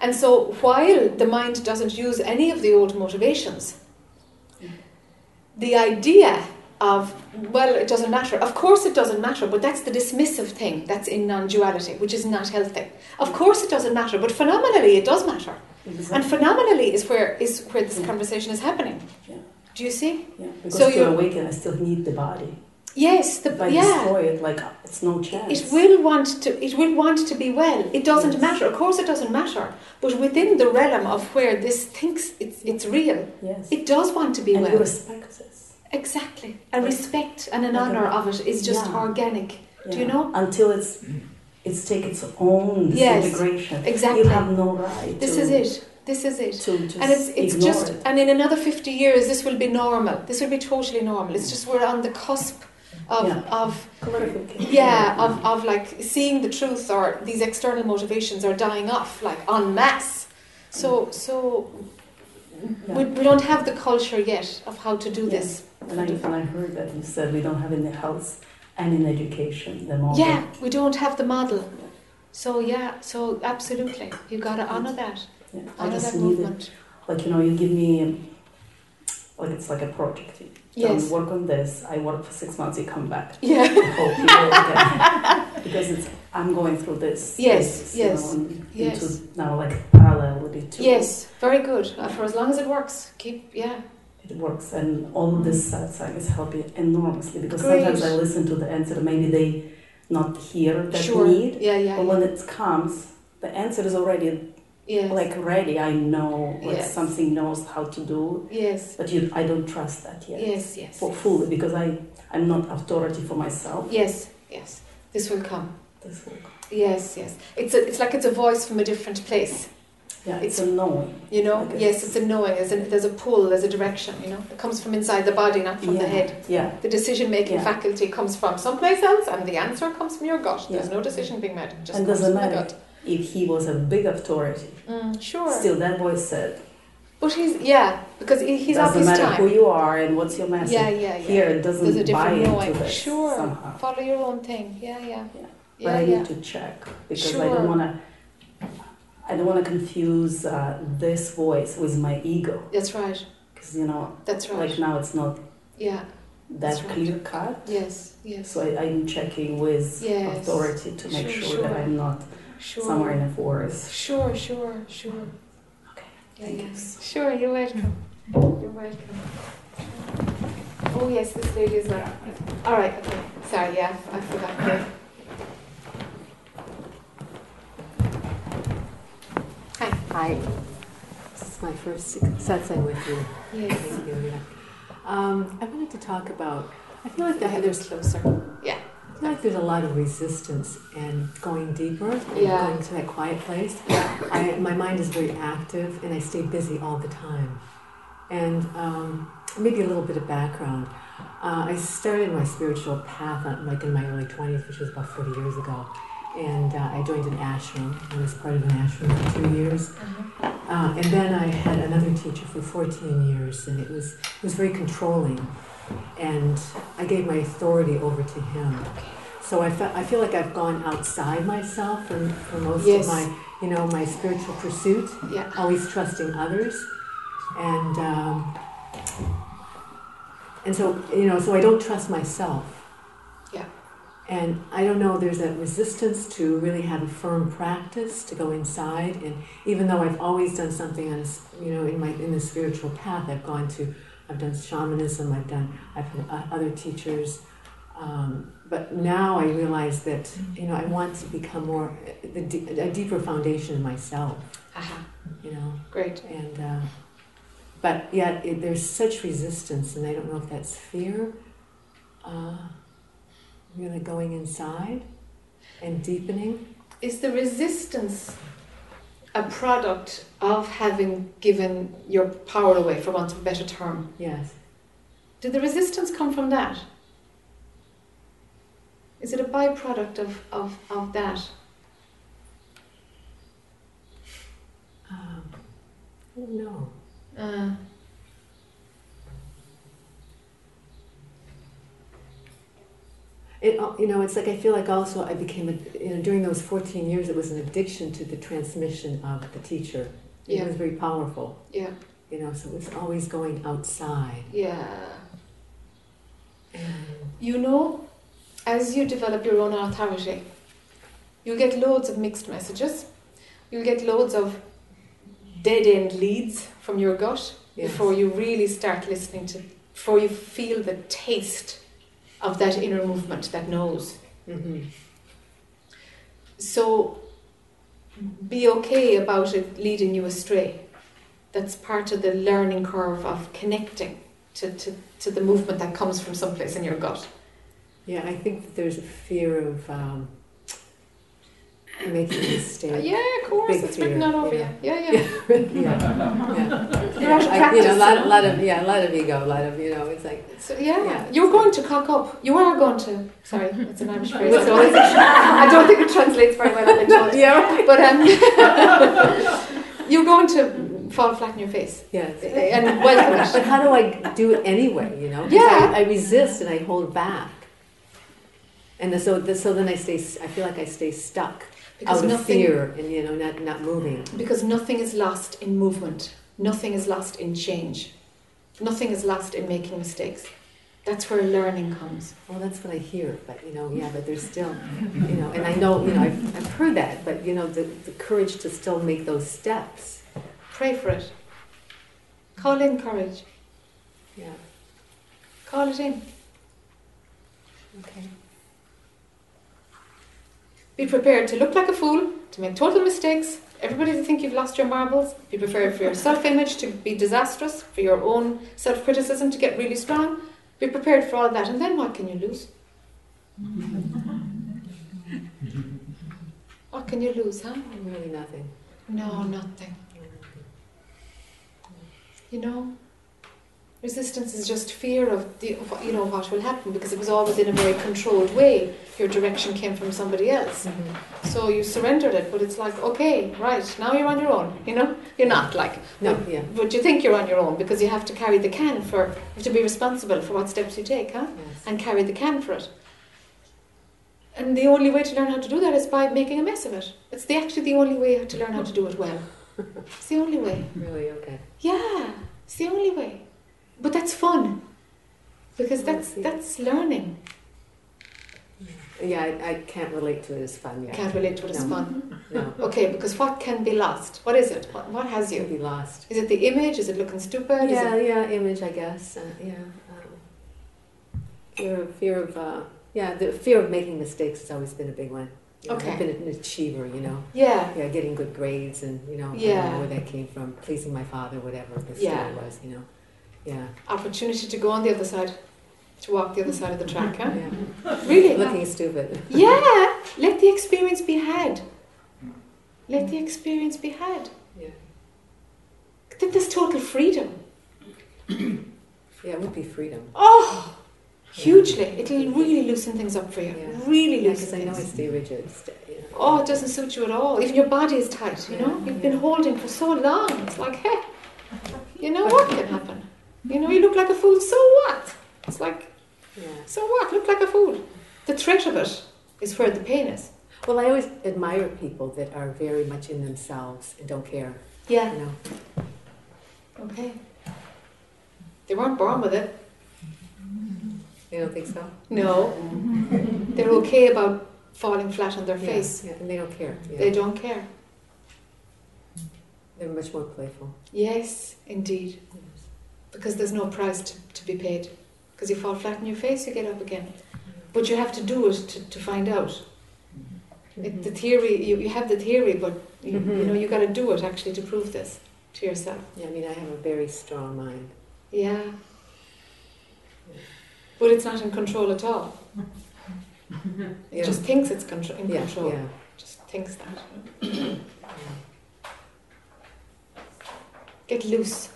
[SPEAKER 1] And so, while the mind doesn't use any of the old motivations, the idea of, well, it doesn't matter. Of course, it doesn't matter, but that's the dismissive thing that's in non duality, which is not healthy. Of course, it doesn't matter, but phenomenally, it does matter. And phenomenally is where is where this
[SPEAKER 8] Yeah.
[SPEAKER 1] conversation is happening.
[SPEAKER 8] Yeah.
[SPEAKER 1] Do you see?
[SPEAKER 8] Yeah. Because
[SPEAKER 1] so you're-
[SPEAKER 8] awaken, I still need the body.
[SPEAKER 1] Yes, the
[SPEAKER 8] If I
[SPEAKER 1] yeah.
[SPEAKER 8] destroy it, like it's no chance.
[SPEAKER 1] It will want to. It will want to be well. It doesn't
[SPEAKER 8] Yes.
[SPEAKER 1] matter. Of course, it doesn't matter. But within the realm of where this thinks it's it's real,
[SPEAKER 8] Yes.
[SPEAKER 1] it does want to be
[SPEAKER 8] well. and
[SPEAKER 1] well.
[SPEAKER 8] respect this.
[SPEAKER 1] Exactly. A respect and an
[SPEAKER 8] like
[SPEAKER 1] honor
[SPEAKER 8] a-
[SPEAKER 1] of it is just
[SPEAKER 8] Yeah.
[SPEAKER 1] organic. Do you know?
[SPEAKER 8] Until it's it's take its own
[SPEAKER 1] Yes,
[SPEAKER 8] disintegration.
[SPEAKER 1] Exactly.
[SPEAKER 8] You have no right.
[SPEAKER 1] This is it. This is it.
[SPEAKER 8] To just
[SPEAKER 1] And it's it's just
[SPEAKER 8] it.
[SPEAKER 1] and in another fifty years this will be normal. This will be totally normal. It's just we're on the cusp of
[SPEAKER 8] Yeah.
[SPEAKER 1] of yeah of, of like seeing the truth or these external motivations are dying off like en masse. So so
[SPEAKER 8] Yeah.
[SPEAKER 1] we, we don't have the culture yet of how to do
[SPEAKER 8] Yeah.
[SPEAKER 1] this.
[SPEAKER 8] And I, and I heard that you said we don't have in the health and in education the model.
[SPEAKER 1] Yeah, we don't have the model. So yeah, so absolutely, you got to honor that,
[SPEAKER 8] Yeah. I
[SPEAKER 1] honor
[SPEAKER 8] just need
[SPEAKER 1] movement.
[SPEAKER 8] like you know, you give me, like it's like a project. You
[SPEAKER 1] Yes.
[SPEAKER 8] work on this. I work for six months. You come back.
[SPEAKER 1] Yeah.
[SPEAKER 8] Hope you will again. because it's I'm going through this.
[SPEAKER 1] Yes,
[SPEAKER 8] this,
[SPEAKER 1] yes,
[SPEAKER 8] You know, and
[SPEAKER 1] yes.
[SPEAKER 8] Into now like parallel with it too.
[SPEAKER 1] Yes, very good. Uh, for as long as it works, keep yeah.
[SPEAKER 8] It works, and all this satsang is helping enormously because
[SPEAKER 1] Great.
[SPEAKER 8] sometimes I listen to the answer. Maybe they not hear that
[SPEAKER 1] sure.
[SPEAKER 8] need,
[SPEAKER 1] Yeah, yeah.
[SPEAKER 8] but when it comes, the answer is already
[SPEAKER 1] yes.
[SPEAKER 8] like ready. I know like
[SPEAKER 1] Yes.
[SPEAKER 8] something knows how to do,
[SPEAKER 1] yes.
[SPEAKER 8] but you, I don't trust that yet.
[SPEAKER 1] Yes, yes.
[SPEAKER 8] For fully because I I'm not authority for myself.
[SPEAKER 1] Yes, yes. This will come.
[SPEAKER 8] This will come.
[SPEAKER 1] Yes, yes. It's a, it's like it's a voice from a different place.
[SPEAKER 8] Yeah, it's,
[SPEAKER 1] It's-
[SPEAKER 8] a knowing.
[SPEAKER 1] You know. Yes, it's a knowing. There's a, there's a pull. There's a direction. You know, it comes from inside the body, not from
[SPEAKER 8] yeah.
[SPEAKER 1] the head.
[SPEAKER 8] Yeah,
[SPEAKER 1] The decision making
[SPEAKER 8] Yeah.
[SPEAKER 1] faculty comes from someplace else, and the answer comes from your gut. There's no decision being made. It just
[SPEAKER 8] and
[SPEAKER 1] comes
[SPEAKER 8] doesn't
[SPEAKER 1] from the
[SPEAKER 8] matter
[SPEAKER 1] gut.
[SPEAKER 8] If he was a big authority.
[SPEAKER 1] Mm, sure.
[SPEAKER 8] Still, that voice said,
[SPEAKER 1] But he's yeah, because he, he's
[SPEAKER 8] doesn't
[SPEAKER 1] his
[SPEAKER 8] matter
[SPEAKER 1] time.
[SPEAKER 8] who you are and what's your message.
[SPEAKER 1] yeah, yeah, yeah.
[SPEAKER 8] Here, it doesn't
[SPEAKER 1] There's a
[SPEAKER 8] buy into
[SPEAKER 1] knowing.
[SPEAKER 8] this
[SPEAKER 1] Sure.
[SPEAKER 8] somehow.
[SPEAKER 1] Follow your own thing. Yeah, yeah.
[SPEAKER 8] Yeah.
[SPEAKER 1] Yeah,
[SPEAKER 8] but I
[SPEAKER 1] yeah.
[SPEAKER 8] need to check because I don't want to. I don't want to confuse uh, this voice with my ego
[SPEAKER 1] That's right.
[SPEAKER 8] because you know,
[SPEAKER 1] That's right.
[SPEAKER 8] like now it's not
[SPEAKER 1] yeah.
[SPEAKER 8] that
[SPEAKER 1] right.
[SPEAKER 8] clear cut.
[SPEAKER 1] Yes. Yes.
[SPEAKER 8] So I, I'm checking with
[SPEAKER 1] Yes.
[SPEAKER 8] authority to make
[SPEAKER 1] Sure,
[SPEAKER 8] sure, that. I'm not
[SPEAKER 1] sure.
[SPEAKER 8] somewhere in the forest.
[SPEAKER 1] Sure. Sure. Sure.
[SPEAKER 8] Okay.
[SPEAKER 1] Yeah, yeah. Sure. You're welcome. You're welcome. Oh yes, this lady is well. All right. Okay. Sorry. Yeah, I forgot. Yeah. Hi.
[SPEAKER 9] Hi. This is my first satsang with you.
[SPEAKER 1] Yes.
[SPEAKER 9] Thank you. yeah. Um, I wanted to talk about. I feel like that there's
[SPEAKER 1] closer.
[SPEAKER 9] I feel like there's a lot of resistance and going deeper, and
[SPEAKER 1] Yeah.
[SPEAKER 9] going to that quiet place. I, my mind is very active, and I stay busy all the time. And um, maybe a little bit of background. Uh, I started my spiritual path like in my early 20s, which was about 40 years ago. And uh, I joined an ashram. I was part of an ashram for two years. Uh, and then I had another teacher for 14 years, and it was it was very controlling. And I gave my authority over to him. So I, fe- I feel like I've gone outside myself for, for most
[SPEAKER 1] Yes.
[SPEAKER 9] of my, you know, my spiritual pursuit,
[SPEAKER 1] Yeah.
[SPEAKER 9] always trusting others. And, um, and so, you know, so I don't trust myself.
[SPEAKER 1] Yeah.
[SPEAKER 9] And I don't know, there's a resistance to really have a firm practice to go inside. And even though I've always done something on, a you know, in my in the spiritual path, I've gone to, I've done shamanism, I've done, I've had uh, other teachers. Um, but now I realize that, you know, I want to become more, a, deeper foundation in myself,
[SPEAKER 1] Aha.
[SPEAKER 9] you know.
[SPEAKER 1] Great.
[SPEAKER 9] And, uh, but yet it, there's such resistance, and I don't know if that's fear, uh, really going inside and deepening.
[SPEAKER 1] Is the resistance a product of having given your power away, for want of a better term?
[SPEAKER 9] Yes.
[SPEAKER 1] Did the resistance come from that? Is it a byproduct of, of, of that?
[SPEAKER 9] Um, I don't.
[SPEAKER 1] Uh,
[SPEAKER 9] It, uh, you know, it's like I feel like also I became, a, you know, during those 14 years, it was an addiction to the transmission of the teacher. It was very powerful,
[SPEAKER 1] yeah,
[SPEAKER 9] you know, so it's always going outside.
[SPEAKER 1] yeah.
[SPEAKER 9] And
[SPEAKER 1] You know, as you develop your own authority, you'll get loads of mixed messages. You'll get loads of dead end leads from your gut
[SPEAKER 9] Yes.
[SPEAKER 1] before you really start listening to, before you feel the taste of that inner movement that knows.
[SPEAKER 9] Mhm.
[SPEAKER 1] So be okay about it leading you astray. That's part of the learning curve of connecting to, to, to the movement that comes from someplace in your gut.
[SPEAKER 9] Yeah, I think that there's a fear of um, making a mistake.
[SPEAKER 1] yeah, of course,
[SPEAKER 9] Big
[SPEAKER 1] it's written
[SPEAKER 9] fear,
[SPEAKER 1] all over
[SPEAKER 9] yeah.
[SPEAKER 1] you. Yeah, yeah.
[SPEAKER 9] yeah. yeah.
[SPEAKER 1] You're out of
[SPEAKER 9] I, you know, a lot, a lot of yeah, a lot of ego, a lot of you know. It's like
[SPEAKER 1] So, yeah.
[SPEAKER 9] Yeah.
[SPEAKER 1] you're going to cock up. You are going to. Sorry, it's an Irish phrase. so I don't think it translates very well. I've been told.
[SPEAKER 9] yeah,
[SPEAKER 1] But um, you're going to fall flat in your face
[SPEAKER 9] yes.
[SPEAKER 1] and welcome
[SPEAKER 9] But how do I do it anyway? You know, 'Cause
[SPEAKER 1] Yeah.
[SPEAKER 9] I, I resist and I hold back, and so so then I stay. I feel like I stay stuck
[SPEAKER 1] Because
[SPEAKER 9] out of
[SPEAKER 1] nothing,
[SPEAKER 9] fear and you know not not moving.
[SPEAKER 1] because nothing is lost in movement. Nothing is lost in change. Nothing is lost in making mistakes. That's where learning comes.
[SPEAKER 9] Well, that's what I hear, but you know, yeah, but there's still, you know, and I know, you know, I've, I've heard that, but you know, the, the courage to still make those steps.
[SPEAKER 1] Pray for it. Call in courage.
[SPEAKER 9] Yeah.
[SPEAKER 1] Call it in.
[SPEAKER 9] Okay.
[SPEAKER 1] Be prepared to look like a fool, to make total mistakes, everybody to think you've lost your marbles. Be prepared for your self image to be disastrous, for your own self criticism to get really strong. Be prepared for all that, and then what can you lose? what can you lose, huh?
[SPEAKER 9] Really nothing.
[SPEAKER 1] No, nothing. You know, resistance is just fear of the, what- you know what will happen because it was always in a very controlled way. Your direction came from somebody else. Mm-hmm. So you surrendered it, but it's like, okay, right, now you're on your own, you know? You're not like,
[SPEAKER 9] No, yeah.
[SPEAKER 1] but you think you're on your own because you have to carry the can for, you have to be responsible for what steps you take, huh?
[SPEAKER 9] Yes.
[SPEAKER 1] And carry the can for it. And the only way to learn how to do that is by making a mess of it. It's the, actually the only way to learn how to do it well. It's the only way.
[SPEAKER 9] Really, okay.
[SPEAKER 1] Yeah, it's the only way. But that's fun. Because that's, that's learning.
[SPEAKER 9] Yeah, I, I can't relate to it as fun yet.
[SPEAKER 1] Can't relate to it as
[SPEAKER 9] No.
[SPEAKER 1] fun.
[SPEAKER 9] No.
[SPEAKER 1] Okay, because what can be lost? What is it? What, what has
[SPEAKER 9] You'll
[SPEAKER 1] you?
[SPEAKER 9] be lost.
[SPEAKER 1] Is it the image? Is it looking stupid? Is
[SPEAKER 9] Yeah,
[SPEAKER 1] it,
[SPEAKER 9] yeah, image, I guess. Uh, yeah. Um, fear of, fear of, uh, yeah, the fear of making mistakes has always been a big one. You know,
[SPEAKER 1] Okay.
[SPEAKER 9] I've been an achiever, you know.
[SPEAKER 1] yeah,
[SPEAKER 9] Yeah, getting good grades and, you know, I don't
[SPEAKER 1] Yeah.
[SPEAKER 9] know where that came from. Pleasing my father, whatever the
[SPEAKER 1] Yeah.
[SPEAKER 9] story was, you know. Yeah.
[SPEAKER 1] opportunity to go on the other side, to walk the other side of the track, huh?
[SPEAKER 9] yeah.
[SPEAKER 1] Really?
[SPEAKER 9] Looking stupid.
[SPEAKER 1] Yeah, let the experience be had. Let the experience be had.
[SPEAKER 9] Yeah.
[SPEAKER 1] Then there's total freedom.
[SPEAKER 9] Yeah, it would be freedom.
[SPEAKER 1] Oh, hugely. It'll really loosen things up for you.
[SPEAKER 9] Yeah.
[SPEAKER 1] Really
[SPEAKER 9] Yeah,
[SPEAKER 1] loosen
[SPEAKER 9] because I know I
[SPEAKER 1] things.
[SPEAKER 9] stay rigid. Stay, you know.
[SPEAKER 1] Oh, it doesn't suit you at all. Even your body is tight, you know? You've been holding for so long. It's like, hey, you know what can happen? You know, you look like a fool, so what? It's like,
[SPEAKER 9] Yeah.
[SPEAKER 1] so what? Look like a fool. The threat of it is where the pain is.
[SPEAKER 9] Well, I always admire people that are very much in themselves and don't care.
[SPEAKER 1] Yeah.
[SPEAKER 9] You know.
[SPEAKER 1] Okay. They weren't born with it. Mm-hmm.
[SPEAKER 9] You don't think so?
[SPEAKER 1] No. Mm-hmm. They're okay about falling flat on their
[SPEAKER 9] Yeah,
[SPEAKER 1] face.
[SPEAKER 9] Yeah, and they don't care. Yeah.
[SPEAKER 1] They don't care.
[SPEAKER 9] They're much more playful.
[SPEAKER 1] Yes, indeed. Mm. Because there's no price to, to be paid. Because you fall flat on your face, you get up again. But you have to do it to, to find out. It, the theory, you, you have the theory, but you, you
[SPEAKER 9] Mhm.
[SPEAKER 1] know you got to do it actually to prove this to yourself.
[SPEAKER 9] Yeah, I mean, I have a very strong mind.
[SPEAKER 1] Yeah. But it's not in control at all. It
[SPEAKER 9] Yeah.
[SPEAKER 1] just thinks it's contro- in
[SPEAKER 9] yeah,
[SPEAKER 1] control.
[SPEAKER 9] yeah.
[SPEAKER 1] Just thinks that. Get loose.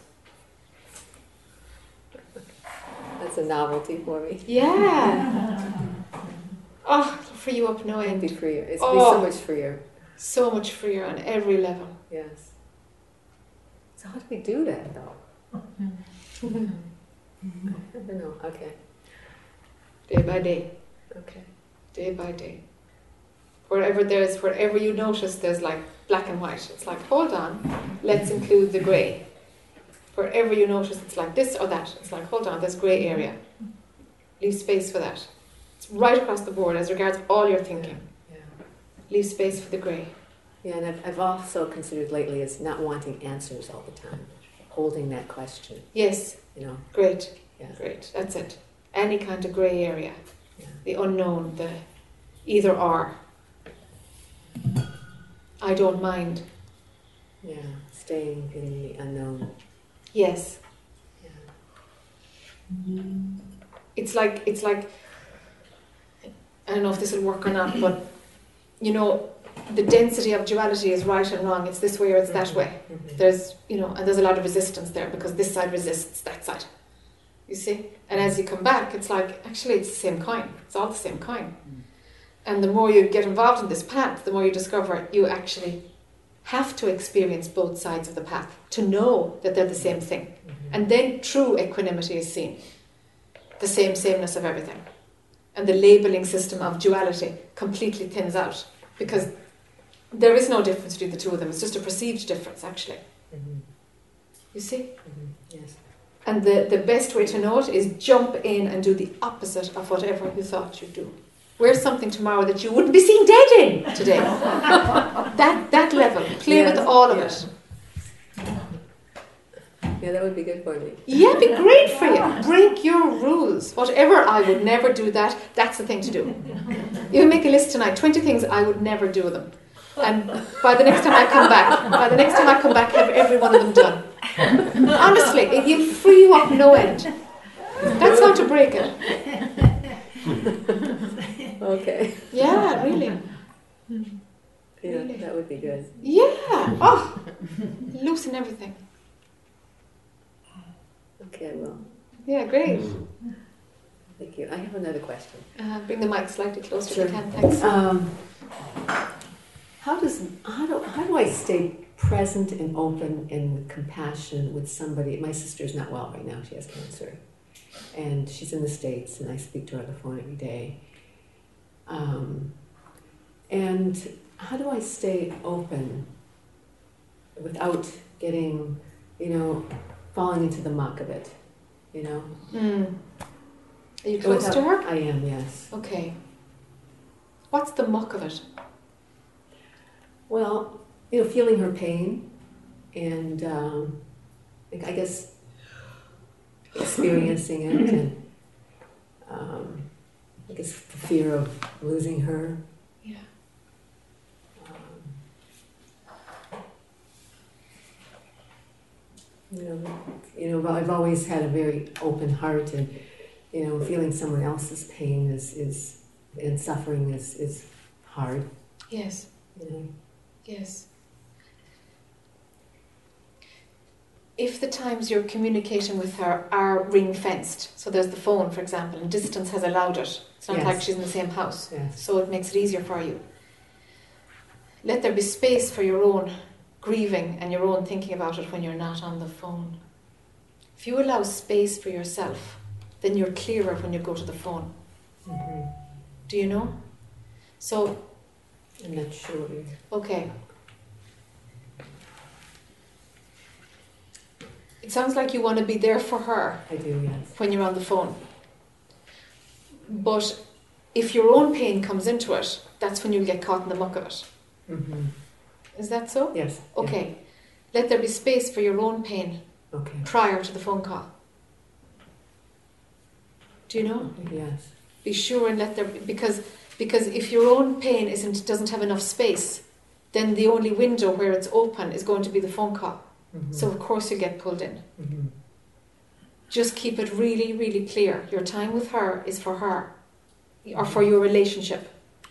[SPEAKER 9] That's a novelty for me.
[SPEAKER 1] Yeah. oh, it'll free you up no
[SPEAKER 9] It'd be freer. It's
[SPEAKER 1] Oh.
[SPEAKER 9] be so much freer.
[SPEAKER 1] So much freer on every level.
[SPEAKER 9] Yes. So how do we do that though? I don't know. Okay.
[SPEAKER 1] Day by day.
[SPEAKER 9] Okay.
[SPEAKER 1] Day by day. Wherever there's, wherever you notice there's like black and white, it's like, hold on, let's include the grey. Wherever you notice it's like this or that, it's like, hold on, there's grey area. Leave space for that. It's right across the board as regards all your thinking.
[SPEAKER 9] Yeah.
[SPEAKER 1] Leave space for the grey.
[SPEAKER 9] Yeah, and I've, I've also considered lately as not wanting answers all the time, holding that question.
[SPEAKER 1] Yes,
[SPEAKER 9] You know.
[SPEAKER 1] great,
[SPEAKER 9] Yeah.
[SPEAKER 1] great, that's it. Any kind of grey area.
[SPEAKER 9] Yeah.
[SPEAKER 1] the unknown, the either or. I don't mind.
[SPEAKER 9] Yeah, staying in the unknown.
[SPEAKER 1] Yes,
[SPEAKER 9] Yeah.
[SPEAKER 1] it's like it's like I don't know if this will work or not, but you know, the density of duality is right and wrong. It's this way or it's that way.
[SPEAKER 9] Mhm.
[SPEAKER 1] There's you know, and there's a lot of resistance there because this side resists that side. You see, and as you come back, it's like actually it's the same coin. It's all the same coin. And the more you get involved in this path, the more you discover you actually have to experience both sides of the path to know that they're the same thing.
[SPEAKER 9] Mhm.
[SPEAKER 1] And then true equanimity is seen. The same sameness of everything. And the labeling system of duality completely thins out because there is no difference between the two of them. It's just a perceived difference, actually.
[SPEAKER 9] Mhm.
[SPEAKER 1] You see?
[SPEAKER 9] Mhm. Yes.
[SPEAKER 1] And the, the best way to know it is jump in and do the opposite of whatever you thought you'd do. Wear something tomorrow that you wouldn't be seen dead in today. that that level. Play with all of
[SPEAKER 9] yeah.
[SPEAKER 1] it.
[SPEAKER 9] Yeah, that would be good for me.
[SPEAKER 1] Yeah, it'd be great for you. Break your rules. Whatever I would never do that, that's the thing to do. You make a list tonight, 20 things I would never do them. And by the next time I come back, by the next time I come back, have every one of them done. Honestly, it will free you up no end. That's how to break it.
[SPEAKER 9] Okay.
[SPEAKER 1] Yeah, really.
[SPEAKER 9] Yeah,
[SPEAKER 1] Really?
[SPEAKER 9] that would be good.
[SPEAKER 1] Yeah. Oh, loosen everything.
[SPEAKER 9] Okay, well,
[SPEAKER 1] Yeah, great.
[SPEAKER 9] thank you. I have another question.
[SPEAKER 1] Uh, bring the mic slightly closer
[SPEAKER 9] Sure.
[SPEAKER 1] if you can. Thanks.
[SPEAKER 9] Um, how does how do how do I stay present and open and compassionate with somebody? My sister's not well right now; she has cancer, and she's in the states, and I speak to her on the phone every day. Um, and how do I stay open without getting, you know, falling into the muck of it? You know,
[SPEAKER 1] Mm. Are you close
[SPEAKER 9] Without-
[SPEAKER 1] to her?
[SPEAKER 9] I am, yes.
[SPEAKER 1] Okay. What's the muck of it?
[SPEAKER 9] Well, you know, feeling her pain and um, like, I guess experiencing it and um, I guess the fear of losing her.
[SPEAKER 1] Yeah.
[SPEAKER 9] Um, you know, you know, I've always had a very open heart, and you know, feeling someone else's pain is, is and suffering is, is hard.
[SPEAKER 1] Yes.
[SPEAKER 9] You know.
[SPEAKER 1] Yes. If the times you're communicating with her are ring fenced, so there's the phone, for example, and distance has allowed it, it's not
[SPEAKER 9] Yes.
[SPEAKER 1] like she's in the same house,
[SPEAKER 9] Yes.
[SPEAKER 1] so it makes it easier for you. Let there be space for your own grieving and your own thinking about it when you're not on the phone. If you allow space for yourself, then you're clearer when you go to the phone.
[SPEAKER 9] hmm
[SPEAKER 1] Do you know? So,
[SPEAKER 9] I'm not sure.
[SPEAKER 1] okay. It sounds like you want to be there for her
[SPEAKER 9] I do, yes.
[SPEAKER 1] when you're on the phone. But if your own pain comes into it, that's when you'll get caught in the muck of it.
[SPEAKER 9] hmm
[SPEAKER 1] Is that so?
[SPEAKER 9] Yes. yeah.
[SPEAKER 1] Okay. Let there be space for your own pain
[SPEAKER 9] Okay.
[SPEAKER 1] prior to the phone call. Do you know?
[SPEAKER 9] Yes.
[SPEAKER 1] Be sure and let there be, because because if your own pain isn't doesn't have enough space, then the only window where it's open is going to be the phone call.
[SPEAKER 9] Mhm.
[SPEAKER 1] So of course you get pulled in.
[SPEAKER 9] Mhm.
[SPEAKER 1] Just keep it really, really clear. Your time with her is for her or for your relationship.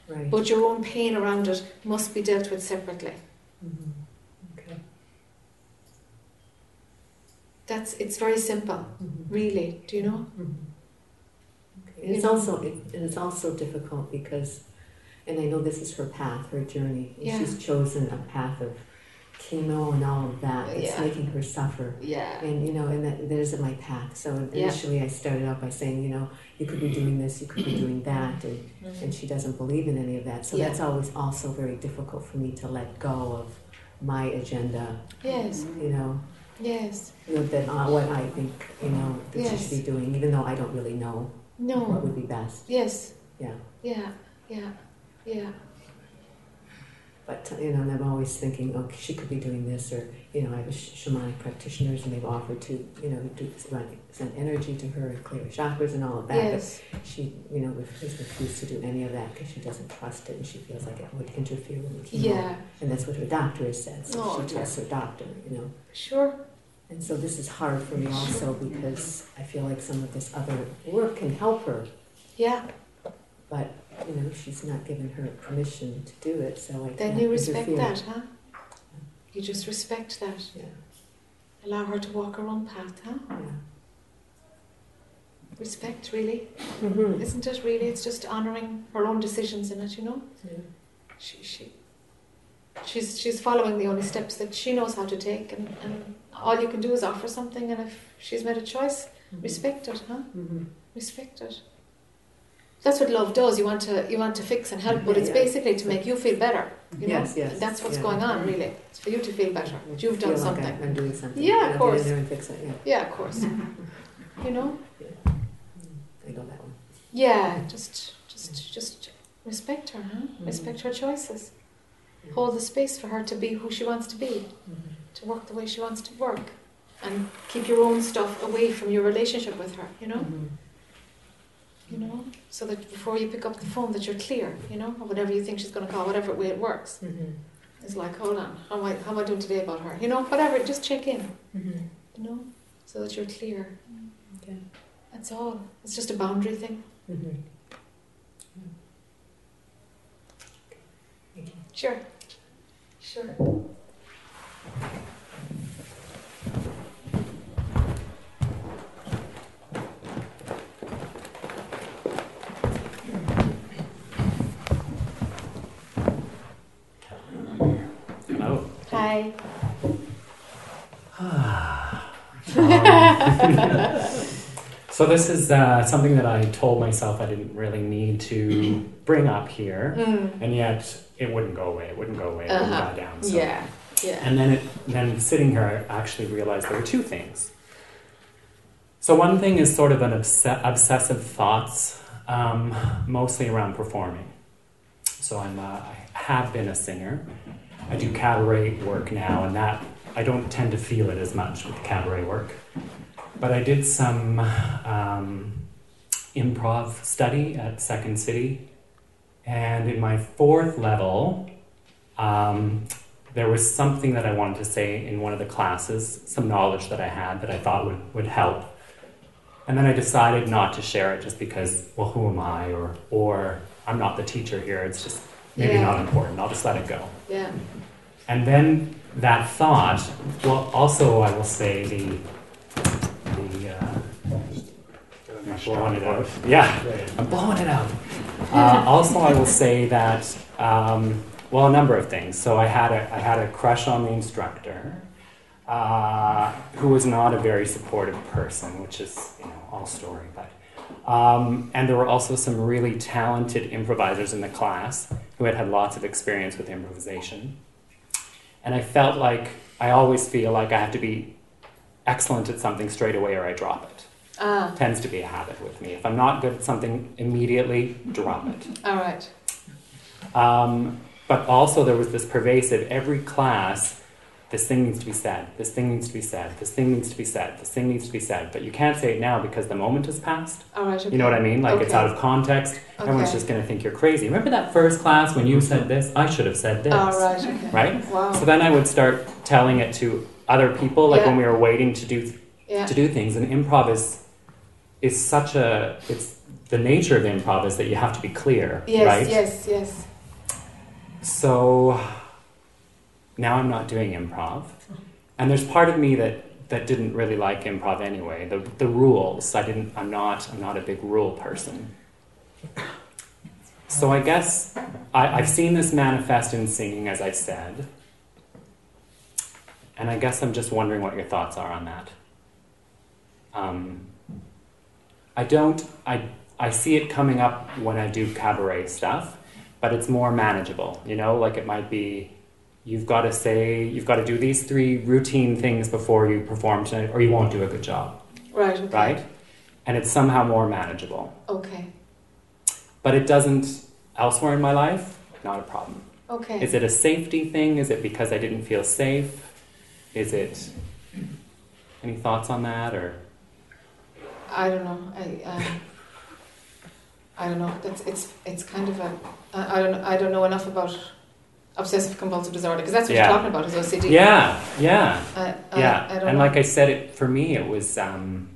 [SPEAKER 9] Right.
[SPEAKER 1] But your own pain around it must be dealt with separately.
[SPEAKER 9] Mhm. Okay.
[SPEAKER 1] That's it's very simple,
[SPEAKER 9] Mhm.
[SPEAKER 1] really. Do you know?
[SPEAKER 9] Mhm. Okay. It's
[SPEAKER 1] know?
[SPEAKER 9] also it, and it's also difficult because, and I know this is her path, her journey.
[SPEAKER 1] Yeah.
[SPEAKER 9] She's chosen a path of chemo and all of that. It's
[SPEAKER 1] Yeah.
[SPEAKER 9] making her suffer.
[SPEAKER 1] Yeah.
[SPEAKER 9] And you know, and that, that isn't my path. So
[SPEAKER 1] Yeah.
[SPEAKER 9] initially, I started out by saying, you know, you could be doing this, you could be doing that, and and she doesn't believe in any of that. So
[SPEAKER 1] Yeah.
[SPEAKER 9] that's always also very difficult for me to let go of my agenda.
[SPEAKER 1] Yes.
[SPEAKER 9] You know,
[SPEAKER 1] Yes.
[SPEAKER 9] you know, that uh, what I think you know that she should be doing, even though I don't really know
[SPEAKER 1] No.
[SPEAKER 9] what would be best.
[SPEAKER 1] Yes.
[SPEAKER 9] Yeah.
[SPEAKER 1] Yeah. Yeah. Yeah.
[SPEAKER 9] But you know, and I'm always thinking, oh, she could be doing this, or you know, I have shamanic practitioners, and they've offered to, you know, do run, send energy to her and clear her chakras and all of that.
[SPEAKER 1] Yes.
[SPEAKER 9] But she, you know, has refused to do any of that because she doesn't trust it, and she feels like it would interfere with the chemo.
[SPEAKER 1] Yeah.
[SPEAKER 9] And that's what her doctor has said. So
[SPEAKER 1] Oh,
[SPEAKER 9] she trusts her doctor, you know.
[SPEAKER 1] Sure.
[SPEAKER 9] And so this is hard for me also because I feel like some of this other work can help her,
[SPEAKER 1] Yeah.
[SPEAKER 9] but you know she's not given her permission to do it. So I
[SPEAKER 1] Then you respect
[SPEAKER 9] interfere.
[SPEAKER 1] that, huh? You just respect that.
[SPEAKER 9] Yeah,
[SPEAKER 1] Allow her to walk her own path, huh?
[SPEAKER 9] yeah.
[SPEAKER 1] Respect, really.
[SPEAKER 9] Mm-hmm.
[SPEAKER 1] Isn't it really? It's just honouring her own decisions in it, you know?
[SPEAKER 9] yeah.
[SPEAKER 1] She, she, she's, she's following the only steps that she knows how to take, and, and all you can do is offer something, and if she's made a choice, respect it, huh?
[SPEAKER 9] Mm-hmm.
[SPEAKER 1] Respect it. That's what love does. You want to, you want to fix and help, but it's
[SPEAKER 9] Yeah.
[SPEAKER 1] basically to make you feel better. You know?
[SPEAKER 9] Yes, yes.
[SPEAKER 1] That's what's
[SPEAKER 9] yeah.
[SPEAKER 1] going on, really. It's for you to feel better. that You've done
[SPEAKER 9] like
[SPEAKER 1] something.
[SPEAKER 9] I'm doing something.
[SPEAKER 1] Yeah, of course.
[SPEAKER 9] Get in there fix it. Yeah,
[SPEAKER 1] Yeah, of course. you know?
[SPEAKER 9] I know that one.
[SPEAKER 1] Yeah, just just just respect her, huh?
[SPEAKER 9] Mhm.
[SPEAKER 1] Respect her choices. Hold the space for her to be who she wants to be,
[SPEAKER 9] Mm-hmm.
[SPEAKER 1] to work the way she wants to work. And keep your own stuff away from your relationship with her, you know? You know? So that before you pick up the phone that you're clear, you know, or whatever you think she's gonna call, whatever way it works.
[SPEAKER 9] Mm-hmm.
[SPEAKER 1] It's like, hold on, how am I how am I doing today about her? You know, whatever, just check in,
[SPEAKER 9] Mm-hmm.
[SPEAKER 1] you know, so that you're clear.
[SPEAKER 9] Okay.
[SPEAKER 1] That's all. It's just a boundary thing.
[SPEAKER 9] Mm-hmm.
[SPEAKER 1] Sure. Sure.
[SPEAKER 10] So this is uh, something that I told myself I didn't really need to bring up here,
[SPEAKER 1] Mm.
[SPEAKER 10] and yet it wouldn't go away. It wouldn't go away. It wouldn't
[SPEAKER 1] Uh-huh.
[SPEAKER 10] die down. So.
[SPEAKER 1] Yeah. Yeah.
[SPEAKER 10] And then, it, then sitting here, I actually realized there were two things. So one thing is sort of an obs- obsessive thoughts, um, mostly around performing. So I'm, uh, I have been a singer. I do cabaret work now, and that I don't tend to feel it as much with the cabaret work. But I did some um, improv study at Second City, and in my fourth level, um, there was something that I wanted to say in one of the classes, some knowledge that I had that I thought would, would help. And then I decided not to share it just because, well, who am I? Or, or I'm not the teacher here. It's just maybe
[SPEAKER 1] Yeah.
[SPEAKER 10] not important. I'll just let it go.
[SPEAKER 1] Yeah.
[SPEAKER 10] And then that thought, well, also I will say the, the, uh, I'm blowing it out. Yeah, I'm blowing it out. Uh, also, I will say that, um, well, a number of things. So I had a, I had a crush on the instructor, uh, who was not a very supportive person, which is, you know, all story. But, um, and there were also some really talented improvisers in the class who had had lots of experience with improvisation. And I felt like I always feel like I have to be excellent at something straight away or I drop it.
[SPEAKER 1] Ah.
[SPEAKER 10] Tends to be a habit with me. If I'm not good at something immediately, drop it.
[SPEAKER 1] All right.
[SPEAKER 10] Um, but also, there was this pervasive every class. This thing needs to be said. This thing needs to be said. This thing needs to be said. This thing needs to be said. But you can't say it now because the moment has passed.
[SPEAKER 1] All right. Okay.
[SPEAKER 10] You know what I mean? Like it's out of context.
[SPEAKER 1] Okay.
[SPEAKER 10] Everyone's just going to think you're crazy. Remember that first class when you said this? I should have said this.
[SPEAKER 1] All right. Okay.
[SPEAKER 10] Right?
[SPEAKER 1] Wow.
[SPEAKER 10] So then I would start telling it to other people, like
[SPEAKER 1] Yeah.
[SPEAKER 10] when we were waiting to do
[SPEAKER 1] yeah.
[SPEAKER 10] to do things. And improv is is such a it's the nature of improv is that you have to be clear,
[SPEAKER 1] Yes.
[SPEAKER 10] right?
[SPEAKER 1] Yes. Yes.
[SPEAKER 10] So now I'm not doing improv, and there's part of me that that didn't really like improv anyway. The the rules. I didn't. I'm not. I'm not a big rule person. So I guess I, I've seen this manifest in singing, as I said, and I guess I'm just wondering what your thoughts are on that. Um, I don't. I I see it coming up when I do cabaret stuff, but it's more manageable. You know, like it might be. You've got to say, you've got to do these three routine things before you perform tonight, or you won't do a good job,
[SPEAKER 1] Right. Okay.
[SPEAKER 10] right? And it's somehow more manageable.
[SPEAKER 1] Okay.
[SPEAKER 10] But it doesn't, elsewhere in my life, not a problem.
[SPEAKER 1] Okay.
[SPEAKER 10] Is it a safety thing? Is it because I didn't feel safe? Is it any thoughts on that or
[SPEAKER 1] I don't know. I um, I don't know. It's it's it's kind of a I, I don't I don't know enough about obsessive compulsive disorder because that's what
[SPEAKER 10] Yeah.
[SPEAKER 1] you're talking about is OCD.
[SPEAKER 10] Yeah, yeah.
[SPEAKER 1] I, I,
[SPEAKER 10] yeah, and
[SPEAKER 1] know.
[SPEAKER 10] like I said, it for me it was um,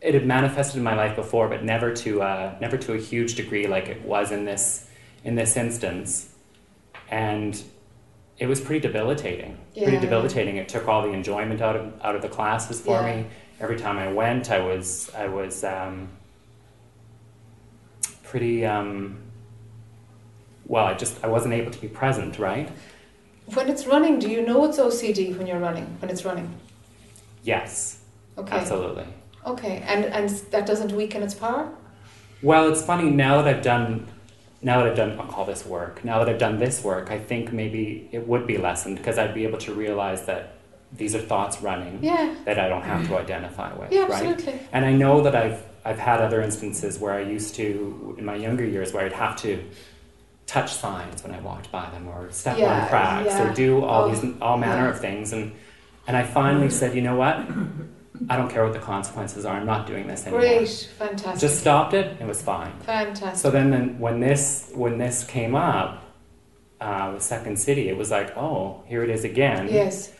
[SPEAKER 10] it had manifested in my life before, but never to uh, never to a huge degree like it was in this in this instance, and it was pretty debilitating. Pretty
[SPEAKER 1] Yeah.
[SPEAKER 10] debilitating. It took all the enjoyment out of out of the classes for
[SPEAKER 1] Yeah.
[SPEAKER 10] me. Every time I went, I was I was um, pretty. Um, well, I just I wasn't able to be present, right?
[SPEAKER 1] when it's running, do you know it's OCD when you're running? When it's running,
[SPEAKER 10] Yes,
[SPEAKER 1] okay,
[SPEAKER 10] absolutely.
[SPEAKER 1] okay, and and that doesn't weaken its power.
[SPEAKER 10] Well, it's funny now that I've done, now that I've done, I'll this work. Now that I've done this work, I think maybe it would be lessened because I'd be able to realize that these are thoughts running
[SPEAKER 1] Yeah,
[SPEAKER 10] that I don't have to identify with,
[SPEAKER 1] yeah,
[SPEAKER 10] right?
[SPEAKER 1] absolutely.
[SPEAKER 10] And I know that I've I've had other instances where I used to in my younger years where I'd have to touch signs when I walked by them or step
[SPEAKER 1] Yeah,
[SPEAKER 10] on cracks
[SPEAKER 1] yeah.
[SPEAKER 10] or do all
[SPEAKER 1] Oh,
[SPEAKER 10] these all manner
[SPEAKER 1] yeah.
[SPEAKER 10] of things and and I finally said, you know what? I don't care what the consequences are. I'm not doing this anymore.
[SPEAKER 1] Great, fantastic,
[SPEAKER 10] Just stopped it. It was fine.
[SPEAKER 1] fantastic.
[SPEAKER 10] So then, then when this when this came up uh, with Second City, it was like, oh, here it is again,
[SPEAKER 1] yes,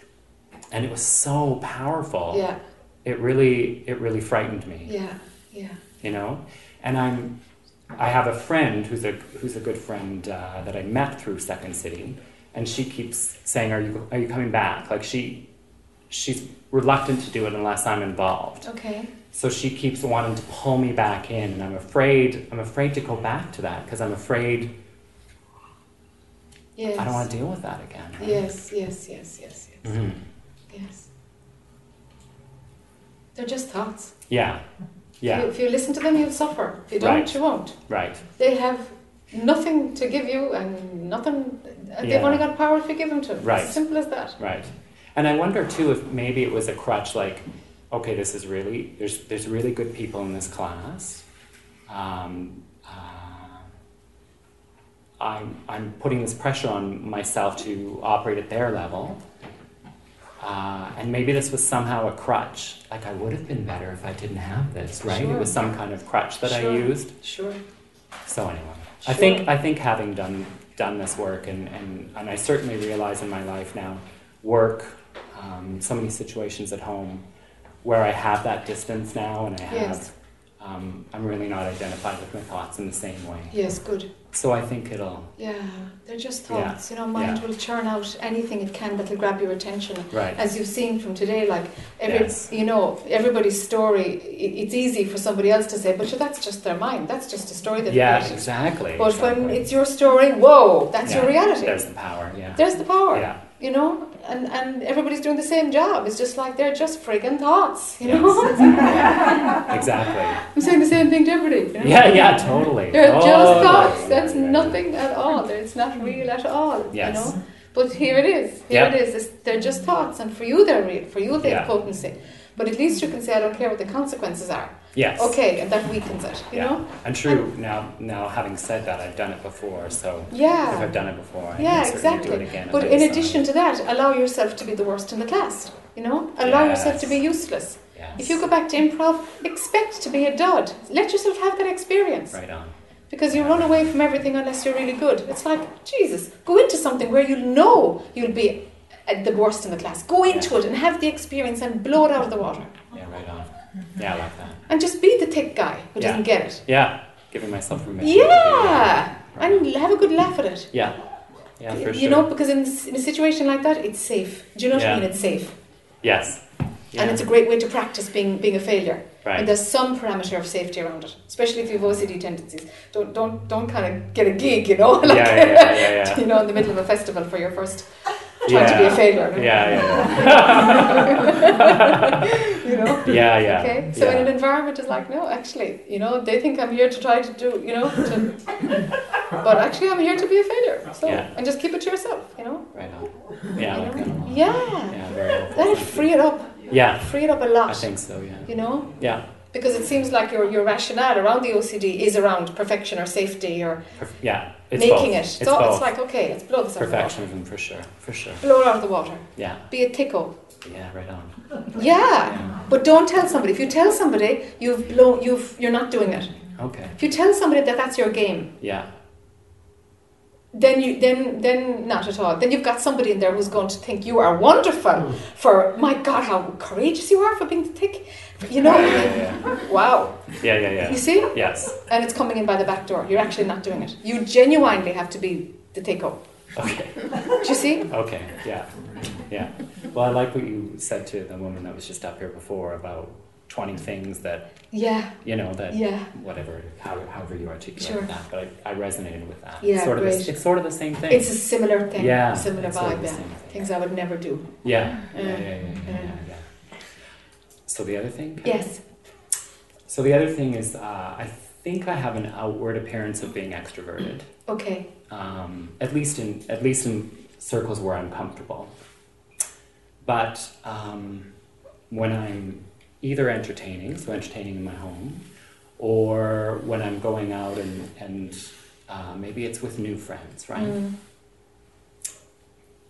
[SPEAKER 10] and it was so powerful.
[SPEAKER 1] yeah,
[SPEAKER 10] It really it really frightened me,
[SPEAKER 1] yeah, yeah.
[SPEAKER 10] you know. And I'm I have a friend who's a who's a good friend uh, that I met through Second City, and she keeps saying, "Are you are you coming back?" Like she she's reluctant to do it unless I'm involved.
[SPEAKER 1] Okay,
[SPEAKER 10] So she keeps wanting to pull me back in, and I'm afraid. I'm afraid to go back to that because I'm afraid
[SPEAKER 1] yes.
[SPEAKER 10] I don't want to deal with that again. right?
[SPEAKER 1] Yes, yes, yes, yes, yes,
[SPEAKER 10] Mhm.
[SPEAKER 1] yes. They're just thoughts.
[SPEAKER 10] Yeah.
[SPEAKER 1] If
[SPEAKER 10] Yeah.
[SPEAKER 1] you, if you listen to them, you'll suffer. If you don't,
[SPEAKER 10] Right.
[SPEAKER 1] you won't.
[SPEAKER 10] Right.
[SPEAKER 1] They have nothing to give you and nothing. They've
[SPEAKER 10] Yeah.
[SPEAKER 1] only got power if you give them to. Them.
[SPEAKER 10] Right.
[SPEAKER 1] As simple as that.
[SPEAKER 10] Right. And I wonder too if maybe it was a crutch. Like, okay, this is really there's there's really good people in this class. Um, uh, I'm I'm putting this pressure on myself to operate at their level. Uh, and maybe this was somehow a crutch. Like I would have been better if I didn't have this, right?
[SPEAKER 1] Sure.
[SPEAKER 10] It was some kind of crutch that
[SPEAKER 1] Sure.
[SPEAKER 10] I used.
[SPEAKER 1] Sure.
[SPEAKER 10] So anyway, I think I think having done done this work and, and, and I certainly realize in my life now, work, um, so many situations at home where I have that distance now and I have
[SPEAKER 1] Yes.
[SPEAKER 10] um, I'm really not identified with my thoughts in the same way.
[SPEAKER 1] Yes. Good.
[SPEAKER 10] So I think it'll
[SPEAKER 1] Yeah. They're just thoughts. Yeah. You know, mind
[SPEAKER 10] Yeah.
[SPEAKER 1] will churn out anything it can that'll grab your attention.
[SPEAKER 10] right.
[SPEAKER 1] As you've seen from today, like every,
[SPEAKER 10] Yes.
[SPEAKER 1] you know, everybody's story. It, it's easy for somebody else to say, but sure, that's just their mind. That's just a story they've
[SPEAKER 10] Yeah,
[SPEAKER 1] created."
[SPEAKER 10] exactly.
[SPEAKER 1] But when it's your story, whoa, that's your reality.
[SPEAKER 10] There's the power, yeah.
[SPEAKER 1] There's the power.
[SPEAKER 10] Yeah.
[SPEAKER 1] You know, and, and everybody's doing the same job. It's just like they're just friggin' thoughts, you
[SPEAKER 10] Yes.
[SPEAKER 1] know?
[SPEAKER 10] Exactly.
[SPEAKER 1] I'm saying the same thing to everybody. You know?
[SPEAKER 10] Yeah, yeah, totally.
[SPEAKER 1] They're just thoughts.
[SPEAKER 10] Yeah,
[SPEAKER 1] That's
[SPEAKER 10] yeah, yeah.
[SPEAKER 1] nothing at all. It's not real at all.
[SPEAKER 10] Yes.
[SPEAKER 1] You know? But here it is. Here
[SPEAKER 10] Yeah.
[SPEAKER 1] it is. It's, they're just thoughts, and for you they're real. For you they have
[SPEAKER 10] Yeah.
[SPEAKER 1] potency. But at least you can say, I don't care what the consequences are.
[SPEAKER 10] Yes.
[SPEAKER 1] Okay, and that weakens it. You
[SPEAKER 10] Yeah.
[SPEAKER 1] know?
[SPEAKER 10] And true, now now having said that, I've done it before, so yeah. if
[SPEAKER 1] Yeah.
[SPEAKER 10] I've done it before, I
[SPEAKER 1] Yeah,
[SPEAKER 10] certainly do
[SPEAKER 1] exactly.
[SPEAKER 10] it again.
[SPEAKER 1] But in addition to that, allow yourself to be the worst in the class. You know, allow yourself to be useless.
[SPEAKER 10] Yes.
[SPEAKER 1] If you go back to improv, expect to be a dud. Let yourself have that experience.
[SPEAKER 10] Right on.
[SPEAKER 1] Because you run away from everything unless you're really good. It's like, Jesus, go into something where you know you'll be at the worst in the class. Go into it and have the experience and blow it out of the water.
[SPEAKER 10] Yeah, on. Yeah, I like that.
[SPEAKER 1] And just be the thick guy who
[SPEAKER 10] Yeah.
[SPEAKER 1] doesn't get it.
[SPEAKER 10] Yeah, giving myself permission. to
[SPEAKER 1] Yeah! And have a good laugh at it.
[SPEAKER 10] Yeah. Yeah, for
[SPEAKER 1] you
[SPEAKER 10] sure.
[SPEAKER 1] know, because in, in a situation like that, it's safe. Do you know what I mean? It's safe.
[SPEAKER 10] Yes. Yeah.
[SPEAKER 1] And it's a great way to practice being, being a failure.
[SPEAKER 10] right.
[SPEAKER 1] And there's some parameter of safety around it, especially if you have OCD tendencies. Don't don't don't kind of get a gig, you know,
[SPEAKER 10] yeah,
[SPEAKER 1] like
[SPEAKER 10] yeah, yeah, yeah, yeah.
[SPEAKER 1] you know, in the middle of a festival for your first trying to be a failure. no?
[SPEAKER 10] Yeah, yeah,
[SPEAKER 1] you know.
[SPEAKER 10] yeah. yeah, yeah.
[SPEAKER 1] Okay. So
[SPEAKER 10] yeah.
[SPEAKER 1] in an environment is like, no, actually, you know, they think I'm here to try to do, you know, to, but actually I'm here to be a failure. So
[SPEAKER 10] Yeah.
[SPEAKER 1] and just keep it to yourself, you know.
[SPEAKER 10] Right on. Yeah, I like that a lot.
[SPEAKER 1] Yeah.
[SPEAKER 10] Yeah, very helpful.
[SPEAKER 1] That'll free it up.
[SPEAKER 10] Yeah,
[SPEAKER 1] Free it up a lot.
[SPEAKER 10] I think so, yeah.
[SPEAKER 1] You know,
[SPEAKER 10] Yeah,
[SPEAKER 1] Because it seems like your, your rationale around the OCD is around perfection or safety or
[SPEAKER 10] yeah, it's
[SPEAKER 1] making
[SPEAKER 10] both.
[SPEAKER 1] it.
[SPEAKER 10] It's
[SPEAKER 1] so
[SPEAKER 10] both.
[SPEAKER 1] it's like, okay, let's blow this out of the water.
[SPEAKER 10] Perfectionism for sure, for sure.
[SPEAKER 1] Blow it out of the water.
[SPEAKER 10] Yeah,
[SPEAKER 1] Be a ticko.
[SPEAKER 10] yeah, right on.
[SPEAKER 1] Yeah.
[SPEAKER 10] Yeah.
[SPEAKER 1] But don't tell somebody. If you tell somebody, you've blown, you've, you're not doing it.
[SPEAKER 10] Okay.
[SPEAKER 1] If you tell somebody that that's your game,
[SPEAKER 10] Yeah.
[SPEAKER 1] then you then then not at all. Then you've got somebody in there who's going to think you are wonderful mm. for my God, how courageous you are for being thick. You know,
[SPEAKER 10] Yeah,
[SPEAKER 1] wow.
[SPEAKER 10] yeah, yeah, yeah.
[SPEAKER 1] You see,
[SPEAKER 10] Yes.
[SPEAKER 1] and it's coming in by the back door. You're actually not doing it. You genuinely have to be the take up.
[SPEAKER 10] Okay.
[SPEAKER 1] Do you see?
[SPEAKER 10] Okay. Yeah. Yeah. Well, I like what you said to the woman that was just up here before about twenty things that
[SPEAKER 1] Yeah,
[SPEAKER 10] you know that
[SPEAKER 1] yeah,
[SPEAKER 10] whatever how, however you articulate
[SPEAKER 1] Sure.
[SPEAKER 10] that, but I, I resonated with that.
[SPEAKER 1] Yeah,
[SPEAKER 10] It's sort of
[SPEAKER 1] great.
[SPEAKER 10] the, it's sort of the same thing.
[SPEAKER 1] it's a similar thing.
[SPEAKER 10] yeah.
[SPEAKER 1] similar
[SPEAKER 10] it's sort of
[SPEAKER 1] vibe. Yeah, things I would never do.
[SPEAKER 10] Yeah. Yeah.
[SPEAKER 1] Uh,
[SPEAKER 10] Yeah. Yeah. Yeah. yeah, yeah. So the other thing.
[SPEAKER 1] Yes.
[SPEAKER 10] So the other thing is, uh, I think I have an outward appearance of being extroverted.
[SPEAKER 1] Okay.
[SPEAKER 10] um, at least in at least in circles where I'm comfortable. But um, when I'm either entertaining, so entertaining in my home, or when I'm going out and and uh, maybe it's with new friends, right?
[SPEAKER 1] Mm,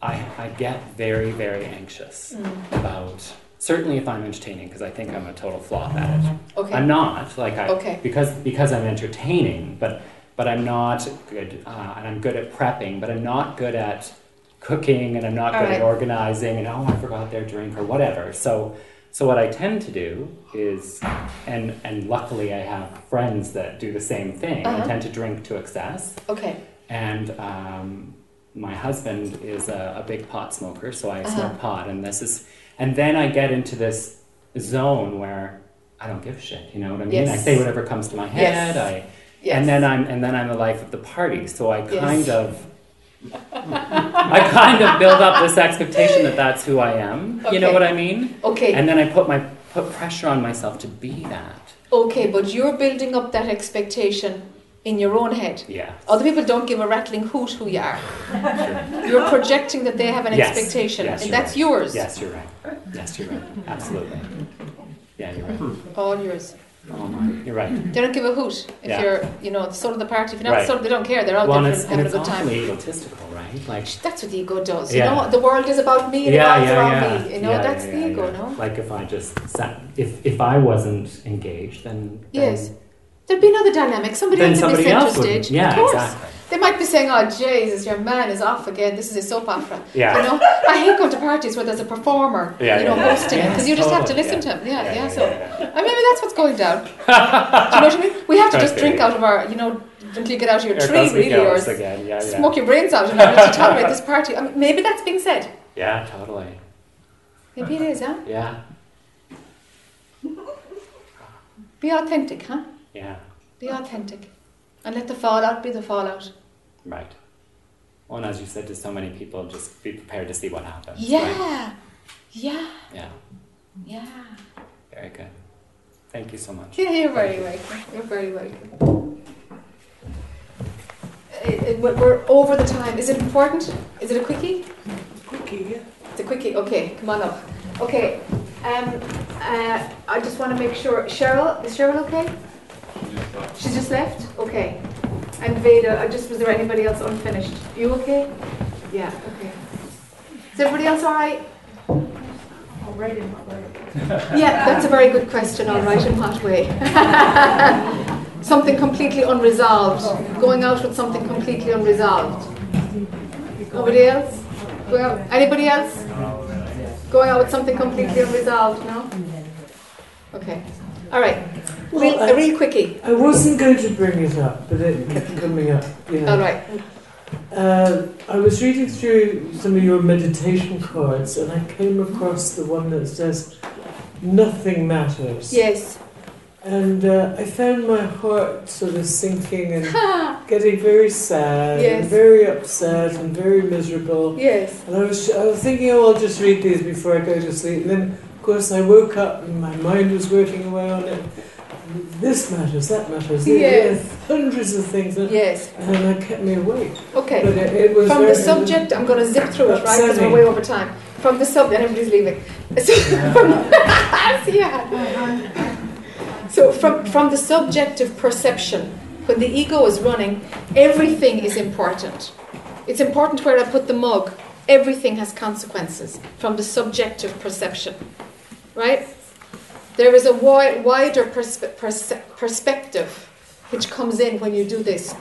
[SPEAKER 10] I I get very very anxious
[SPEAKER 1] mm.
[SPEAKER 10] about certainly if I'm entertaining because I think I'm a total flop at it.
[SPEAKER 1] Okay.
[SPEAKER 10] I'm not like I
[SPEAKER 1] Okay.
[SPEAKER 10] because because I'm entertaining, but but I'm not good, uh, and I'm good at prepping, but I'm not good at cooking, and I'm not
[SPEAKER 1] All
[SPEAKER 10] good at organizing, and oh, I forgot their drink or whatever. So so what I tend to do is, and and luckily I have friends that do the same thing. I
[SPEAKER 1] Uh-huh.
[SPEAKER 10] tend to drink to excess,
[SPEAKER 1] Okay.
[SPEAKER 10] and um, my husband is a, a big pot smoker, so I
[SPEAKER 1] Uh-huh.
[SPEAKER 10] smoke pot, and this is, and then I get into this zone where I don't give a shit. You know what I mean? I say whatever comes to my head.
[SPEAKER 1] Yes.
[SPEAKER 10] I
[SPEAKER 1] Yes.
[SPEAKER 10] and then I'm and then I'm the life of the party. So I
[SPEAKER 1] Yes.
[SPEAKER 10] kind of. I kind of build up this expectation that that's who I am. You know what I mean?
[SPEAKER 1] okay.
[SPEAKER 10] And then I put my put pressure on myself to be that.
[SPEAKER 1] Okay, but you're building up that expectation in your own head.
[SPEAKER 10] Yeah.
[SPEAKER 1] Other people don't give a rattling hoot who you are. You're projecting that they have an
[SPEAKER 10] Yes.
[SPEAKER 1] expectation,
[SPEAKER 10] Yes,
[SPEAKER 1] and that's
[SPEAKER 10] right.
[SPEAKER 1] yours.
[SPEAKER 10] Yes, you're right. Yes, you're right. Absolutely. Yeah, you're right.
[SPEAKER 1] All yours.
[SPEAKER 10] Oh my, you're right.
[SPEAKER 1] They don't give a hoot if
[SPEAKER 10] Yeah.
[SPEAKER 1] you're, you know, the soul of the party. If you're not
[SPEAKER 10] Right.
[SPEAKER 1] the soul, they don't care. They're out
[SPEAKER 10] Well,
[SPEAKER 1] there
[SPEAKER 10] and
[SPEAKER 1] having
[SPEAKER 10] it's
[SPEAKER 1] a good time.
[SPEAKER 10] awfully egotistical, right? Like,
[SPEAKER 1] That's what the ego does.
[SPEAKER 10] Yeah.
[SPEAKER 1] You know, the world is about me and
[SPEAKER 10] yeah, yeah,
[SPEAKER 1] around
[SPEAKER 10] yeah.
[SPEAKER 1] me. You know,
[SPEAKER 10] Yeah,
[SPEAKER 1] that's
[SPEAKER 10] yeah,
[SPEAKER 1] the ego, no?
[SPEAKER 10] Like if I just sat, if if I wasn't engaged, then, then
[SPEAKER 1] Yes. There'd be another dynamic. Somebody
[SPEAKER 10] then
[SPEAKER 1] else would be
[SPEAKER 10] somebody
[SPEAKER 1] center
[SPEAKER 10] would.
[SPEAKER 1] stage.
[SPEAKER 10] Yeah,
[SPEAKER 1] of course.
[SPEAKER 10] exactly.
[SPEAKER 1] They might be saying, "Oh, Jesus, your man is off again. This is a soap opera."
[SPEAKER 10] Yeah.
[SPEAKER 1] You know, I hate going to parties where there's a performer,
[SPEAKER 10] Yeah,
[SPEAKER 1] you know,
[SPEAKER 10] yeah,
[SPEAKER 1] hosting because you just have to listen to him. Yeah, yeah. so,
[SPEAKER 10] yeah.
[SPEAKER 1] and maybe that's what's going down. Do you know what I mean? We have to just drink out of our, you know, until you get out of your
[SPEAKER 10] Here
[SPEAKER 1] tree, really, or
[SPEAKER 10] again. Yeah, yeah.
[SPEAKER 1] smoke your brains out in order to tolerate this party. I mean, maybe that's being said.
[SPEAKER 10] Yeah, totally.
[SPEAKER 1] Maybe it is, huh?
[SPEAKER 10] Yeah,
[SPEAKER 1] Be authentic, huh?
[SPEAKER 10] Yeah,
[SPEAKER 1] Be authentic, and let the fallout be the fallout.
[SPEAKER 10] right. Well, and as you said to so many people, just be prepared to see what happens. right?
[SPEAKER 1] Yeah, yeah,
[SPEAKER 10] Yeah.
[SPEAKER 1] yeah.
[SPEAKER 10] Very good. Thank you so much.
[SPEAKER 1] Yeah, you're very welcome. You're very welcome. It- it- we're- we're over the time. Is it important? Is it a quickie?
[SPEAKER 7] Quickie, yeah.
[SPEAKER 1] It's a quickie. Okay, come on up. Okay. Um, uh, I just want to make sure. Cheryl, is Cheryl okay? She just left. Okay. And Veda, I uh, just was there anybody else unfinished? You okay? Yeah. Okay. Is everybody else all right? All right in what way? Yeah, that's a very good question. All right, in what way? something completely unresolved. Going out with something completely unresolved. Nobody else? Going out, anybody else? Going out with something completely unresolved? No. Okay. All Real,
[SPEAKER 11] Well, I-
[SPEAKER 1] a real quickie.
[SPEAKER 11] I wasn't going to bring it up, but it kept coming up. You know.
[SPEAKER 1] All right.
[SPEAKER 11] Uh, I was reading through some of your meditation cards, and I came across the one that says, "Nothing matters."
[SPEAKER 1] Yes.
[SPEAKER 11] And uh, I found my heart sort of sinking and getting very sad
[SPEAKER 1] Yes.
[SPEAKER 11] and very upset and very miserable.
[SPEAKER 1] yes.
[SPEAKER 11] And I was, I was thinking, oh, I'll just read these before I go to sleep. And then, of course, I woke up and my mind was working away on it. This matters, that matters. there- there are
[SPEAKER 1] Yes.
[SPEAKER 11] hundreds of things. And,
[SPEAKER 1] Yes.
[SPEAKER 11] and that kept me awake.
[SPEAKER 1] Okay.
[SPEAKER 11] But it, it was
[SPEAKER 1] From
[SPEAKER 11] very,
[SPEAKER 1] the subject, I'm going to zip through it, right? Because we're way over time. From the subject, everybody's leaving. So, from, yeah. So from, from the subjective perception, when the ego is running, everything is important. It's important where I put the mug. Everything has consequences from the subjective perception, right? There is a wi- wider perse- perspective which comes in when you do this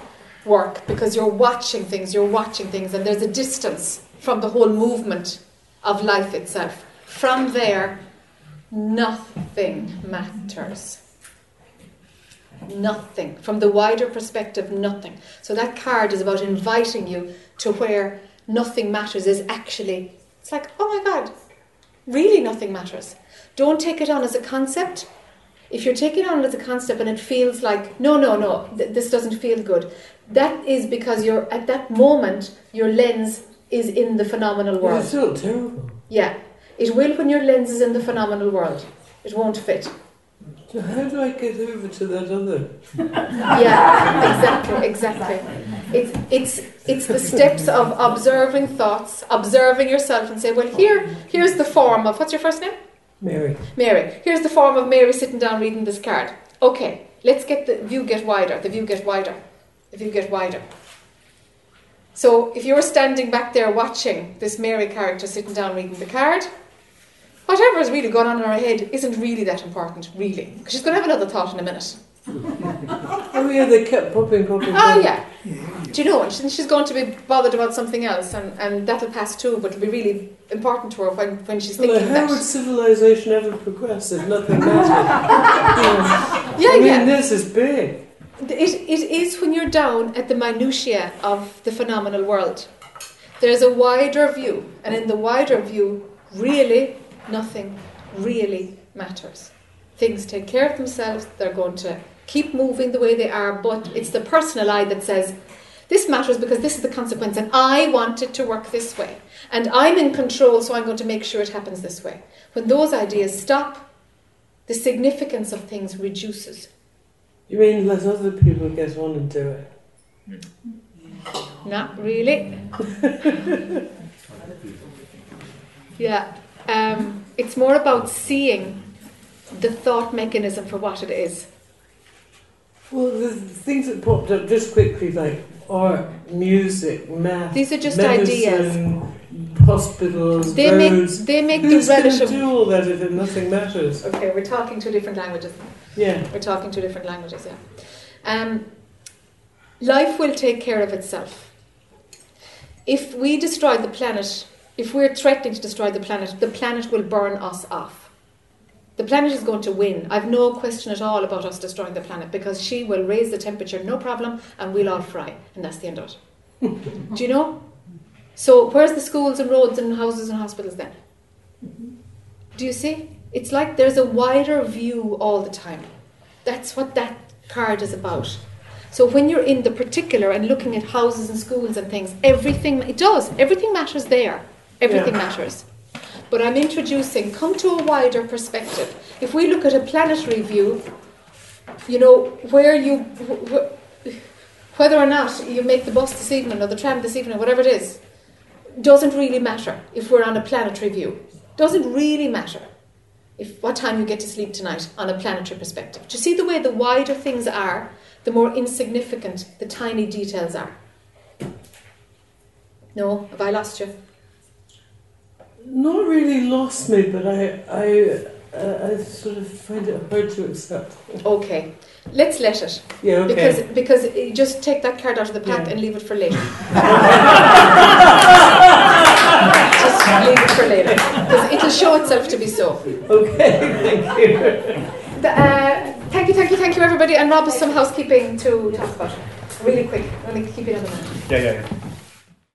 [SPEAKER 1] work because you're watching things, you're watching things, and there's a distance from the whole movement of life itself. From there, nothing matters. Nothing. From the wider perspective, nothing. So that card is about inviting you to where nothing matters is actually, it's like, oh my God, really nothing matters. Don't take it on as a concept. If you're taking it on as a concept and it feels like, no, no, no, th- this doesn't feel good, that is because you're, at that moment, your lens is in the phenomenal world.
[SPEAKER 11] It felt terrible.
[SPEAKER 1] Yeah, it will when your lens is in the phenomenal world. It won't fit.
[SPEAKER 11] So how do I get over to that other?
[SPEAKER 1] Yeah, exactly, exactly. It's it's it's the steps of observing thoughts, observing yourself, and say, well, here here's the form of what's your first name?
[SPEAKER 11] Mary.
[SPEAKER 1] Mary. Here's the form of Mary sitting down reading this card. Okay, let's get the view get wider. The view get wider. The view get wider. So if you're standing back there watching this Mary character sitting down reading the card, whatever is really going on in her head isn't really that important, really. Because she's going to have another thought in a minute.
[SPEAKER 11] Oh yeah, they kept popping, popping.
[SPEAKER 1] Ah,
[SPEAKER 11] popping.
[SPEAKER 1] yeah. Do you know? And she- she's going to be bothered about something else, and, and that'll pass too, but it'll be really important to her when, when she's
[SPEAKER 11] Well,
[SPEAKER 1] thinking
[SPEAKER 11] how would civilization ever progress if nothing mattered?
[SPEAKER 1] Yeah,
[SPEAKER 11] I mean,
[SPEAKER 1] yeah.
[SPEAKER 11] this is big.
[SPEAKER 1] It, it is when you're down at the minutiae of the phenomenal world. There's a wider view, and in the wider view, really nothing really matters. Things take care of themselves, they're going to keep moving the way they are, but it's the personal I that says, this matters because this is the consequence, and I want it to work this way. And I'm in control, so I'm going to make sure it happens this way. When those ideas stop, the significance of things reduces.
[SPEAKER 11] You mean let other people get on and do it?
[SPEAKER 1] Not really. yeah. Um, it's more about seeing the thought mechanism for what it is.
[SPEAKER 11] Well, the things that popped up just quickly, like art, music, math,
[SPEAKER 1] These are just ideas.
[SPEAKER 11] medicine, hospitals,
[SPEAKER 1] They make they make the
[SPEAKER 11] Who's to
[SPEAKER 1] relative.
[SPEAKER 11] do all that if nothing matters?
[SPEAKER 1] Okay, we're talking two different languages.
[SPEAKER 11] Yeah.
[SPEAKER 1] We're talking two different languages. Yeah. Um, life will take care of itself. If we destroy the planet, if we're threatening to destroy the planet, the planet will burn us off. The planet is going to win. I've no question at all about us destroying the planet because she will raise the temperature, no problem, and we'll all fry, and that's the end of it. Do you know? So, where's the schools and roads and houses and hospitals then? Do you see? It's like there's a wider view all the time. That's what that card is about. So when you're in the particular and looking at houses and schools and things, everything it does. Everything matters there. Everything
[SPEAKER 11] Yeah.
[SPEAKER 1] matters. But I'm introducing come to a wider perspective. If we look at a planetary view, you know where you wh- wh- whether or not you make the bus this evening or the tram this evening, whatever it is, doesn't really matter if we're on a planetary view. Doesn't really matter if what time you get to sleep tonight on a planetary perspective. Do you see the way the wider things are, the more insignificant the tiny details are? No, have I lost you?
[SPEAKER 11] Not really lost me, but I, I, uh, I sort of find it hard to accept.
[SPEAKER 1] Okay, let's let it.
[SPEAKER 11] Yeah, okay.
[SPEAKER 1] Because because you just take that card out of the pack
[SPEAKER 11] Yeah.
[SPEAKER 1] and leave it for later. just leave it for later because it'll show itself to be so.
[SPEAKER 11] Okay, thank you.
[SPEAKER 1] The, uh, thank you, thank you, thank you, everybody. And Rob has some housekeeping to talk about. Really quick. I'm going to keep it on the minute.
[SPEAKER 10] Yeah, yeah, yeah.